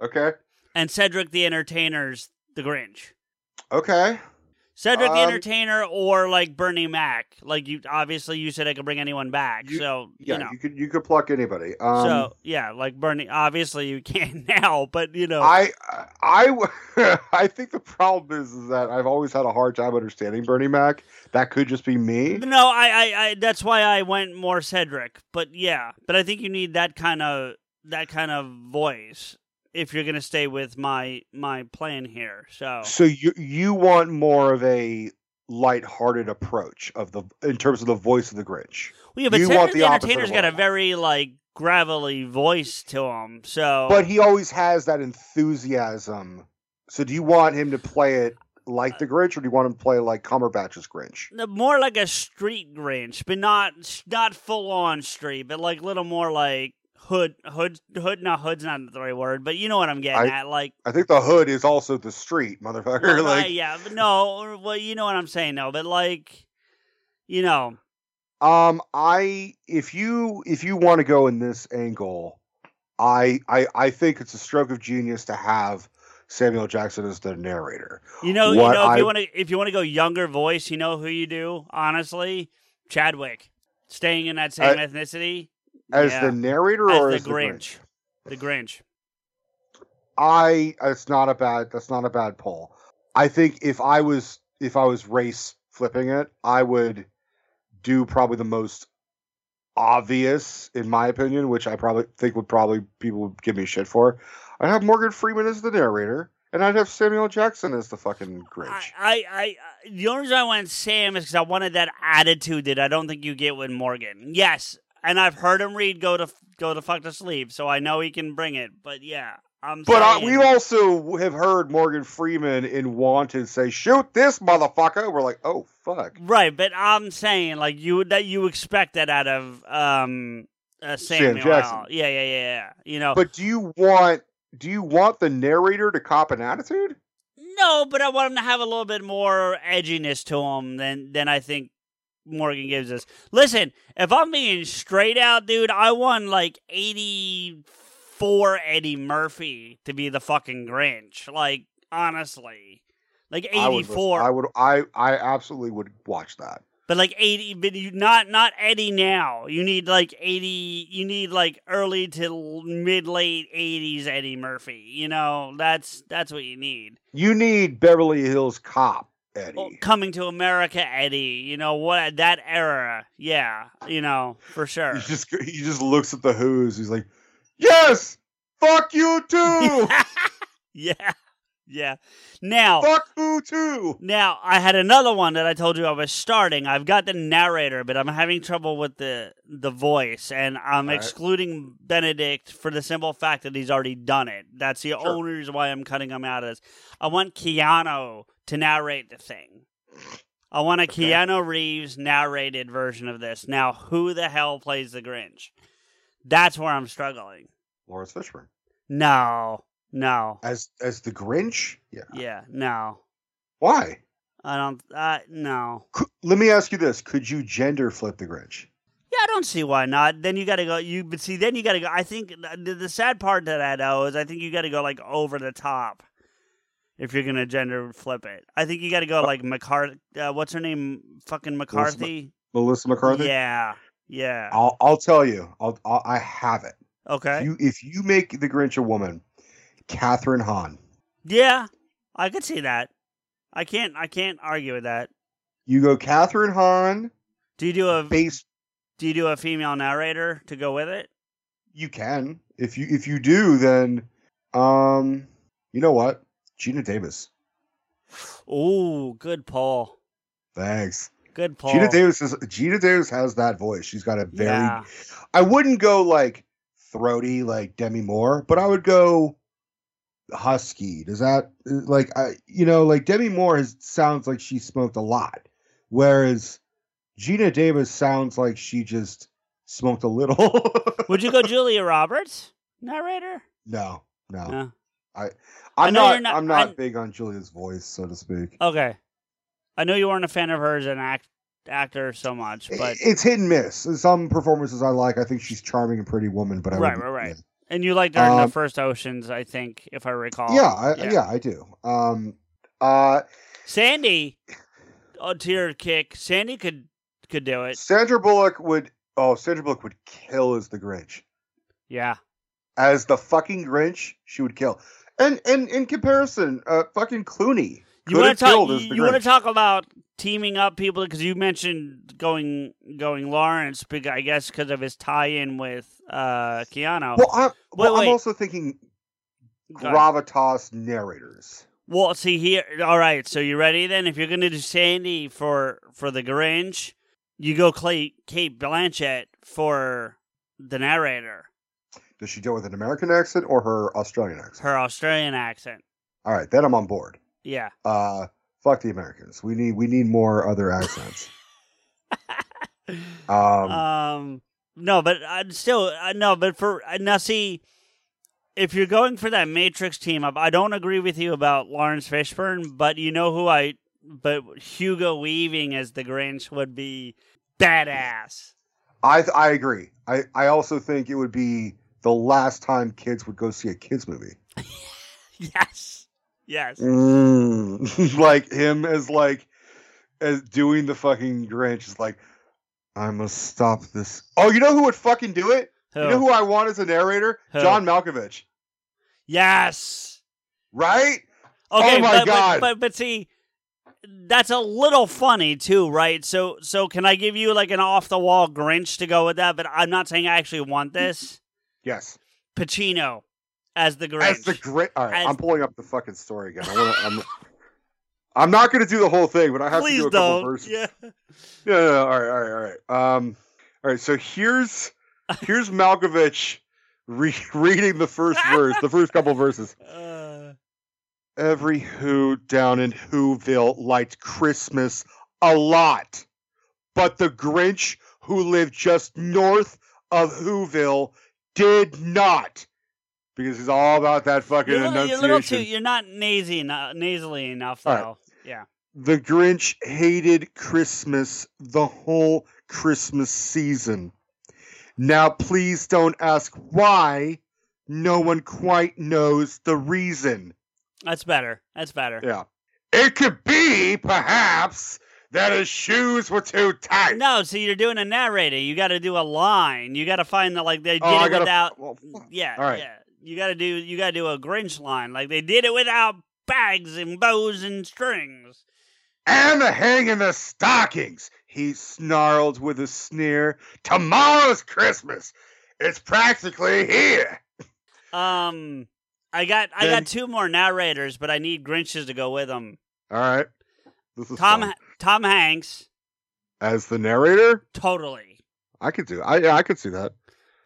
Speaker 1: okay.
Speaker 5: and Cedric the Entertainer's The Grinch.
Speaker 1: Okay.
Speaker 5: Cedric the
Speaker 1: Um,
Speaker 5: Entertainer or like Bernie Mac. Like you, obviously, you said I could bring anyone back.
Speaker 1: You-
Speaker 5: so
Speaker 1: Yeah,
Speaker 5: you know.
Speaker 1: you could you could pluck anybody. Um,
Speaker 5: so yeah, like Bernie. Obviously, you can't now, but you know.
Speaker 1: I I I think the problem is, is that I've always had a hard time understanding Bernie Mac. That could just be me.
Speaker 5: no, I, I, I. That's why I went more Cedric. But yeah, but I think you need that kind of that kind of voice if you're gonna stay with my my plan here. So
Speaker 1: So you you want more of a light-hearted approach of the in terms of the voice of the Grinch.
Speaker 5: well, yeah, but
Speaker 1: you want
Speaker 5: the,
Speaker 1: the
Speaker 5: Entertainer's got a very like gravelly voice to him. So
Speaker 1: But he always has that enthusiasm. So do you want him to play it like the Grinch, or do you want him to play like Cumberbatch's Grinch?
Speaker 5: More like a street Grinch, but not not full on street, but like a little more like hood hood hood. No, hood's not the right word, but you know what I'm getting
Speaker 1: I-
Speaker 5: at. Like,
Speaker 1: I think the hood is also the street, motherfucker.
Speaker 5: well,
Speaker 1: like,
Speaker 5: uh, yeah, but no, well, you know what I'm saying, though but like, you know,
Speaker 1: Um, I if you if you want to go in this angle, I I I think it's a stroke of genius to have Samuel Jackson as the narrator.
Speaker 5: you know, you know, if
Speaker 1: I-
Speaker 5: you want to, if you want to go younger voice, you know who you do. Honestly, Chadwick, staying in that same
Speaker 1: Uh,
Speaker 5: ethnicity
Speaker 1: As
Speaker 5: Yeah.
Speaker 1: the narrator
Speaker 5: as
Speaker 1: or
Speaker 5: the
Speaker 1: as the
Speaker 5: Grinch.
Speaker 1: Grinch?
Speaker 5: the Grinch.
Speaker 1: I it's not a bad that's not a bad poll. I think if I was if I was race flipping it, I would do probably the most obvious, in my opinion, which I probably think would probably people would give me shit for. I'd have Morgan Freeman as the narrator, and I'd have Samuel Jackson as the fucking Grinch.
Speaker 5: I, I, I, the only reason I went Sam is because I wanted that attitude that I don't think you get with Morgan. Yes, and I've heard him read "Go to Go to Fuck to Sleep," so I know he can bring it. But yeah, I'm.
Speaker 1: But
Speaker 5: saying,
Speaker 1: we also have heard Morgan Freeman in Wanted say, "Shoot this motherfucker." We're like, "Oh fuck."
Speaker 5: right, but I'm saying like you would that you expect that out of um uh, Samuel.
Speaker 1: Jackson.
Speaker 5: L. Yeah, yeah, yeah, yeah. You know,
Speaker 1: But do you want do you want the narrator to cop an attitude?
Speaker 5: no, but I want him to have a little bit more edginess to him than than I think Morgan gives us. Listen, if I'm being straight out, dude, I won like 84 Eddie Murphy to be the fucking Grinch. Like, honestly. Like
Speaker 1: I would
Speaker 5: 84.
Speaker 1: I would I I absolutely would watch that.
Speaker 5: but like 80 but you not not Eddie now. You need like 80 you need like early to mid late 80s Eddie Murphy. You know, that's that's what you need.
Speaker 1: You need Beverly Hills Cop, Eddie.
Speaker 5: Well, coming to America, Eddie. You know what? That era, yeah. You know for sure.
Speaker 1: He just he just looks at the Who's. He's like, "Yes, fuck you too.
Speaker 5: yeah, yeah. Now,
Speaker 1: fuck Who too."
Speaker 5: now I had another one that I told you I was starting. I've got the narrator, but I'm having trouble with the the voice, and I'm
Speaker 1: All right.
Speaker 5: excluding Benedict for the simple fact that he's already done it. That's the
Speaker 1: Sure.
Speaker 5: only reason why I'm cutting him out. Is I want Keanu to narrate the thing. I want a
Speaker 1: Okay.
Speaker 5: Keanu Reeves narrated version of this. Now, who the hell plays the Grinch? That's where I'm struggling.
Speaker 1: Laurence Fishburne
Speaker 5: No, no,
Speaker 1: as as the Grinch. Yeah.
Speaker 5: yeah, no.
Speaker 1: Why?
Speaker 5: I don't. Uh, no.
Speaker 1: Could, let me ask you this: Could you gender flip the Grinch?
Speaker 5: Yeah, I don't see why not. Then you got to go. You but see, then you got to go. I think the, the sad part to that though is I think you got to go like over the top if you're gonna gender flip it. I think you got to go like McCarthy. Uh, what's her name? Fucking McCarthy.
Speaker 1: Melissa McCarthy.
Speaker 5: Yeah, yeah.
Speaker 1: I'll I'll tell you. I'll, I'll I have it.
Speaker 5: Okay.
Speaker 1: If you if you make the Grinch a woman, Kathryn Hahn.
Speaker 5: yeah, I could see that. I can't. I can't argue with that.
Speaker 1: You go Kathryn Hahn,
Speaker 5: Do you do a
Speaker 1: base.
Speaker 5: Do you do a female narrator to go with it?
Speaker 1: You can. If you if you do, then um, you know what? Geena Davis.
Speaker 5: Oh, good Paul.
Speaker 1: Thanks.
Speaker 5: Good poll.
Speaker 1: Geena Davis is Geena Davis has that voice. She's got a very.
Speaker 5: Yeah.
Speaker 1: I wouldn't go like throaty like Demi Moore, but I would go husky. Does that like I you know like Demi Moore has sounds like she smoked a lot, whereas Geena Davis sounds like she just smoked a little.
Speaker 5: Would you go Julia Roberts narrator?
Speaker 1: no, no.
Speaker 5: No.
Speaker 1: I'm
Speaker 5: I
Speaker 1: not,
Speaker 5: not-
Speaker 1: I'm not
Speaker 5: I-
Speaker 1: big on Julia's voice, so to speak.
Speaker 5: Okay. I know you weren't a fan of her as an act actor so much, but
Speaker 1: it's hit and miss. Some performances I like. I think she's charming and pretty woman, but I
Speaker 5: Right, right, right. and you liked her in the
Speaker 1: Um,
Speaker 5: first Oceans, I think, if I recall.
Speaker 1: Yeah, I, yeah, I do. Um, uh,
Speaker 5: Sandy, oh, tier kick. Sandy could could do it.
Speaker 1: Sandra Bullock would. Oh, Sandra Bullock would kill as the Grinch.
Speaker 5: Yeah.
Speaker 1: As the fucking Grinch, she would kill. And and in comparison, uh, fucking Clooney.
Speaker 5: You want to talk?
Speaker 1: killed as the
Speaker 5: You want to talk about teaming up people because you mentioned going going Lawrence, I guess because of his tie-in with uh Keanu.
Speaker 1: Well, I'm, well,
Speaker 5: Wait, wait.
Speaker 1: I'm also thinking gravitas narrators.
Speaker 5: Well, see here. All right, so you ready then? If you're gonna do Sandy for for the Grinch, you go Clay Cate Blanchett for the narrator,
Speaker 1: Does she do it with an American accent or her Australian accent?
Speaker 5: her Australian accent.
Speaker 1: All right, then I'm on board.
Speaker 5: Yeah.
Speaker 1: Uh, fuck the Americans. We need we need more other accents. um,
Speaker 5: Um, no, but I still uh, no, but for uh, now, see, if you're going for that Matrix team up, I don't agree with you about Laurence Fishburne, but you know who I, but Hugo Weaving as the Grinch would be badass.
Speaker 1: I I agree. I I also think it would be the last time kids would go see a kids movie.
Speaker 5: Yes, yes.
Speaker 1: Mm. like him as like as doing the fucking Grinch is like I must stop this. Oh, you know who would fucking do it?
Speaker 5: Who?
Speaker 1: You know who I want as a narrator?
Speaker 5: Who?
Speaker 1: John Malkovich.
Speaker 5: yes.
Speaker 1: Right?
Speaker 5: Okay,
Speaker 1: Oh my
Speaker 5: but,
Speaker 1: God.
Speaker 5: But, but but see, that's a little funny too, right? So so can I give you like an off the wall Grinch to go with that? But I'm not saying I actually want this.
Speaker 1: Yes.
Speaker 5: Pacino as the Grinch.
Speaker 1: As the Grinch. All right,
Speaker 5: As-
Speaker 1: I'm pulling up the fucking story again. I wanna, I'm, I'm not going to do the whole thing, but I have
Speaker 5: Please
Speaker 1: to do a couple
Speaker 5: don't.
Speaker 1: verses.
Speaker 5: Yeah.
Speaker 1: No, no, no. All right, all right, all right. Um, all right. So here's here's Malkovich re- reading the first verse, the first couple verses.
Speaker 5: Uh,
Speaker 1: Every Who down in Whoville liked Christmas a lot, but the Grinch who lived just north of Whoville did not, because it's all about that fucking
Speaker 5: you're, little, you're a little too. You're not nasy enough, nasally enough, though.
Speaker 1: Right.
Speaker 5: Yeah.
Speaker 1: The Grinch hated Christmas the whole Christmas season. Now, please don't ask why. No one quite knows the reason.
Speaker 5: That's better. That's better.
Speaker 1: Yeah. It could be, perhaps, that his shoes were too tight.
Speaker 5: No, so you're doing a narrator. You got to do a line. You got to find the like they did
Speaker 1: Oh,
Speaker 5: it
Speaker 1: gotta-
Speaker 5: without.
Speaker 1: well,
Speaker 5: yeah.
Speaker 1: All right.
Speaker 5: Yeah. You got to do. You got to do a Grinch line. Like they did it without bags and bows and strings.
Speaker 1: And the hanging the stockings, he snarled with a sneer. Tomorrow's Christmas. It's practically here.
Speaker 5: Um, I got I
Speaker 1: Then-
Speaker 5: got two more narrators, but I need Grinches to go with them.
Speaker 1: All right. This is
Speaker 5: Tom
Speaker 1: fun.
Speaker 5: Tom Hanks,
Speaker 1: as the narrator.
Speaker 5: totally.
Speaker 1: I could do. I yeah, I could see that.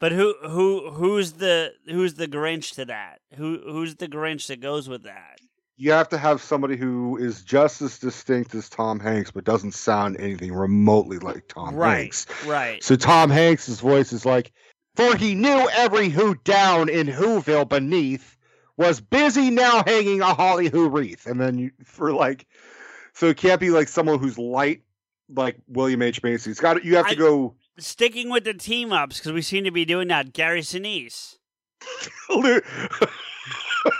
Speaker 5: But who who who's the who's the Grinch to that? Who who's the Grinch that goes with that?
Speaker 1: You have to have somebody who is just as distinct as Tom Hanks, but doesn't sound anything remotely like Tom
Speaker 5: right,
Speaker 1: Hanks.
Speaker 5: right.
Speaker 1: So Tom Hanks's voice is like, for he knew every who down in Whoville beneath was busy now hanging a holly who wreath. And then you for like, so it can't be like someone who's light, like William H Macy. It's got you have to
Speaker 5: I-
Speaker 1: go.
Speaker 5: Sticking with the team ups because we seem to be doing that. Gary Sinise.
Speaker 1: Lieu-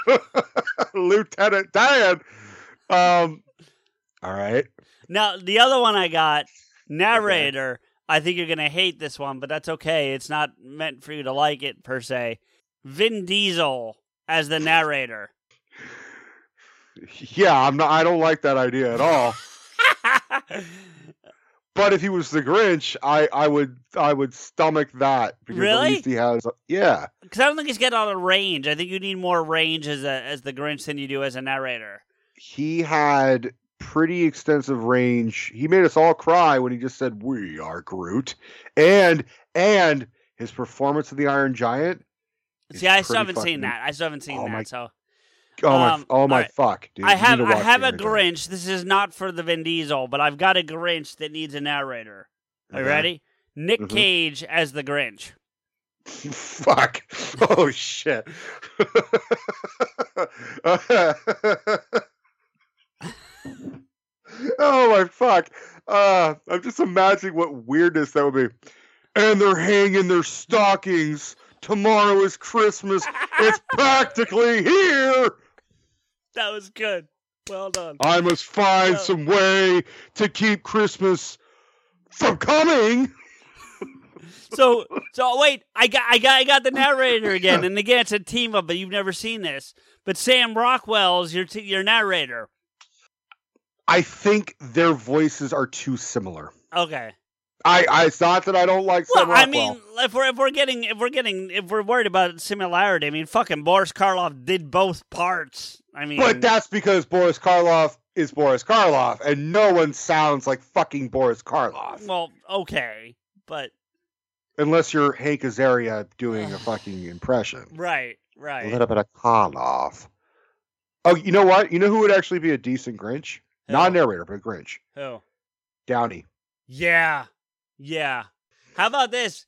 Speaker 1: Lieutenant Dan. Um. All right.
Speaker 5: Now the other one I got narrator. I think you're gonna hate this one, but that's okay. It's not meant for you to like it per se. Vin Diesel as the narrator.
Speaker 1: Yeah, I'm not. I don't like that idea at all. But if he was the Grinch, I, I would I would stomach that because
Speaker 5: Really?
Speaker 1: at least he has yeah.
Speaker 5: Because I don't think he's got all the range. I think you need more range as a as the Grinch than you do as a narrator.
Speaker 1: He had pretty extensive range. He made us all cry when he just said "We are Groot," and and his performance of the Iron Giant.
Speaker 5: See, I still haven't seen that. I still haven't seen
Speaker 1: Oh
Speaker 5: that.
Speaker 1: my-
Speaker 5: So
Speaker 1: Oh my!
Speaker 5: Um,
Speaker 1: oh my!
Speaker 5: alright.
Speaker 1: Fuck, dude!
Speaker 5: I have I have a. Grinch. This is not for the Vin Diesel, but I've got a Grinch that needs a narrator. Are you
Speaker 1: Okay.
Speaker 5: ready? Nick
Speaker 1: Mhm.
Speaker 5: Cage as the Grinch.
Speaker 1: Fuck! Oh shit! oh my fuck! Uh, I'm just imagining what weirdness that would be. And they're hanging their stockings. Tomorrow is Christmas. It's practically here.
Speaker 5: That was good. Well done.
Speaker 1: I must find some way to keep Christmas from coming.
Speaker 5: So, so wait, I got, I got, I got the narrator again, and again, it's a team up, but you've never seen this. But Sam Rockwell's your t- your narrator.
Speaker 1: I think their voices are too similar.
Speaker 5: Okay.
Speaker 1: I, I it's not that I don't like
Speaker 5: Well,
Speaker 1: Sam
Speaker 5: I mean, if we're if we're getting if we're getting if we're worried about similarity, I mean, fucking Boris Karloff did both parts. I mean,
Speaker 1: but that's because Boris Karloff is Boris Karloff, and no one sounds like fucking Boris Karloff.
Speaker 5: well, okay, but
Speaker 1: Unless you're Hank Azaria doing a fucking impression.
Speaker 5: right, Right.
Speaker 1: A little bit of Karloff. Oh, you know what? You know who would actually be a decent Grinch? not a narrator but a Grinch.
Speaker 5: Who?
Speaker 1: Downey.
Speaker 5: Yeah, yeah. How about this?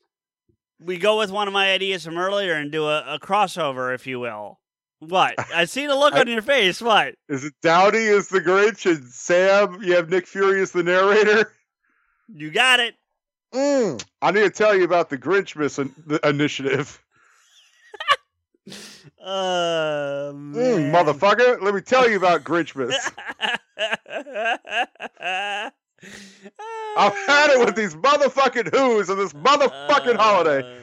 Speaker 5: We go with one of my ideas from earlier and do a, a crossover, if you will. What? I see the look
Speaker 1: I-
Speaker 5: on your face. What?
Speaker 1: Is it Downey as the Grinch and Sam? You have Nick Fury as the narrator?
Speaker 5: You got it.
Speaker 1: Mm. I need to tell you about the Grinch miss the initiative.
Speaker 5: Uh,
Speaker 1: Mm, motherfucker, let me tell you about Grinchmas. I've had it with these motherfucking Who's and this motherfucking holiday.
Speaker 5: Uh,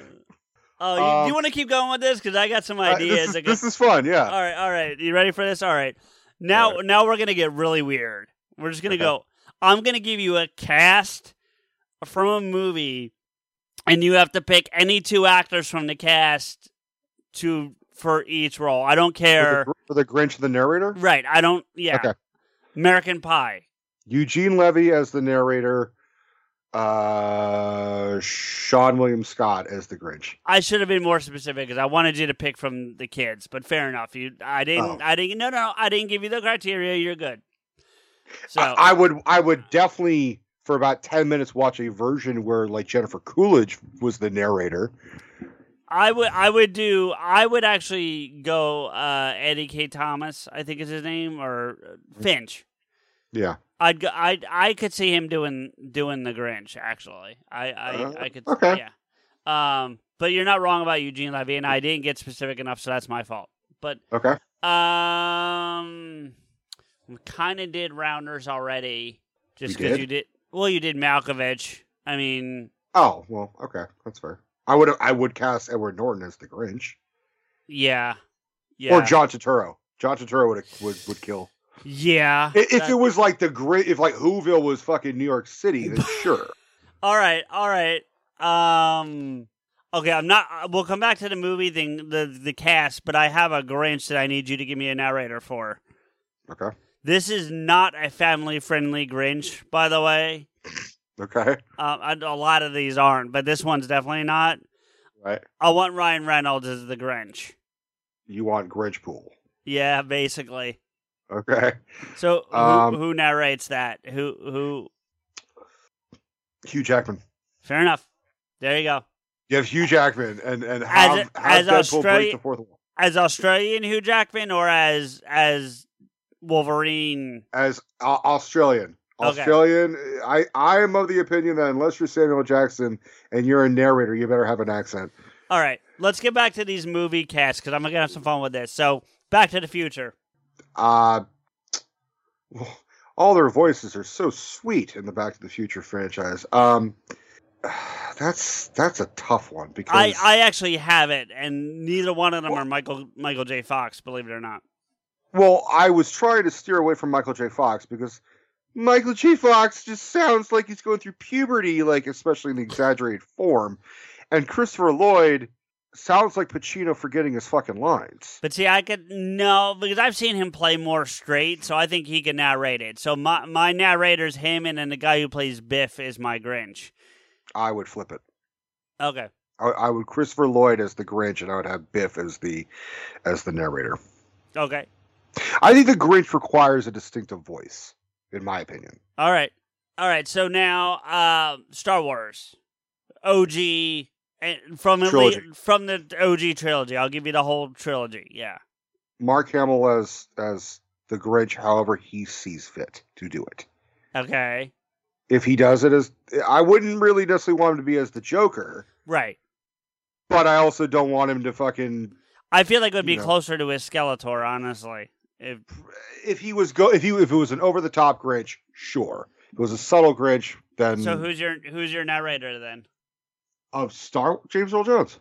Speaker 5: Oh, you,
Speaker 1: Um,
Speaker 5: you want to keep going with this? Because I got some
Speaker 1: Uh,
Speaker 5: ideas.
Speaker 1: this, is, this is fun, yeah.
Speaker 5: All right, all right. You ready for this? All right. Now,
Speaker 1: All right.
Speaker 5: now we're gonna get really weird. We're just gonna
Speaker 1: Okay.
Speaker 5: go. I'm gonna give you a cast from a movie, and you have to pick any two actors from the cast to for each role. I don't
Speaker 1: For
Speaker 5: care.
Speaker 1: the, for the Grinch, the narrator,
Speaker 5: Right. I don't. Yeah.
Speaker 1: Okay.
Speaker 5: American Pie.
Speaker 1: Eugene Levy as the narrator, uh, Seann William Scott as the Grinch.
Speaker 5: I should have been more specific because I wanted you to pick from the kids, but fair enough. You, I didn't.
Speaker 1: Oh.
Speaker 5: I didn't. No, no, I didn't give you the criteria. You're good. So
Speaker 1: I, I would, I would definitely for about ten minutes watch a version where like Jennifer Coolidge was the narrator.
Speaker 5: I would I would do I would actually go uh, Eddie Kaye Thomas, I think is his name, or uh, Finch.
Speaker 1: Yeah.
Speaker 5: I'd go, I I could see him doing doing the Grinch. Actually, I I,
Speaker 1: Uh,
Speaker 5: I could
Speaker 1: okay.
Speaker 5: yeah. Um, but you're not wrong about Eugene Levy, and I didn't get specific enough, so that's my fault. But
Speaker 1: Okay.
Speaker 5: um, we kind of did Rounders already, just because you did. Well, you did Malkovich. I mean,
Speaker 1: Oh well, okay, that's fair. I would, I would cast Edward Norton as the Grinch,
Speaker 5: yeah, yeah,
Speaker 1: or John Turturro. John Turturro would would would kill.
Speaker 5: Yeah.
Speaker 1: If
Speaker 5: that-
Speaker 1: it was like the great, if like Whoville was fucking New York City, then sure.
Speaker 5: All right, all right. Um, okay, I'm not. uh, We'll come back to the movie thing, the the cast, but I have a Grinch that I need you to give me a narrator for.
Speaker 1: Okay.
Speaker 5: This is not a family friendly Grinch, by the way.
Speaker 1: Okay.
Speaker 5: Uh, a lot of these aren't, but this one's definitely not.
Speaker 1: Right.
Speaker 5: I want Ryan Reynolds as the Grinch.
Speaker 1: You want Grinch pool.
Speaker 5: Yeah, basically.
Speaker 1: Okay.
Speaker 5: So who,
Speaker 1: Um,
Speaker 5: who narrates that? Who who?
Speaker 1: Hugh Jackman.
Speaker 5: Fair enough. There you go.
Speaker 1: You have Hugh Jackman and and
Speaker 5: As
Speaker 1: have,
Speaker 5: as
Speaker 1: Deadpool
Speaker 5: Australia-
Speaker 1: break the fourth wall
Speaker 5: As Australian Hugh Jackman or as as Wolverine?
Speaker 1: as uh, Australian.
Speaker 5: Okay.
Speaker 1: Australian. I I am of the opinion that unless you're Samuel Jackson and you're a narrator, you better have an accent.
Speaker 5: All right, let's get back to these movie casts because I'm gonna have some fun with this. So, Back to the Future.
Speaker 1: Uh all their voices are so sweet in the Back to the Future franchise. Um, that's that's a tough one because
Speaker 5: I I actually have it, and neither one of them are Michael Michael J. Fox. Believe it or not.
Speaker 1: Well, I was trying to steer away from Michael J. Fox because Michael J. Fox just sounds like he's going through puberty, like especially in the exaggerated form, and Christopher Lloyd sounds like Pacino forgetting his fucking lines.
Speaker 5: But see, I could no because I've seen him play more straight, so I think he can narrate it. So my my narrator's him, and then the guy who plays Biff is my Grinch.
Speaker 1: I would flip it.
Speaker 5: Okay.
Speaker 1: I, I would Christopher Lloyd as the Grinch, and I would have Biff as the as the narrator.
Speaker 5: Okay.
Speaker 1: I think the Grinch requires a distinctive voice, in my opinion.
Speaker 5: All right. All right. So now, uh, Star Wars, OG, and from
Speaker 1: Trilogy.
Speaker 5: least, from the OG trilogy. I'll give you the whole trilogy. Yeah.
Speaker 1: Mark Hamill as as the Grinch, however he sees fit to do it.
Speaker 5: Okay.
Speaker 1: If he does it as, I wouldn't really necessarily want him to be as the Joker,
Speaker 5: Right.
Speaker 1: but I also don't want him to fucking.
Speaker 5: I feel like it would be
Speaker 1: know.
Speaker 5: closer to his Skeletor, honestly. If
Speaker 1: If he was go, if he if it was an over the top Grinch, sure. If it was a subtle Grinch, then
Speaker 5: so, who's your who's your narrator then?
Speaker 1: Of Star James Earl Jones.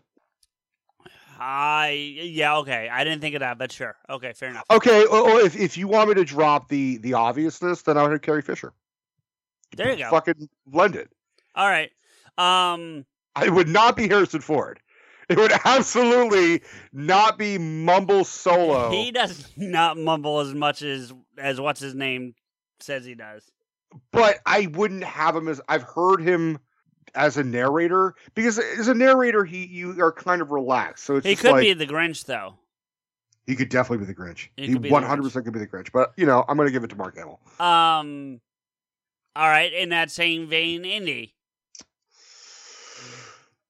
Speaker 5: I yeah okay. I didn't think of that, but sure. Okay, fair enough.
Speaker 1: Okay, or if, if you want me to drop the the obviousness, then I would have Carrie Fisher.
Speaker 5: There you go.
Speaker 1: Fucking blend it.
Speaker 5: All right. Um.
Speaker 1: It would not be Harrison Ford. It would absolutely not be Mumble Solo.
Speaker 5: He does not mumble as much as as what's his name says he does.
Speaker 1: but I wouldn't have him as I've heard him as a narrator because as a narrator he you are kind of relaxed. So it's
Speaker 5: He could
Speaker 1: like,
Speaker 5: be the Grinch though.
Speaker 1: he could definitely be the Grinch.
Speaker 5: He
Speaker 1: one hundred percent could be the Grinch. But you know, I'm gonna give it to Mark Hamill.
Speaker 5: Um. All right. In that same vein, Indy.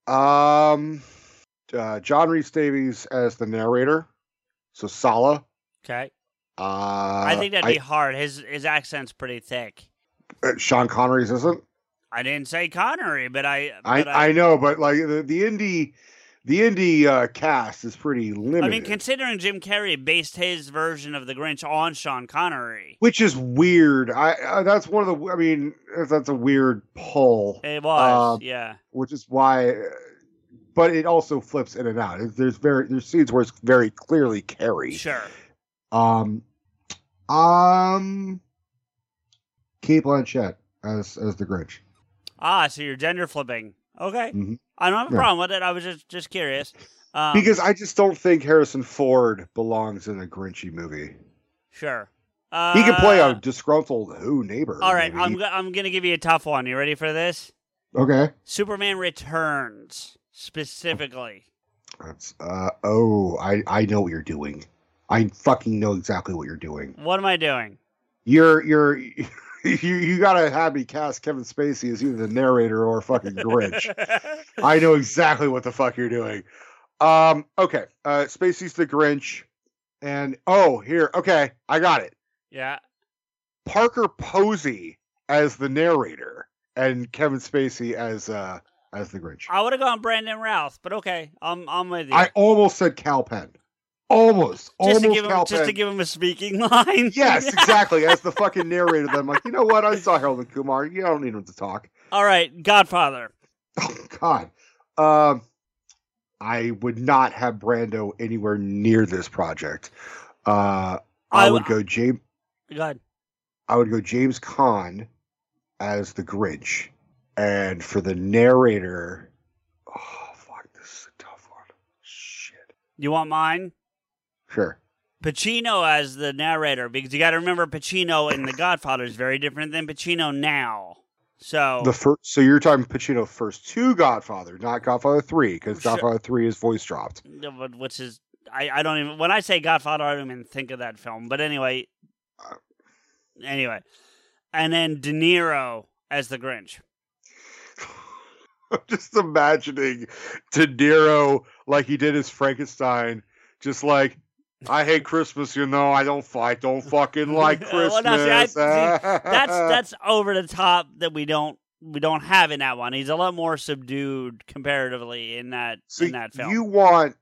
Speaker 1: Um, uh, John Rhys-Davies as the narrator, so Sallah.
Speaker 5: Okay.
Speaker 1: Uh,
Speaker 5: I think that'd be hard. His his accent's pretty thick.
Speaker 1: uh, Sean Connery's isn't.
Speaker 5: I didn't say Connery, but I.
Speaker 1: I,
Speaker 5: But
Speaker 1: I know, but like the, the Indy, the Indy uh, cast is pretty limited.
Speaker 5: I mean, considering Jim Carrey based his version of the Grinch on Sean Connery,
Speaker 1: which is weird. I uh, that's one of the. I mean, that's a weird pull,
Speaker 5: it was
Speaker 1: Uh,
Speaker 5: yeah.
Speaker 1: which is why. But it also flips in and out. There's very there's scenes where it's very clearly Carrey.
Speaker 5: Sure.
Speaker 1: Um, um, Cate Blanchett as as the Grinch.
Speaker 5: Ah, so you're gender flipping. Okay.
Speaker 1: Mhm.
Speaker 5: I don't have a
Speaker 1: Yeah.
Speaker 5: problem with it. I was just just curious. Um,
Speaker 1: because I just don't think Harrison Ford belongs in a Grinchy movie.
Speaker 5: sure. Uh,
Speaker 1: He could play a disgruntled who neighbor.
Speaker 5: All right,
Speaker 1: maybe.
Speaker 5: I'm I'm gonna give you a tough one. You ready for this?
Speaker 1: okay.
Speaker 5: Superman Returns specifically.
Speaker 1: That's uh oh, I I know what you're doing. I fucking know exactly what you're doing.
Speaker 5: What am I doing?
Speaker 1: You're you're you you gotta have me cast Kevin Spacey as either the narrator or fucking Grinch. I know exactly what the fuck you're doing. Um okay. Uh Spacey's the Grinch. And oh here, okay, I got it.
Speaker 5: yeah.
Speaker 1: Parker Posey as the narrator and Kevin Spacey as uh as the Grinch.
Speaker 5: I would have gone Brandon Routh, but okay, I'm I'm with you.
Speaker 1: I almost said Kal Penn. Almost.
Speaker 5: just
Speaker 1: almost
Speaker 5: to give him just to give him a speaking line.
Speaker 1: Yes, exactly. As the fucking narrator, then I'm like, you know what? I saw Harold and Kumar. You don't need him to talk.
Speaker 5: All right, Godfather.
Speaker 1: Oh God. Um, I would not have Brando anywhere near this project. Uh, I,
Speaker 5: I-
Speaker 1: would go James.
Speaker 5: Good.
Speaker 1: I would go James Caan as the Grinch, and for the narrator, oh fuck, this is a tough one. Shit.
Speaker 5: You want mine?
Speaker 1: Sure.
Speaker 5: Pacino as the narrator because you got to remember Pacino in The Godfather is very different than Pacino now. So
Speaker 1: The first, so you're talking Pacino first two Godfather, not Godfather three, because
Speaker 5: Sure.
Speaker 1: Godfather three is voice dropped.
Speaker 5: Which is I, I don't even when I say Godfather I don't even think of that film. But anyway, uh. anyway, and then De Niro as the Grinch.
Speaker 1: I'm just imagining De Niro like he did his Frankenstein, just like I hate Christmas, you know. I don't fight, don't fucking like Christmas.
Speaker 5: Well, no, see, I- see, that's that's over the top that we don't we don't have in that one. He's a lot more subdued comparatively in that
Speaker 1: so
Speaker 5: in that film.
Speaker 1: you want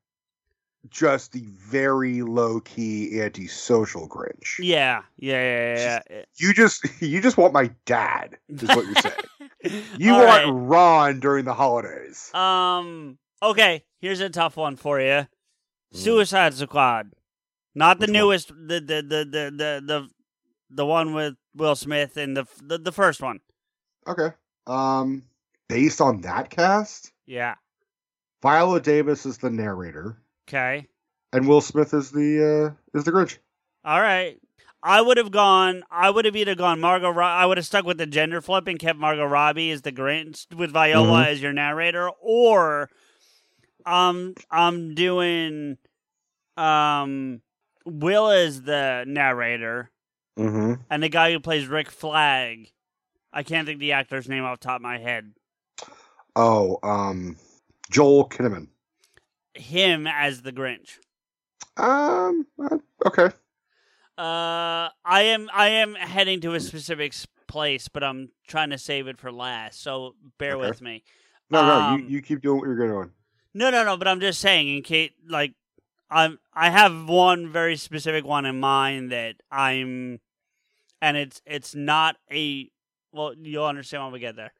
Speaker 1: just the very low key antisocial Grinch.
Speaker 5: yeah, yeah, yeah, yeah.
Speaker 1: You just you just want my dad, is what you're saying. You
Speaker 5: All
Speaker 1: want
Speaker 5: right.
Speaker 1: Ron during the holidays.
Speaker 5: Um. Okay. Here's a tough one for you.
Speaker 1: Mm.
Speaker 5: Suicide Squad, not the
Speaker 1: Which one?
Speaker 5: newest. The the the the the the the one with Will Smith and the the, the first one.
Speaker 1: Okay. Um based on that cast,
Speaker 5: Yeah.
Speaker 1: Viola Davis is the narrator.
Speaker 5: Okay.
Speaker 1: and Will Smith is the uh, is the Grinch.
Speaker 5: All right. I would have gone. I would have either gone Margot. Ro- I would have stuck with the gender flip and kept Margot Robbie as the Grinch with Viola as your narrator, or um, I'm doing um, Will is the narrator,
Speaker 1: Mm-hmm.
Speaker 5: and the guy who plays Rick Flag. I can't think the actor's name off the top of my head.
Speaker 1: Oh, um, Joel Kinnaman.
Speaker 5: Him as the Grinch.
Speaker 1: Um, uh, okay.
Speaker 5: Uh, I am I am heading to a specific place, but I'm trying to save it for last. So bear
Speaker 1: Okay.
Speaker 5: with me.
Speaker 1: No, no,
Speaker 5: Um,
Speaker 1: you, you keep doing what you're doing.
Speaker 5: No, no, no. But I'm just saying, in case, like, I'm I have one very specific one in mind that I'm, and it's it's not a well. You'll understand when we get there.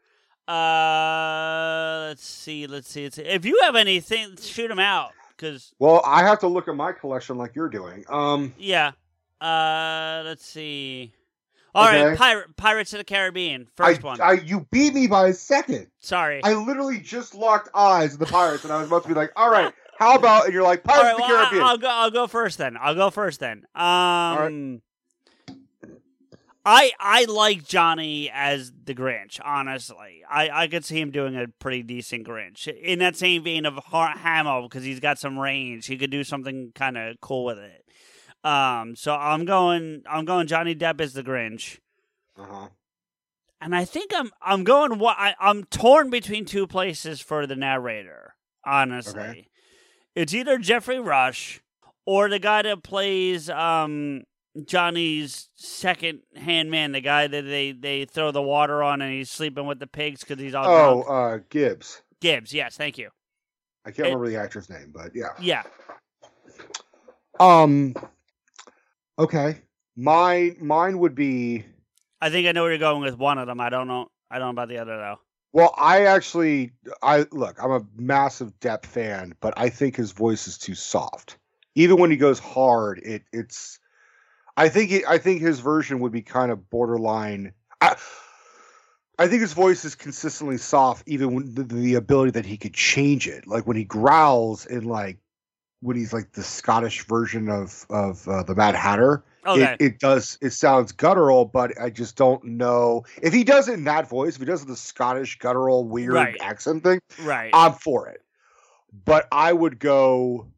Speaker 5: Uh, let's see, let's see, let's see. If you have anything, shoot them out. Cause
Speaker 1: Well, I have to look at my collection like you're doing. Um,
Speaker 5: yeah. Uh, let's see. All right,
Speaker 1: Okay.
Speaker 5: Pirate Pirates of the Caribbean,
Speaker 1: I,
Speaker 5: first one.
Speaker 1: I, you beat me by a second.
Speaker 5: Sorry.
Speaker 1: I literally just locked eyes with the pirates, and I was about to be like, "All right, how about?" And you're like, "Pirates
Speaker 5: right,
Speaker 1: of the
Speaker 5: well, I-
Speaker 1: Caribbean."
Speaker 5: I'll go. I'll go first then. I'll go first then. Um,
Speaker 1: right.
Speaker 5: I I like Johnny as the Grinch. Honestly, I I could see him doing a pretty decent Grinch in that same vein of Har- Hamill because he's got some range. He could do something kind of cool with it. Um, so I'm going. I'm going Johnny Depp as the Grinch.
Speaker 1: uh-huh.
Speaker 5: And I think I'm I'm going what I, I'm torn between two places for the narrator. Honestly,
Speaker 1: Okay.
Speaker 5: It's either Geoffrey Rush or the guy that plays um, Johnny's second hand man, the guy that they, they throw the water on and he's sleeping with the pigs because he's all
Speaker 1: Oh, uh, Gibbs.
Speaker 5: Gibbs, yes, thank you.
Speaker 1: I can't
Speaker 5: It-
Speaker 1: remember the actor's name, but yeah.
Speaker 5: Yeah,
Speaker 1: Um. Okay. My mine would be.
Speaker 5: I think I know where you're going with one of them. I don't know. I don't know about the other though.
Speaker 1: Well, I actually, I look. I'm a massive Depp fan, but I think his voice is too soft. Even when he goes hard, it it's. I think it, I think his version would be kind of borderline. I, I think his voice is consistently soft, even when the, the ability that he could change it. Like when he growls in like when he's like the Scottish version of of uh, the Mad Hatter.
Speaker 5: Okay,
Speaker 1: It, it does. It sounds guttural, but I just don't know if he does it in that voice. If he does the Scottish guttural weird
Speaker 5: Right.
Speaker 1: accent thing,
Speaker 5: right.
Speaker 1: I'm for it. But I would go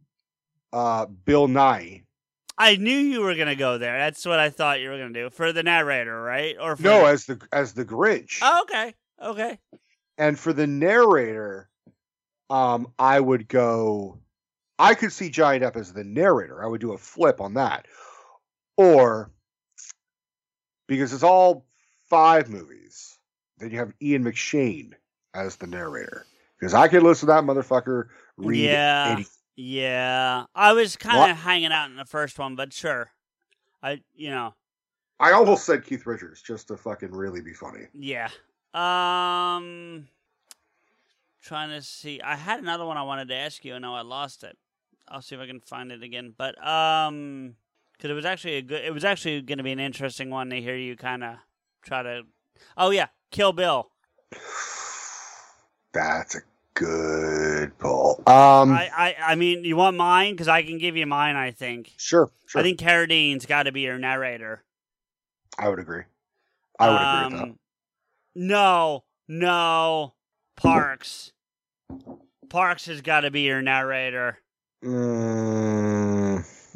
Speaker 1: uh, Bill Nighy.
Speaker 5: I knew you were gonna go there. That's what I thought you were gonna do for the narrator, right? Or for
Speaker 1: No,
Speaker 5: the-
Speaker 1: as the as the Grinch,
Speaker 5: Oh, okay, okay.
Speaker 1: and for the narrator, um, I would go. I could see Giant Up as the narrator. I would do a flip on that, or because it's all five movies, then you have Ian McShane as the narrator. Because I could listen to that motherfucker read
Speaker 5: Yeah.
Speaker 1: 80
Speaker 5: Yeah, I was kind of hanging out in the first one, but sure, I you know
Speaker 1: I almost said Keith Richards just to fucking really be funny.
Speaker 5: yeah. Um, trying to see. I had another one I wanted to ask you, and now I lost it. I'll see if I can find it again. But um, because it was actually a good. It was actually going to be an interesting one to hear you kind of try to. Oh yeah, Kill Bill.
Speaker 1: That's a good pull. Um,
Speaker 5: I, I I mean, you want mine? Because I can give you mine. I think.
Speaker 1: sure, sure.
Speaker 5: I think Carradine's got to be your narrator.
Speaker 1: I would agree. I would agree with that.
Speaker 5: Um, No, no, Parks. Parks has got to be your narrator.
Speaker 1: Mm,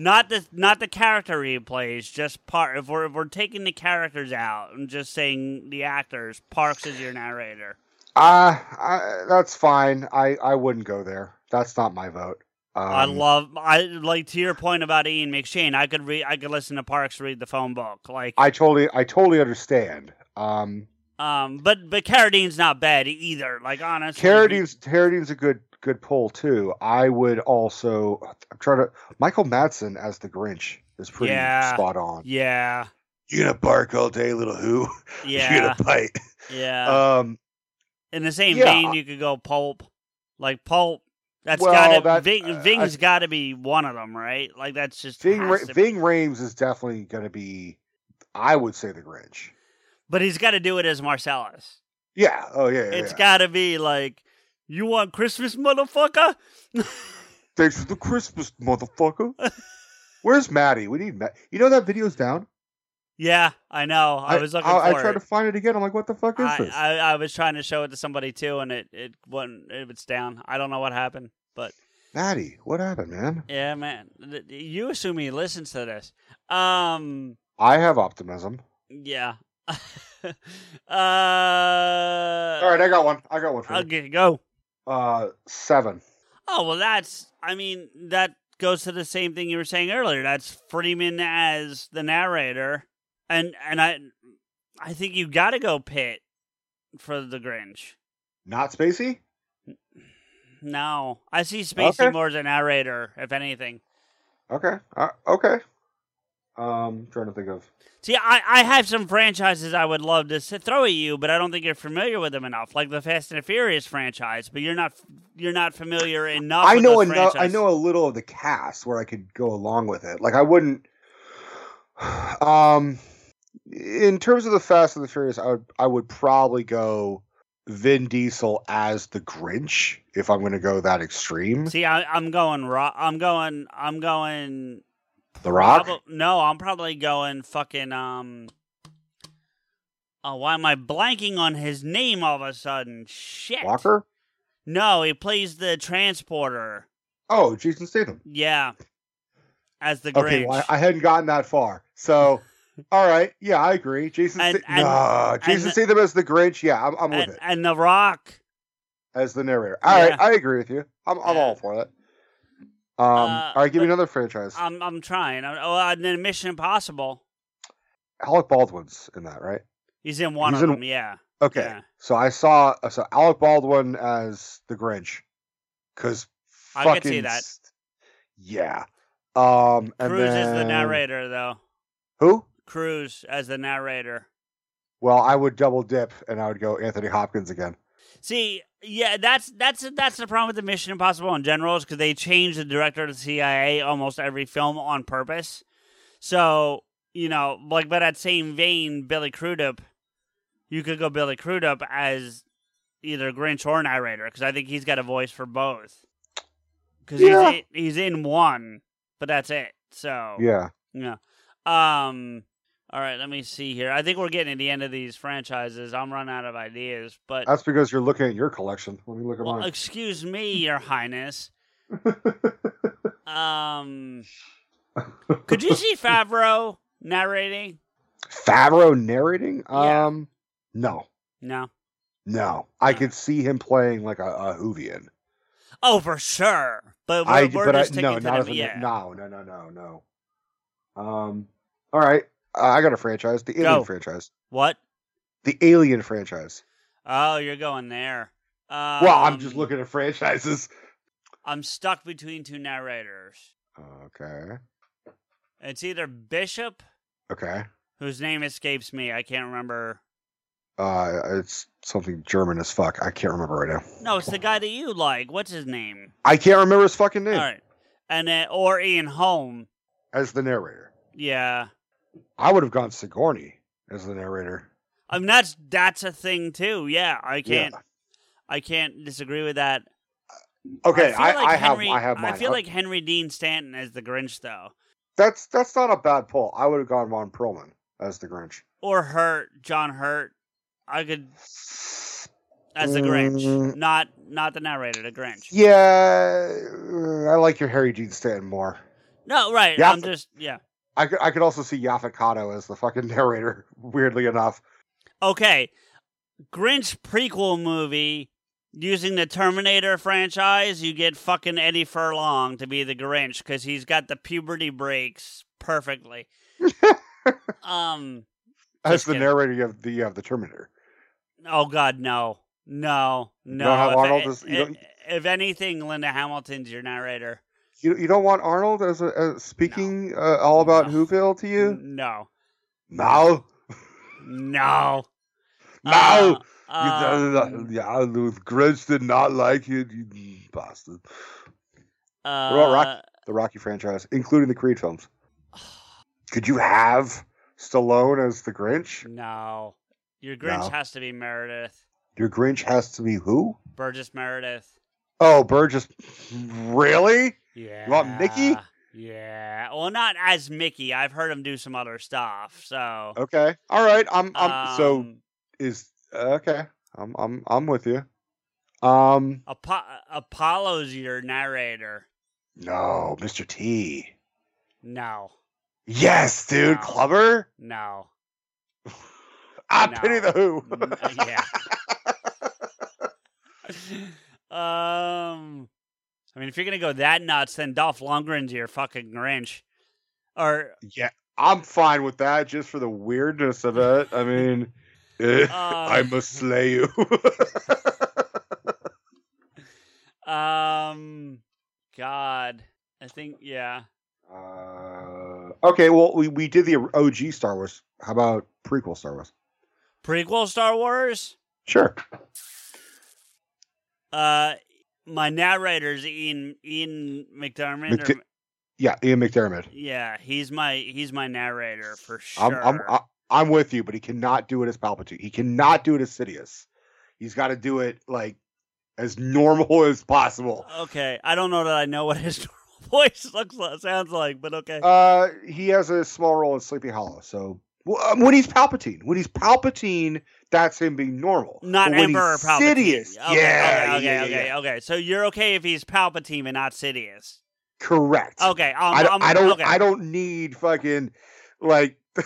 Speaker 5: Not the not the character he plays, just part. If we're if we're taking the characters out and just saying the actors, Parks is your narrator.
Speaker 1: uh, I, that's fine. I, I wouldn't go there. That's not my vote. Um,
Speaker 5: I love. I like to your point about Ian McShane. I could read. I could listen to Parks read the phone book. Like,
Speaker 1: I totally, I totally understand. Um,
Speaker 5: um, but but Carradine's not bad either. Like honestly,
Speaker 1: Carradine's, Carradine's a good, good pull too. I would also, I'm trying to, Michael Madsen as the Grinch is pretty
Speaker 5: Yeah.
Speaker 1: spot on.
Speaker 5: Yeah,
Speaker 1: You gonna bark all day, little who? Yeah. You
Speaker 5: yeah,
Speaker 1: gonna bite?
Speaker 5: yeah.
Speaker 1: Um,
Speaker 5: In the same
Speaker 1: Yeah.
Speaker 5: vein, you could go pulp. Like pulp. That's
Speaker 1: Well,
Speaker 5: gotta
Speaker 1: that-
Speaker 5: Ving,
Speaker 1: uh,
Speaker 5: Ving's
Speaker 1: I-
Speaker 5: got to be one of them, right? Like that's just
Speaker 1: Ving, Ra-
Speaker 5: has to be.
Speaker 1: Ving Rhames is definitely gonna be, I would say the Grinch.
Speaker 5: But he's got to do it as Marcellus.
Speaker 1: Yeah. Oh yeah. yeah,
Speaker 5: It's
Speaker 1: yeah.
Speaker 5: got to be like, you want Christmas, motherfucker?
Speaker 1: Thanks for the Christmas, motherfucker. Where's Maddie? We need Matt. You know that video's down.
Speaker 5: Yeah, I know. I, was looking
Speaker 1: I, I tried
Speaker 5: it.
Speaker 1: to find it again. I'm like, what the fuck is
Speaker 5: I,
Speaker 1: this?
Speaker 5: I, I was trying to show it to somebody too, and it it wasn't. It was down. I don't know what happened, but
Speaker 1: Maddie, what happened, man?
Speaker 5: yeah, man. You assume he listens to this. Um.
Speaker 1: I have optimism.
Speaker 5: Yeah. uh.
Speaker 1: All right, I got one. I got one for you.
Speaker 5: Okay, go.
Speaker 1: Uh, seven.
Speaker 5: Oh well, that's. I mean, that goes to the same thing you were saying earlier. That's Freeman as the narrator, and and I, I think you got to go Pitt for the Grinch.
Speaker 1: Not Spacey.
Speaker 5: No, I see Spacey
Speaker 1: Okay.
Speaker 5: more as a narrator, if anything.
Speaker 1: Okay. Uh, okay. Um, trying to think of.
Speaker 5: See, I, I have some franchises I would love to throw at you, but I don't think you're familiar with them enough, like the Fast and the Furious franchise. But you're not you're not familiar enough.
Speaker 1: I know enough. I know a little of the cast where I could go along with it. Like I wouldn't. Um, in terms of the Fast and the Furious, I would I would probably go Vin Diesel as the Grinch if I'm going to go that extreme.
Speaker 5: See, I, I'm going. I'm going. I'm going.
Speaker 1: The Rock.
Speaker 5: no, I'm probably going fucking. Um. Oh, why am I blanking on his name all of a sudden? Shit.
Speaker 1: Walker.
Speaker 5: No, he plays the transporter.
Speaker 1: Oh, Jason Statham.
Speaker 5: Yeah. As the Grinch.
Speaker 1: Okay, well, I, hadn't gotten that far. So, all right, yeah, I agree. Jason,
Speaker 5: And-
Speaker 1: Sta-
Speaker 5: and-
Speaker 1: no, Jason Statham as the Grinch. Yeah, I'm, I'm with it
Speaker 5: and The Rock.
Speaker 1: as the narrator. All right,
Speaker 5: Yeah.
Speaker 1: I agree with you. I'm, I'm
Speaker 5: Yeah.
Speaker 1: all for that. Um,
Speaker 5: Uh,
Speaker 1: all right, give me another franchise.
Speaker 5: I'm I'm trying. Oh, and then Mission Impossible.
Speaker 1: Alec Baldwin's in that, right?
Speaker 5: He's in one
Speaker 1: He's
Speaker 5: of
Speaker 1: in-
Speaker 5: them. Yeah.
Speaker 1: Okay,
Speaker 5: Yeah.
Speaker 1: so I saw uh, so Alec Baldwin as the Grinch, because
Speaker 5: I
Speaker 1: fucking
Speaker 5: could see that.
Speaker 1: Yeah. Um, and
Speaker 5: Cruise is the narrator, though.
Speaker 1: Who?
Speaker 5: Cruise as the narrator.
Speaker 1: Well, I would double dip and I would go Anthony Hopkins again.
Speaker 5: See, yeah, that's that's that's the problem with the Mission Impossible in general is because they change the director of the CIA almost every film on purpose. So you know, like, but that same vein, Billy Crudup, you could go Billy Crudup as either Grinch or narrator because I think he's got a voice for both. Because
Speaker 1: Yeah.
Speaker 5: he's in, he's in one, but that's it. So
Speaker 1: Yeah.
Speaker 5: yeah. Um. All right. Let me see here. I think we're getting to the end of these franchises. I'm running out of ideas, but
Speaker 1: That's because you're looking at your collection. Let me look at
Speaker 5: well,
Speaker 1: mine.
Speaker 5: excuse me, Your Highness. Um, could you see Favreau narrating?
Speaker 1: Favreau narrating?
Speaker 5: Yeah.
Speaker 1: Um, no,
Speaker 5: No.
Speaker 1: no. I
Speaker 5: No.
Speaker 1: could see him playing like a, a Whovian.
Speaker 5: Oh, for sure. But we're,
Speaker 1: I,
Speaker 5: we're
Speaker 1: but I,
Speaker 5: just
Speaker 1: no, not as a,
Speaker 5: yeah.
Speaker 1: no, no, no, no, no. Um, all right. Uh, I got a franchise, the Alien
Speaker 5: Go.
Speaker 1: franchise,
Speaker 5: What?
Speaker 1: the Alien franchise.
Speaker 5: Oh, you're going there. Um,
Speaker 1: well, I'm just looking at franchises.
Speaker 5: I'm stuck between two narrators.
Speaker 1: Okay.
Speaker 5: It's either Bishop,
Speaker 1: Okay.
Speaker 5: whose name escapes me. I can't remember.
Speaker 1: Uh, it's something German as fuck. I can't remember right now.
Speaker 5: No, it's the guy that you like. What's his name?
Speaker 1: I can't remember his fucking name
Speaker 5: All right. And then, or Ian Holm.
Speaker 1: as the narrator.
Speaker 5: Yeah.
Speaker 1: I would have gone Sigourney as the narrator.
Speaker 5: I mean that's that's a thing too. Yeah, I can't
Speaker 1: Yeah.
Speaker 5: I can't disagree with that.
Speaker 1: Okay,
Speaker 5: I,
Speaker 1: I,
Speaker 5: like
Speaker 1: I
Speaker 5: Henry,
Speaker 1: have I have mine.
Speaker 5: I feel like Harry Dean Stanton as the Grinch though,
Speaker 1: that's that's not a bad pull. I would have gone Ron Perlman as the Grinch.
Speaker 5: or Hurt John Hurt. I could as the Grinch,
Speaker 1: Mm.
Speaker 5: not not the narrator, the Grinch.
Speaker 1: Yeah, I like your Harry Dean Stanton more.
Speaker 5: No, right.
Speaker 1: Yeah.
Speaker 5: I'm just yeah.
Speaker 1: I could I could also see Kotto as the fucking narrator. Weirdly enough,
Speaker 5: Okay, Grinch prequel movie using the Terminator franchise. You get fucking Eddie Furlong to be the Grinch because he's got the puberty breaks perfectly. um.
Speaker 1: as the
Speaker 5: kidding.
Speaker 1: narrator, of the have the Terminator.
Speaker 5: Oh God, no, no, no. if,
Speaker 1: as- you don't-
Speaker 5: if anything, Linda Hamilton's your narrator.
Speaker 1: You you don't want Arnold as a as speaking uh, all about
Speaker 5: No.
Speaker 1: Whoville to you?
Speaker 5: No,
Speaker 1: No,
Speaker 5: no,
Speaker 1: no.
Speaker 5: Uh,
Speaker 1: You-
Speaker 5: um,
Speaker 1: yeah, the Grinch did not like you, you bastard.
Speaker 5: uh,
Speaker 1: about Rocky? The Rocky franchise, including the Creed films. Could you have Stallone as the Grinch?
Speaker 5: No, your Grinch
Speaker 1: No.
Speaker 5: has to be Meredith
Speaker 1: Your Grinch has to be who?
Speaker 5: Burgess Meredith.
Speaker 1: Oh, Burgess. Really?
Speaker 5: Yeah.
Speaker 1: want Mickey?
Speaker 5: Yeah. Well, not as Mickey. I've heard him do some other stuff. So.
Speaker 1: Okay. All right. I'm. I'm. so
Speaker 5: um,
Speaker 1: is okay. I'm. I'm. I'm with you. Um.
Speaker 5: Apo- Apollo's your narrator.
Speaker 1: No, Mr. T.
Speaker 5: No.
Speaker 1: Yes, dude.
Speaker 5: No.
Speaker 1: Clubber.
Speaker 5: No.
Speaker 1: I
Speaker 5: no.
Speaker 1: Penny the Who.
Speaker 5: Yeah. um, I mean, if you're gonna go that nuts, then Dolph Lundgren's your fucking Grinch. Or
Speaker 1: yeah, I'm fine with that. Just for the weirdness of it. I mean, eh, I must slay you.
Speaker 5: um, God, I think yeah.
Speaker 1: uh, Okay, well, we, we did the OG Star Wars. How about prequel Star Wars?
Speaker 5: Prequel Star Wars.
Speaker 1: Sure.
Speaker 5: Uh, my narrator's Ian Ian McDiarmid.
Speaker 1: McD-
Speaker 5: or-
Speaker 1: Yeah, Ian McDiarmid.
Speaker 5: yeah, he's my he's my narrator for sure.
Speaker 1: I'm. I'm, I- I'm with you, but he cannot do it as Palpatine. He cannot do it as Sidious. He's got to do it like as normal as possible.
Speaker 5: okay, I don't know that I know what his voice looks like, sounds like, but okay.
Speaker 1: Uh, he has a small role in Sleepy Hollow. So when he's Palpatine, when he's Palpatine, that's him being normal.
Speaker 5: not
Speaker 1: But
Speaker 5: Emperor Palpatine.
Speaker 1: Sidious,
Speaker 5: Okay,
Speaker 1: yeah,
Speaker 5: okay, okay,
Speaker 1: yeah,
Speaker 5: okay,
Speaker 1: yeah.
Speaker 5: okay. So you're okay if he's Palpatine and not Sidious.
Speaker 1: Correct.
Speaker 5: Okay, um,
Speaker 1: I, don't-
Speaker 5: um,
Speaker 1: I don't.
Speaker 5: okay.
Speaker 1: I don't need fucking like.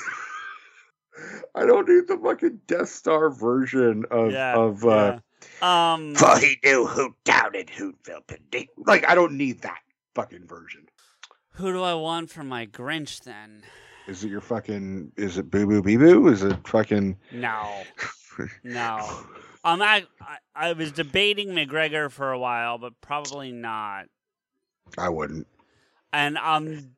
Speaker 1: I don't need the fucking Death Star version of
Speaker 5: yeah,
Speaker 1: of. uh.
Speaker 5: Um,
Speaker 1: For he knew who doubted who felt beneath. Like I don't need that fucking version.
Speaker 5: who do I want for my Grinch then?
Speaker 1: Is it your fucking? Is it Boo Boo Bee Boo? Is it fucking?
Speaker 5: No, no. Um, I, I I was debating McGregor for a while, but probably not.
Speaker 1: I wouldn't.
Speaker 5: And I'm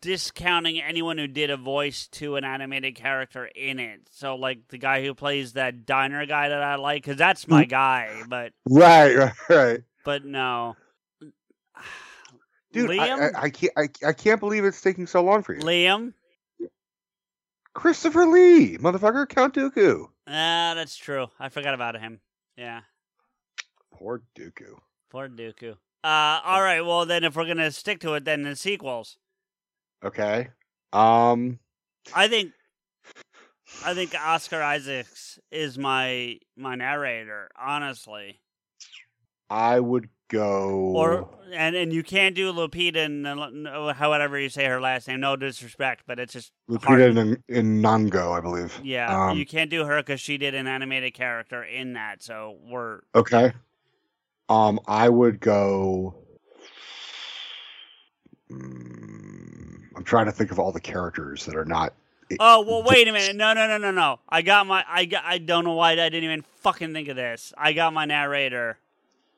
Speaker 5: discounting anyone who did a voice to an animated character in it. So, like the guy who plays that diner guy that I like, because that's my guy. But
Speaker 1: Right, right, right.
Speaker 5: but no,
Speaker 1: Dude, I, I, I can't. I, I can't believe it's taking so long for you.
Speaker 5: Liam.
Speaker 1: Christopher Lee, motherfucker, Count Dooku.
Speaker 5: Ah, that's true. I forgot about him. Yeah,
Speaker 1: Poor Dooku.
Speaker 5: poor Dooku. Uh, all right. Well, then, if we're gonna stick to it, then the sequels.
Speaker 1: Okay. Um.
Speaker 5: I think I think Oscar Isaacs is my my narrator, honestly.
Speaker 1: I would go.
Speaker 5: Or and and you can't do Lupita and uh, however you say her last name. No disrespect, but it's just
Speaker 1: Lupita in, in Nango, I believe.
Speaker 5: yeah.
Speaker 1: Um,
Speaker 5: you can't do her because she did an animated character in that. So we're
Speaker 1: Okay. Um, I would go. Mm, I'm trying to think of all the characters that are not.
Speaker 5: oh well. Wait a minute. No no no no no. I got my I got I don't know why I didn't even fucking think of this. I got my narrator.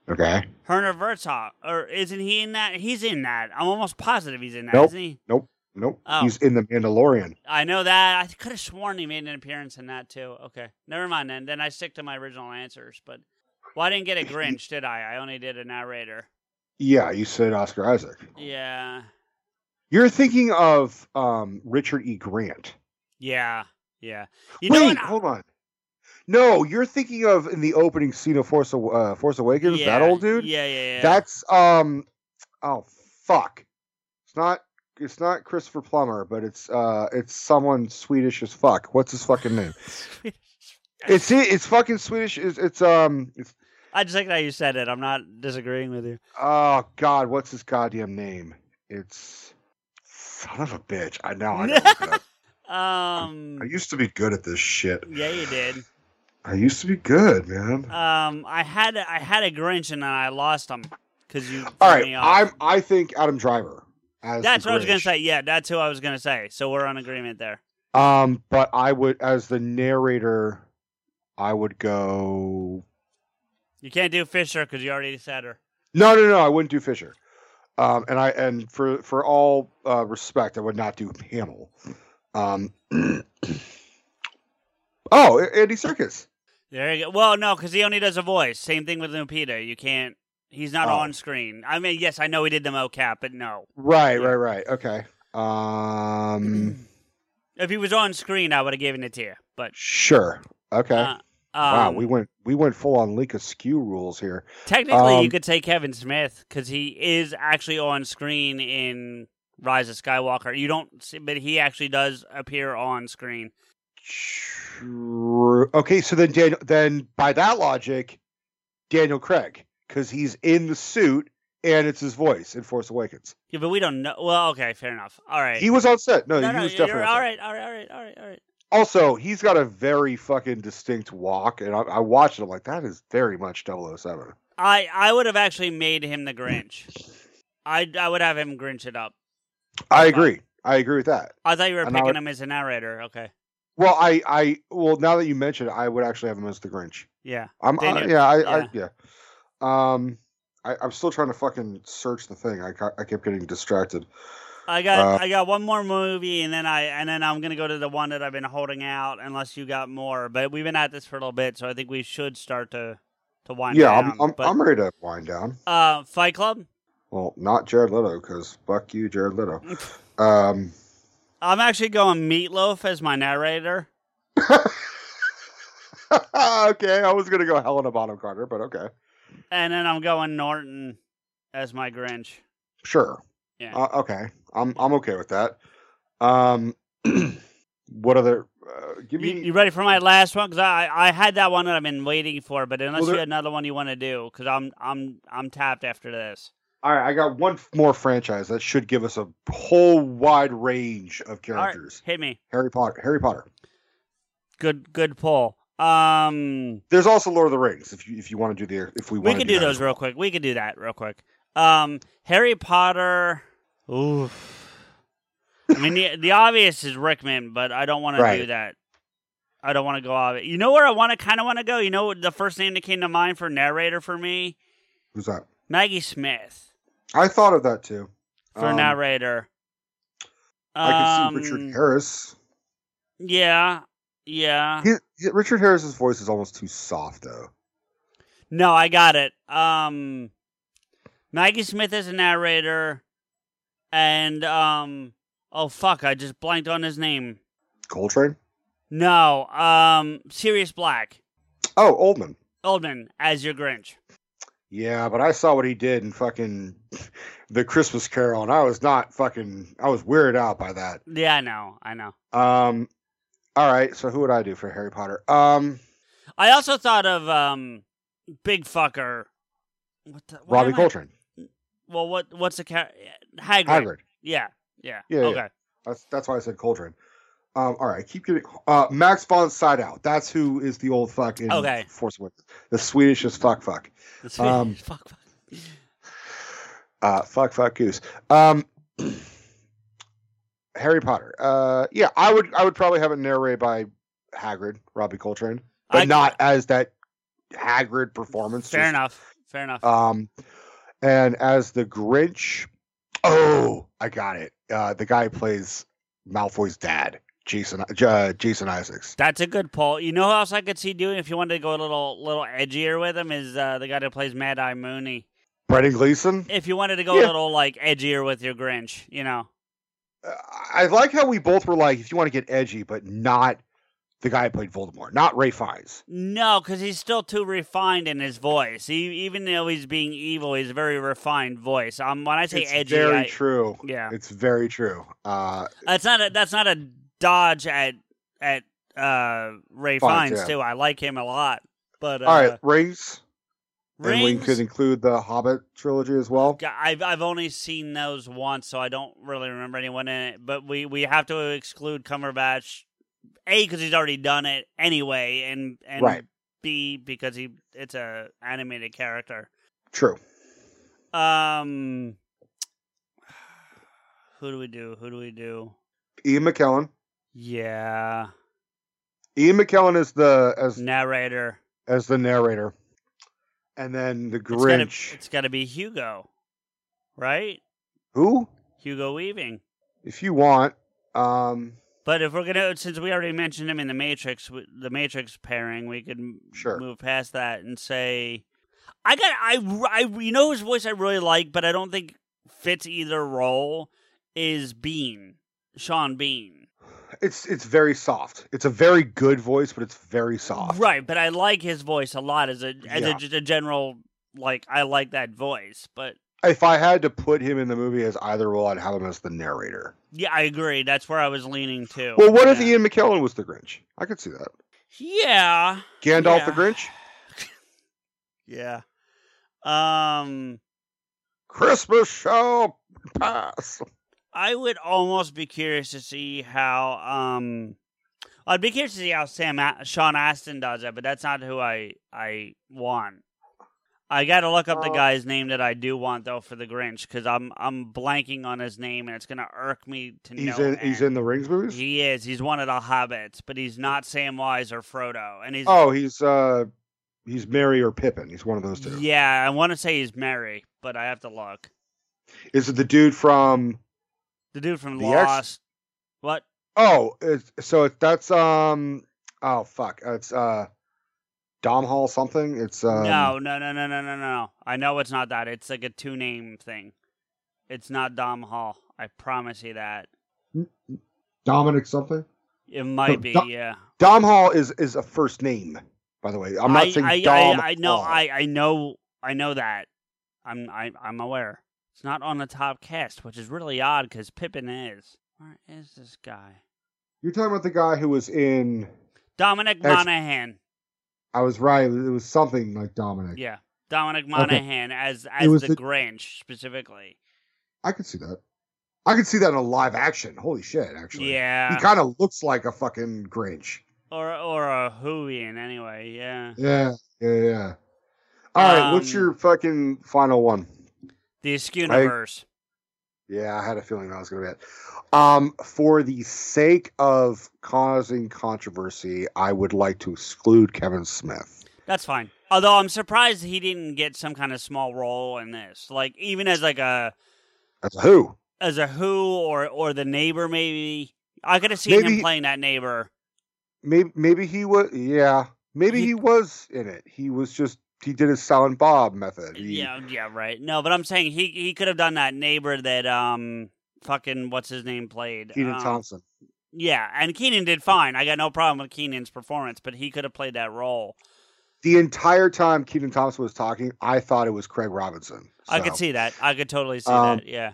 Speaker 1: Okay.
Speaker 5: Werner Herzog, or isn't he in that? He's in that. I'm almost positive he's in that,
Speaker 1: Nope.
Speaker 5: not he?
Speaker 1: Nope. Nope.
Speaker 5: Oh.
Speaker 1: He's in the Mandalorian.
Speaker 5: I know that. I could have sworn he made an appearance in that too. Okay, never mind then. Then I stick to my original answers. But well, I didn't get a Grinch, did I? I only did a narrator.
Speaker 1: Yeah, you said Oscar Isaac.
Speaker 5: Yeah,
Speaker 1: You're thinking of um, Richard E. Grant.
Speaker 5: yeah, yeah. You
Speaker 1: Wait,
Speaker 5: know
Speaker 1: hold on. No, you're thinking of in the opening scene of Force uh, Force Awakens.
Speaker 5: yeah,
Speaker 1: That old dude.
Speaker 5: Yeah, yeah, yeah.
Speaker 1: That's um. Oh fuck! It's not. It's not Christopher Plummer, but it's uh. It's someone Swedish as fuck. What's his fucking name? It's it. It's fucking Swedish. It's, it's um. It's
Speaker 5: I just like how you said it. I'm not disagreeing with you.
Speaker 1: oh god. What's his goddamn name? It's son of a bitch. I know. I, gotta look it up.
Speaker 5: Um,
Speaker 1: I used to be good at this shit.
Speaker 5: yeah, you did.
Speaker 1: I used to be good, man.
Speaker 5: Um, I had a, I had a Grinch and then I lost him because you.
Speaker 1: All right. I'm. I think Adam Driver. As
Speaker 5: That's what I was gonna say. Yeah, that's who I was gonna say. So we're on agreement there.
Speaker 1: Um, but I would, as the narrator, I would go.
Speaker 5: You can't do Fisher because you already said her.
Speaker 1: No, no, no. I wouldn't do Fisher. Um, and I and for for all uh, respect, I would not do Hamill. Um. oh, Andy Serkis.
Speaker 5: There you go. Well, no, because he only does a voice. Same thing with Lupita. You can't. He's not
Speaker 1: Oh.
Speaker 5: on screen. I mean, yes, I know he did the mocap, but no.
Speaker 1: Right,
Speaker 5: Yeah.
Speaker 1: right, right. Okay. Um.
Speaker 5: If he was on screen, I would have given it to you. But
Speaker 1: Sure. Okay.
Speaker 5: uh,
Speaker 1: wow,
Speaker 5: um,
Speaker 1: we went we went full on Lika skew rules here.
Speaker 5: technically you
Speaker 1: um,
Speaker 5: could say Kevin Smith because he is actually on screen in Rise of Skywalker. You don't, see, but he actually does appear on screen.
Speaker 1: True. Okay, so then Daniel, then by that logic, Daniel Craig, because he's in the suit and it's his voice in Force Awakens.
Speaker 5: Yeah, but we don't know. Well, okay, fair enough. All right.
Speaker 1: He was on set. No,
Speaker 5: no,
Speaker 1: he
Speaker 5: no,
Speaker 1: was
Speaker 5: you're,
Speaker 1: definitely
Speaker 5: all right, all right, all right, all right, all right.
Speaker 1: Also, he's got a very fucking distinct walk, and I, I watched it. I'm like, that is very much 007.
Speaker 5: I I would have actually made him the Grinch. I I would have him Grinch it up.
Speaker 1: I agree. I agree with that.
Speaker 5: I thought you were
Speaker 1: And
Speaker 5: picking
Speaker 1: would-
Speaker 5: him as a narrator. Okay.
Speaker 1: Well, I, I, well, now that you mention it, I would actually have him as the Grinch.
Speaker 5: Yeah.
Speaker 1: I'm, yeah, I,
Speaker 5: yeah.
Speaker 1: I, yeah. Um, I, I'm still trying to fucking search the thing. I, I kept getting distracted.
Speaker 5: I got
Speaker 1: Uh,
Speaker 5: I got one more movie, and then I and then I'm gonna go to the one that I've been holding out, unless you got more. But we've been at this for a little bit, so I think we should start to to wind
Speaker 1: yeah,
Speaker 5: down.
Speaker 1: I'm, I'm,
Speaker 5: but,
Speaker 1: I'm ready to wind down.
Speaker 5: uh, Fight Club.
Speaker 1: Well, not Jared Leto, because fuck you, Jared Leto. um,
Speaker 5: I'm actually going Meatloaf as my narrator.
Speaker 1: okay, I was gonna go Helena Bonham Carter, but okay,
Speaker 5: And then I'm going Norton as my Grinch.
Speaker 1: sure.
Speaker 5: Yeah.
Speaker 1: Uh, okay, I'm I'm okay with that. Um, what other? Uh, give
Speaker 5: You,
Speaker 1: me.
Speaker 5: you ready for my last one? Because I I had that one that I've been waiting for, but unless
Speaker 1: Well,
Speaker 5: you
Speaker 1: there-
Speaker 5: had another one you want to do, because I'm I'm I'm tapped after this.
Speaker 1: All right, I got one more franchise that should give us a whole wide range of
Speaker 5: All right,
Speaker 1: characters.
Speaker 5: hit me.
Speaker 1: Harry Potter. Harry Potter.
Speaker 5: Good good pull. Um,
Speaker 1: There's also Lord of the Rings. If you if you want to do the if we
Speaker 5: we
Speaker 1: want
Speaker 5: could do
Speaker 1: that
Speaker 5: those
Speaker 1: as
Speaker 5: real quick. We could do that real quick. Um, Harry Potter. Oof. I mean, the, the obvious is Rickman, but I don't want to do that. I don't want to go off it. You know where I want to kind of want to go. You know the first name that came to mind for narrator for me,
Speaker 1: Who's that?
Speaker 5: Maggie Smith
Speaker 1: I thought of that too.
Speaker 5: for
Speaker 1: Um,
Speaker 5: narrator.
Speaker 1: I could see
Speaker 5: Um,
Speaker 1: Richard Harris.
Speaker 5: Yeah, yeah.
Speaker 1: He, he- Richard Harris's voice is almost too soft, though.
Speaker 5: No, I got it. Um, Maggie Smith is a narrator, and um, oh fuck, I just blanked on his name.
Speaker 1: Coltrane.
Speaker 5: No, um, Sirius Black,
Speaker 1: Oh, Oldman.
Speaker 5: Oldman as your Grinch.
Speaker 1: Yeah, but I saw what he did in fucking the Christmas Carol, and I was not fucking. I was weirded out by that.
Speaker 5: Yeah, I know, I know.
Speaker 1: Um, all right. So who would I do for Harry Potter? Um,
Speaker 5: I also thought of um, Big Fucker. What the, why
Speaker 1: Robbie
Speaker 5: I-
Speaker 1: Coltrane.
Speaker 5: Well, what what's the car? Hagrid.
Speaker 1: Hagrid.
Speaker 5: Yeah, yeah.
Speaker 1: Yeah, yeah.
Speaker 5: okay.
Speaker 1: That's that's why I said Coltrane. Um, all right, keep getting uh Max von Sydow. That's who is the old fucking
Speaker 5: Okay.
Speaker 1: Force Awakens. The Swedish as fuck fuck.
Speaker 5: That's
Speaker 1: Um,
Speaker 5: fuck, fuck.
Speaker 1: Uh, fuck fuck goose. Um, Harry Potter. Uh, yeah, I would I would probably have it narrated by Hagrid, Robbie Coltrane, but
Speaker 5: I-
Speaker 1: not as that Hagrid performance.
Speaker 5: Fair
Speaker 1: just-
Speaker 5: enough. Fair enough.
Speaker 1: Um, and as the Grinch, oh, I got it. Uh, the guy who plays Malfoy's dad, Jason uh, Jason Isaacs.
Speaker 5: That's a good pull. You know who else I could see doing if you wanted to go a little little edgier with him is uh, the guy that plays Mad Eye Moody.
Speaker 1: Brendan Gleeson.
Speaker 5: If you wanted to go
Speaker 1: Yeah.
Speaker 5: a little like edgier with your Grinch, you know.
Speaker 1: Uh, I like how we both were like, if you want to get edgy, but not the guy who played Voldemort, not Ray Fiennes.
Speaker 5: No, because he's still too refined in his voice. He, even though he's being evil, he's a very refined voice. Um, when I say
Speaker 1: it's
Speaker 5: edgy,
Speaker 1: very
Speaker 5: I,
Speaker 1: true.
Speaker 5: yeah,
Speaker 1: It's very true. Uh,
Speaker 5: that's not a that's not a dodge at at uh, Ray
Speaker 1: Fiennes,
Speaker 5: Fiennes
Speaker 1: yeah.
Speaker 5: too. I like him a lot, but uh,
Speaker 1: all right, rings. And we could include the Hobbit trilogy as well.
Speaker 5: I've I've only seen those once, so I don't really remember anyone in it. But we, we have to exclude Cumberbatch, a because he's already done it anyway, and and
Speaker 1: Right.
Speaker 5: b because he it's a animated character.
Speaker 1: True.
Speaker 5: Um, who do we do? Who do we do?
Speaker 1: Ian McKellen.
Speaker 5: Yeah,
Speaker 1: Ian McKellen is the as
Speaker 5: narrator.
Speaker 1: as the narrator, and then the Grinch.
Speaker 5: it's got to be Hugo, right?
Speaker 1: Who,
Speaker 5: Hugo Weaving.
Speaker 1: if you want, um,
Speaker 5: But if we're gonna, since we already mentioned him in the Matrix, the Matrix pairing, we could
Speaker 1: Sure.
Speaker 5: move past that and say, I got, I, I, you know, whose voice I really like, but I don't think fits either role is Bean, Sean Bean.
Speaker 1: It's it's very soft. It's a very good voice, but it's very soft.
Speaker 5: Right, but I like his voice a lot as a, as
Speaker 1: Yeah.
Speaker 5: a, a general, like I like that voice. But
Speaker 1: If I had to put him in the movie as either role, I'd have him as the narrator.
Speaker 5: yeah, I agree. That's where I was leaning to.
Speaker 1: Well, what if. Ian McKellen was the Grinch? I could see that.
Speaker 5: Yeah,
Speaker 1: Gandalf
Speaker 5: Yeah.
Speaker 1: the Grinch.
Speaker 5: yeah. Um.
Speaker 1: Christmas shall pass.
Speaker 5: I would almost be curious to see how. Um, I'd be curious to see how Sam A- Sean Astin does it, but that's not who I I want. I got to look up the
Speaker 1: Uh,
Speaker 5: guy's name that I do want though for the Grinch because I'm I'm blanking on his name and it's gonna irk me to
Speaker 1: He's in. He's in the Rings movies.
Speaker 5: He is. He's one of the hobbits, but he's not Samwise or Frodo, and he's
Speaker 1: oh, he's uh, he's Merry or Pippin. He's one of those two.
Speaker 5: yeah. I want to say he's Merry, but I have to look.
Speaker 1: Is it the dude from
Speaker 5: The dude from
Speaker 1: The
Speaker 5: Lost. What?
Speaker 1: Oh, it's, so it, that's um. Oh fuck! It's uh, Dom Hall something. It's um,
Speaker 5: no, no, no, no, no, no, no. I know it's not that. It's like a two name thing. It's not Dom Hall. I promise you that.
Speaker 1: Dominic something.
Speaker 5: It might be,
Speaker 1: Dom-
Speaker 5: yeah.
Speaker 1: Dom Hall is is a first name, by the way. I'm not
Speaker 5: I,
Speaker 1: saying
Speaker 5: I,
Speaker 1: Dom.
Speaker 5: I, I know,
Speaker 1: Hall.
Speaker 5: I, I know, I know that. I'm, I, I'm aware. It's not on the top cast, which is really odd because Pippin is. Where is this guy?
Speaker 1: You're talking about the guy who was in.
Speaker 5: Dominic
Speaker 1: Ex-
Speaker 5: Monaghan.
Speaker 1: I was right. It was something like Dominic.
Speaker 5: Yeah, Dominic Monaghan as as
Speaker 1: was
Speaker 5: the,
Speaker 1: the-
Speaker 5: Grinch specifically.
Speaker 1: I could see that. I could see that in a live action. Holy shit! Actually,
Speaker 5: Yeah,
Speaker 1: he kind of looks like a fucking Grinch.
Speaker 5: or or a Whovian anyway. Yeah,
Speaker 1: Yeah, yeah, yeah. All right, what's
Speaker 5: Um,
Speaker 1: your fucking final one?
Speaker 5: The Askewniverse.
Speaker 1: Yeah, I had a feeling that was going to be it. Um, for the sake of causing controversy, I would like to exclude Kevin Smith.
Speaker 5: That's fine. Although I'm surprised he didn't get some kind of small role in this, like even as like a
Speaker 1: As a who?
Speaker 5: as a Who or or the neighbor maybe. I could have seen
Speaker 1: Maybe-
Speaker 5: him playing that neighbor.
Speaker 1: Maybe, maybe he was. Yeah, maybe
Speaker 5: He-
Speaker 1: he, was in it. He was just he did his Silent Bob method. He-
Speaker 5: Yeah, yeah, right. No, but I'm saying he he could have done that neighbor that um fucking what's his name played.
Speaker 1: Kenan
Speaker 5: Um,
Speaker 1: Thompson.
Speaker 5: Yeah, and Kenan did fine. I got no problem with Kenan's performance, but he could have played that role.
Speaker 1: The entire time Kenan Thompson was talking, I thought it was Craig Robinson.
Speaker 5: I could see that. I could totally see
Speaker 1: Um,
Speaker 5: that. Yeah.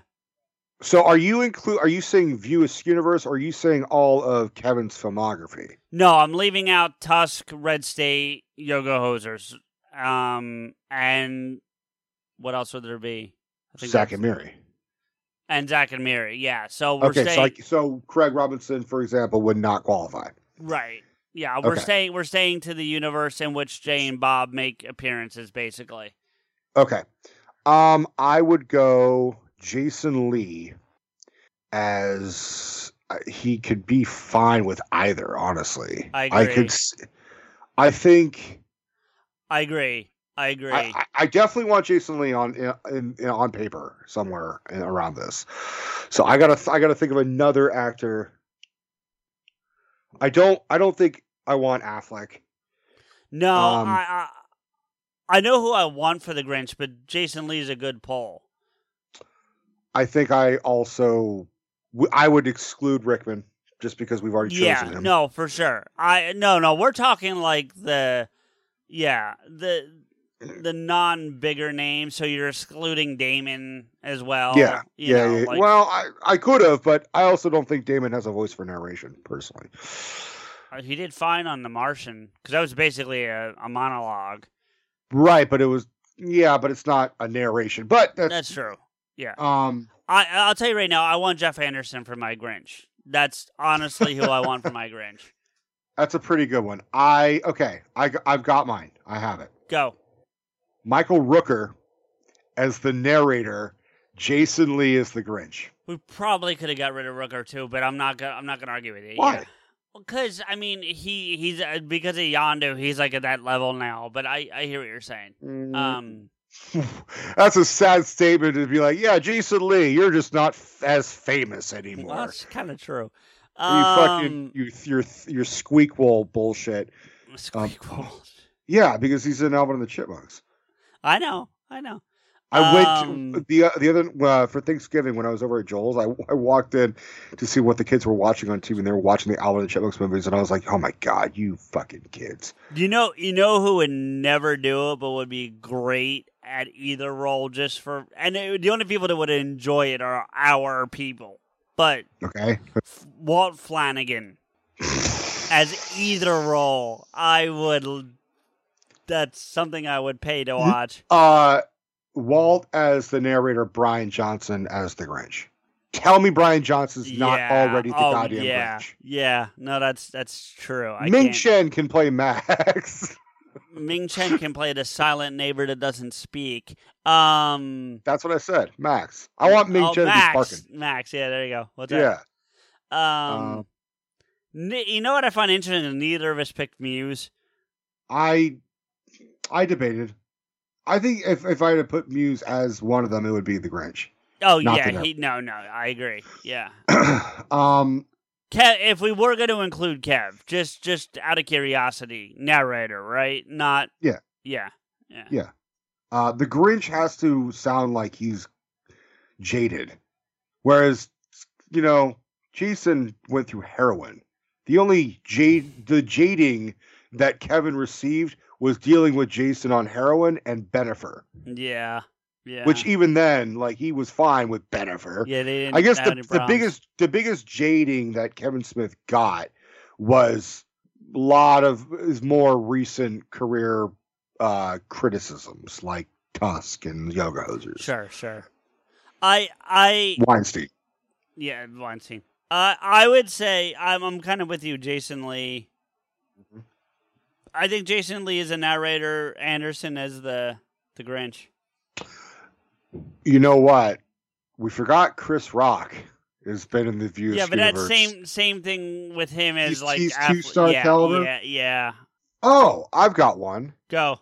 Speaker 1: So, are you include? Are you saying View Universe? Or are you saying all of Kevin's filmography?
Speaker 5: No, I'm leaving out Tusk, Red State, Yoga Hosers, um, and what else would there be? I
Speaker 1: think
Speaker 5: Zack
Speaker 1: and Miri.
Speaker 5: and Zack and Miri, Yeah. So we're
Speaker 1: Okay,
Speaker 5: staying
Speaker 1: so like so Craig Robinson, for example, would not qualify.
Speaker 5: right. Yeah, we're
Speaker 1: Okay.
Speaker 5: staying. We're staying to the universe in which Jay and Bob make appearances, basically.
Speaker 1: Okay. Um, I would go Jason Lee as uh, he could be fine with either. Honestly,
Speaker 5: I
Speaker 1: I could. I think
Speaker 5: I agree. I agree.
Speaker 1: I, I- definitely want Jason Lee on in, in, on paper somewhere around this. So I gotta I gotta think of another actor. I don't I don't think I want Affleck.
Speaker 5: no,
Speaker 1: um,
Speaker 5: I, I I know who I want for the Grinch, but Jason Lee's a good pull.
Speaker 1: I think I also I would exclude Rickman just because we've already chosen
Speaker 5: Yeah,
Speaker 1: him.
Speaker 5: no, for sure. I no, no, we're talking like the yeah, the the non bigger names, so you're excluding Damon as well.
Speaker 1: yeah, yeah,
Speaker 5: know,
Speaker 1: yeah.
Speaker 5: like-
Speaker 1: well, I, I could have, but I also don't think Damon has a voice for narration personally.
Speaker 5: Uh, he did fine on The Martian because that was basically a, a monologue.
Speaker 1: Right, but it was yeah, but it's not a narration. But that's,
Speaker 5: That's true. Yeah,
Speaker 1: um
Speaker 5: I I'll tell you right now, I want Jeff Anderson for my Grinch. That's honestly who I want for my Grinch.
Speaker 1: That's a pretty good one. I okay, I I've got mine. I have it.
Speaker 5: Go.
Speaker 1: Michael Rooker as the narrator, Jason Lee is the Grinch.
Speaker 5: We probably could have got rid of Rooker too, but I'm not gonna I'm not gonna argue with you.
Speaker 1: Why?
Speaker 5: Because I mean, he he's uh, because of Yondu, he's like at that level now. But I I hear what you're saying.
Speaker 1: Mm.
Speaker 5: Um,
Speaker 1: That's a sad statement to be like, yeah, Jason Lee, you're just not f- as famous anymore.
Speaker 5: well, that's kind of true.
Speaker 1: You
Speaker 5: Um,
Speaker 1: fucking you your your squeakquel bullshit.
Speaker 5: Squeakquel.
Speaker 1: Yeah, because he's in Alvin and the Chipmunks.
Speaker 5: I know, I know.
Speaker 1: I went
Speaker 5: Um,
Speaker 1: to the the other uh, for Thanksgiving when I was over at Joel's. I, I walked in to see what the kids were watching on TV, and they were watching the Alvin and the Chipmunks movies, and I was like, "Oh my god, you fucking kids!"
Speaker 5: You know, you know who would never do it, but would be great at either role, just for and it, the only people that would enjoy it are our people. But
Speaker 1: Okay,
Speaker 5: Walt Flanagan as either role, I would. That's something I would pay to watch.
Speaker 1: uh, Walt as the narrator, Brian Johnson as the Grinch. Tell me Brian Johnson's not
Speaker 5: Yeah.
Speaker 1: already the
Speaker 5: oh,
Speaker 1: goddamn
Speaker 5: yeah.
Speaker 1: Grinch.
Speaker 5: Yeah, no, that's that's true. I
Speaker 1: Ming Chen can play Max.
Speaker 5: Ming Chen can play the silent neighbor that doesn't speak. Um,
Speaker 1: That's what I said, Max. I want Ming
Speaker 5: oh,
Speaker 1: Chen
Speaker 5: Max,
Speaker 1: to be Sparkin.
Speaker 5: Max, yeah, there you go. What's
Speaker 1: Yeah.
Speaker 5: that? Um, n- you know what I find interesting? Neither of us picked Mewes.
Speaker 1: I I debated. I think if, if I had to put Mewes as one of them, it would be the Grinch.
Speaker 5: Oh
Speaker 1: Not
Speaker 5: yeah, he no no. I agree. Yeah.
Speaker 1: um,
Speaker 5: Kev, if we were going to include Kev, just just out of curiosity, narrator, right? Not
Speaker 1: Yeah.
Speaker 5: yeah, yeah.
Speaker 1: Yeah. uh, the Grinch has to sound like he's jaded, whereas you know Jason went through heroin. The only jade, the jading that Kevin received was dealing with Jason on heroin and Bennifer,
Speaker 5: yeah, yeah.
Speaker 1: which even then, like he was fine with Bennifer.
Speaker 5: yeah, they didn't
Speaker 1: I guess the, the biggest the biggest jading that Kevin Smith got was a lot of his more recent career uh criticisms like Tusk and Yoga Hosers.
Speaker 5: Sure, sure. I I
Speaker 1: Weinstein.
Speaker 5: yeah, Weinstein. Uh, I would say I'm I'm kind of with you, Jason Lee.
Speaker 1: Mm-hmm.
Speaker 5: I think Jason Lee is a narrator. Anderson as the the Grinch.
Speaker 1: You know what? We forgot Chris Rock has been in the View
Speaker 5: yeah, but that same same thing with him as
Speaker 1: He's-
Speaker 5: like
Speaker 1: he's
Speaker 5: ath-
Speaker 1: two-star
Speaker 5: yeah,
Speaker 1: caliber?
Speaker 5: Yeah, yeah.
Speaker 1: Oh, I've got one.
Speaker 5: Go.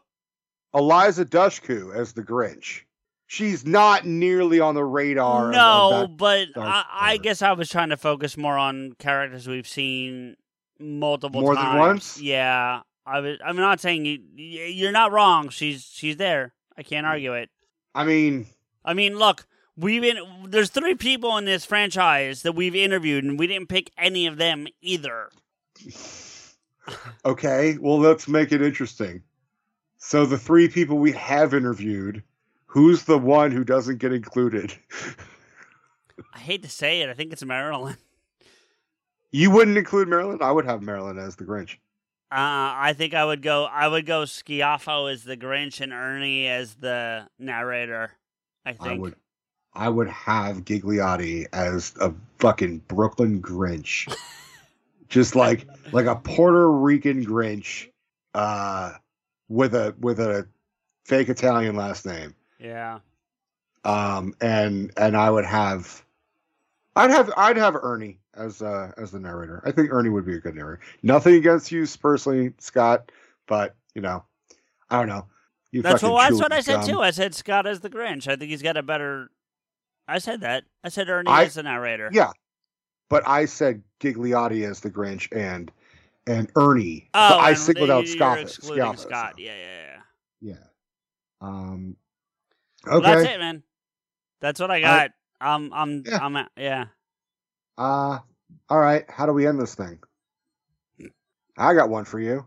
Speaker 1: Eliza Dushku as the Grinch. She's not nearly on the radar.
Speaker 5: No, but I, I guess I was trying to focus more on characters we've seen multiple
Speaker 1: More than once?
Speaker 5: Yeah, I was. I'm not saying you, you're not wrong. She's she's there. I can't
Speaker 1: Mm.
Speaker 5: argue it.
Speaker 1: I mean,
Speaker 5: I mean, look, we've been there's three people in this franchise that we've interviewed, and we didn't pick any of them either.
Speaker 1: Okay, well, let's make it interesting. So, the three people we have interviewed, who's the one who doesn't get included?
Speaker 5: I hate to say it, I think it's Marilyn.
Speaker 1: You wouldn't include Marilyn? I would have Marilyn as the Grinch.
Speaker 5: Uh, I think I would go. I would go Schiaffo as the Grinch and Ernie as the narrator. I think.
Speaker 1: I would. I would have Ghigliotti as a fucking Brooklyn Grinch, just like like a Puerto Rican Grinch, uh, with a with a fake Italian last name.
Speaker 5: Yeah.
Speaker 1: um and and i would have i'd have i'd have ernie as uh as the narrator i think ernie would be a good narrator nothing against you personally scott but you know i don't know you
Speaker 5: That's what, that's what I said too. I said Scott as the Grinch. I think he's got a better. I said that. I said Ernie
Speaker 1: I-
Speaker 5: as the narrator.
Speaker 1: yeah but i said ghigliotti as the grinch and and ernie
Speaker 5: Oh,
Speaker 1: i singled
Speaker 5: you-
Speaker 1: out
Speaker 5: you're
Speaker 1: scott
Speaker 5: Scott.
Speaker 1: so,
Speaker 5: Yeah, yeah, yeah.
Speaker 1: yeah um
Speaker 5: Well,
Speaker 1: okay
Speaker 5: that's it, man. That's what I got. I'm, I'm,
Speaker 1: Yeah.
Speaker 5: I'm, yeah.
Speaker 1: uh all right how do we end this thing i got one for you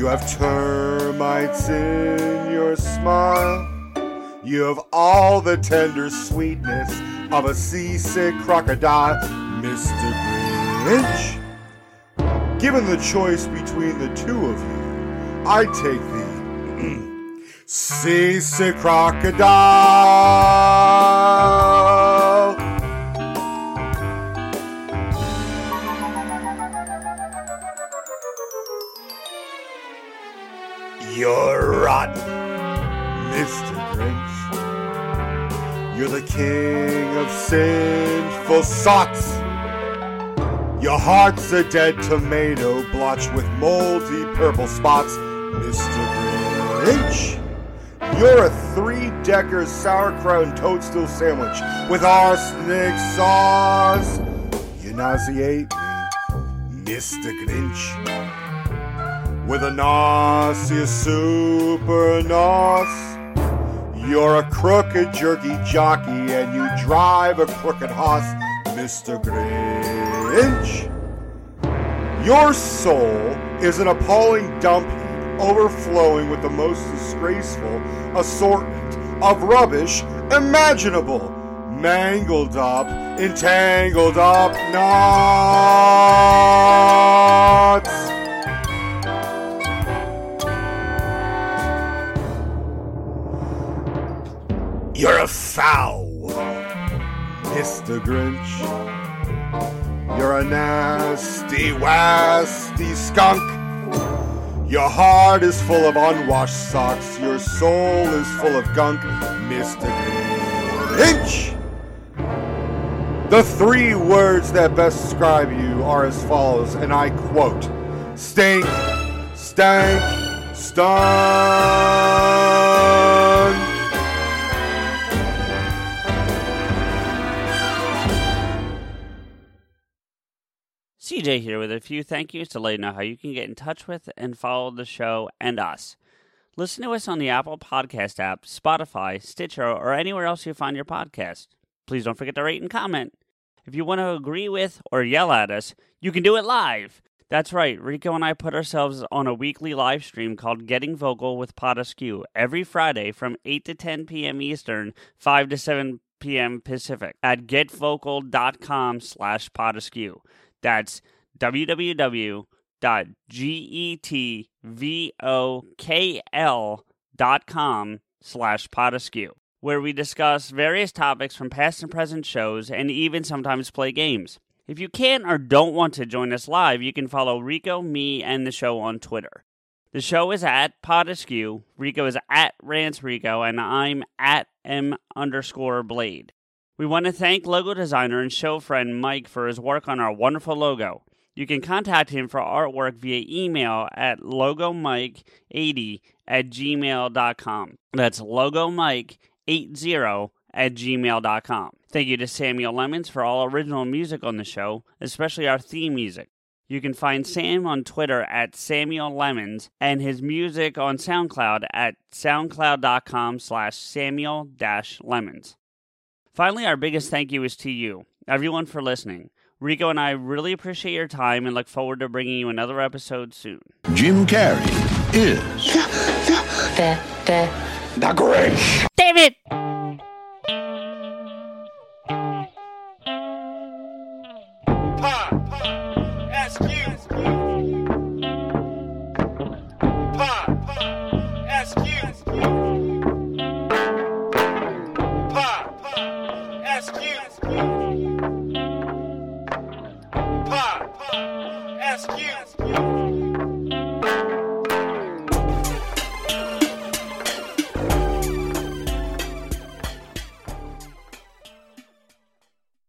Speaker 1: You have termites in your smile. You have all the tender sweetness of a seasick crocodile, Mr. Grinch. Given the choice between the two of you, I take the seasick crocodile. Rotten, Mr. Grinch. You're the king of sinful sots. Your heart's a dead tomato blotched with moldy purple spots, Mr. Grinch. You're a three-decker sauerkraut and toadstool sandwich with arsenic sauce. You nauseate me, Mr. Grinch with a nauseous super nos. You're a crooked jerky jockey and you drive a crooked horse, Mr. Grinch. Your soul is an appalling dump overflowing with the most disgraceful assortment of rubbish imaginable. Mangled up, entangled up knots. You're a foul, Mr. Grinch. You're a nasty, wasty skunk. Your heart is full of unwashed socks. Your soul is full of gunk, Mr. Grinch. The three words that best describe you are as follows, and I quote Stink, stank, stunk.
Speaker 5: CJ here with a few thank yous to let you know how you can get in touch with and follow the show and us. Listen to us on the Apple Podcast app, Spotify, Stitcher, or anywhere else you find your podcast. Please don't forget to rate and comment. If you want to agree with or yell at us, you can do it live. That's right, Rico and I put ourselves on a weekly live stream called Getting Vocal with Pod Askew every Friday from 8 to 10 p.m. Eastern, 5 to 7 p.m. Pacific at getvokl.com slash podaskew. That's www.getvokl.com slash podaskew, where we discuss various topics from past and present shows and even sometimes play games. If you can't or don't want to join us live, you can follow Rico, me, and the show on Twitter. The show is at Podaskew, Rico is at Rance Rico, and I'm at M underscore Blade. We want to thank logo designer and show friend Mike for his work on our wonderful logo. You can contact him for artwork via email at logomike80 at gmail.com. That's logomike80 at gmail.com. Thank you to Samuel Lemons for all original music on the show, especially our theme music. You can find Sam on Twitter at Samuel Lemons and his music on SoundCloud at soundcloud.com slash Samuel Lemons. Finally, our biggest thank you is to you, everyone, for listening. Rico and I really appreciate your time and look forward to bringing you another episode soon.
Speaker 3: Jim Carrey is
Speaker 4: the the
Speaker 3: the Grinch.
Speaker 5: Damn it!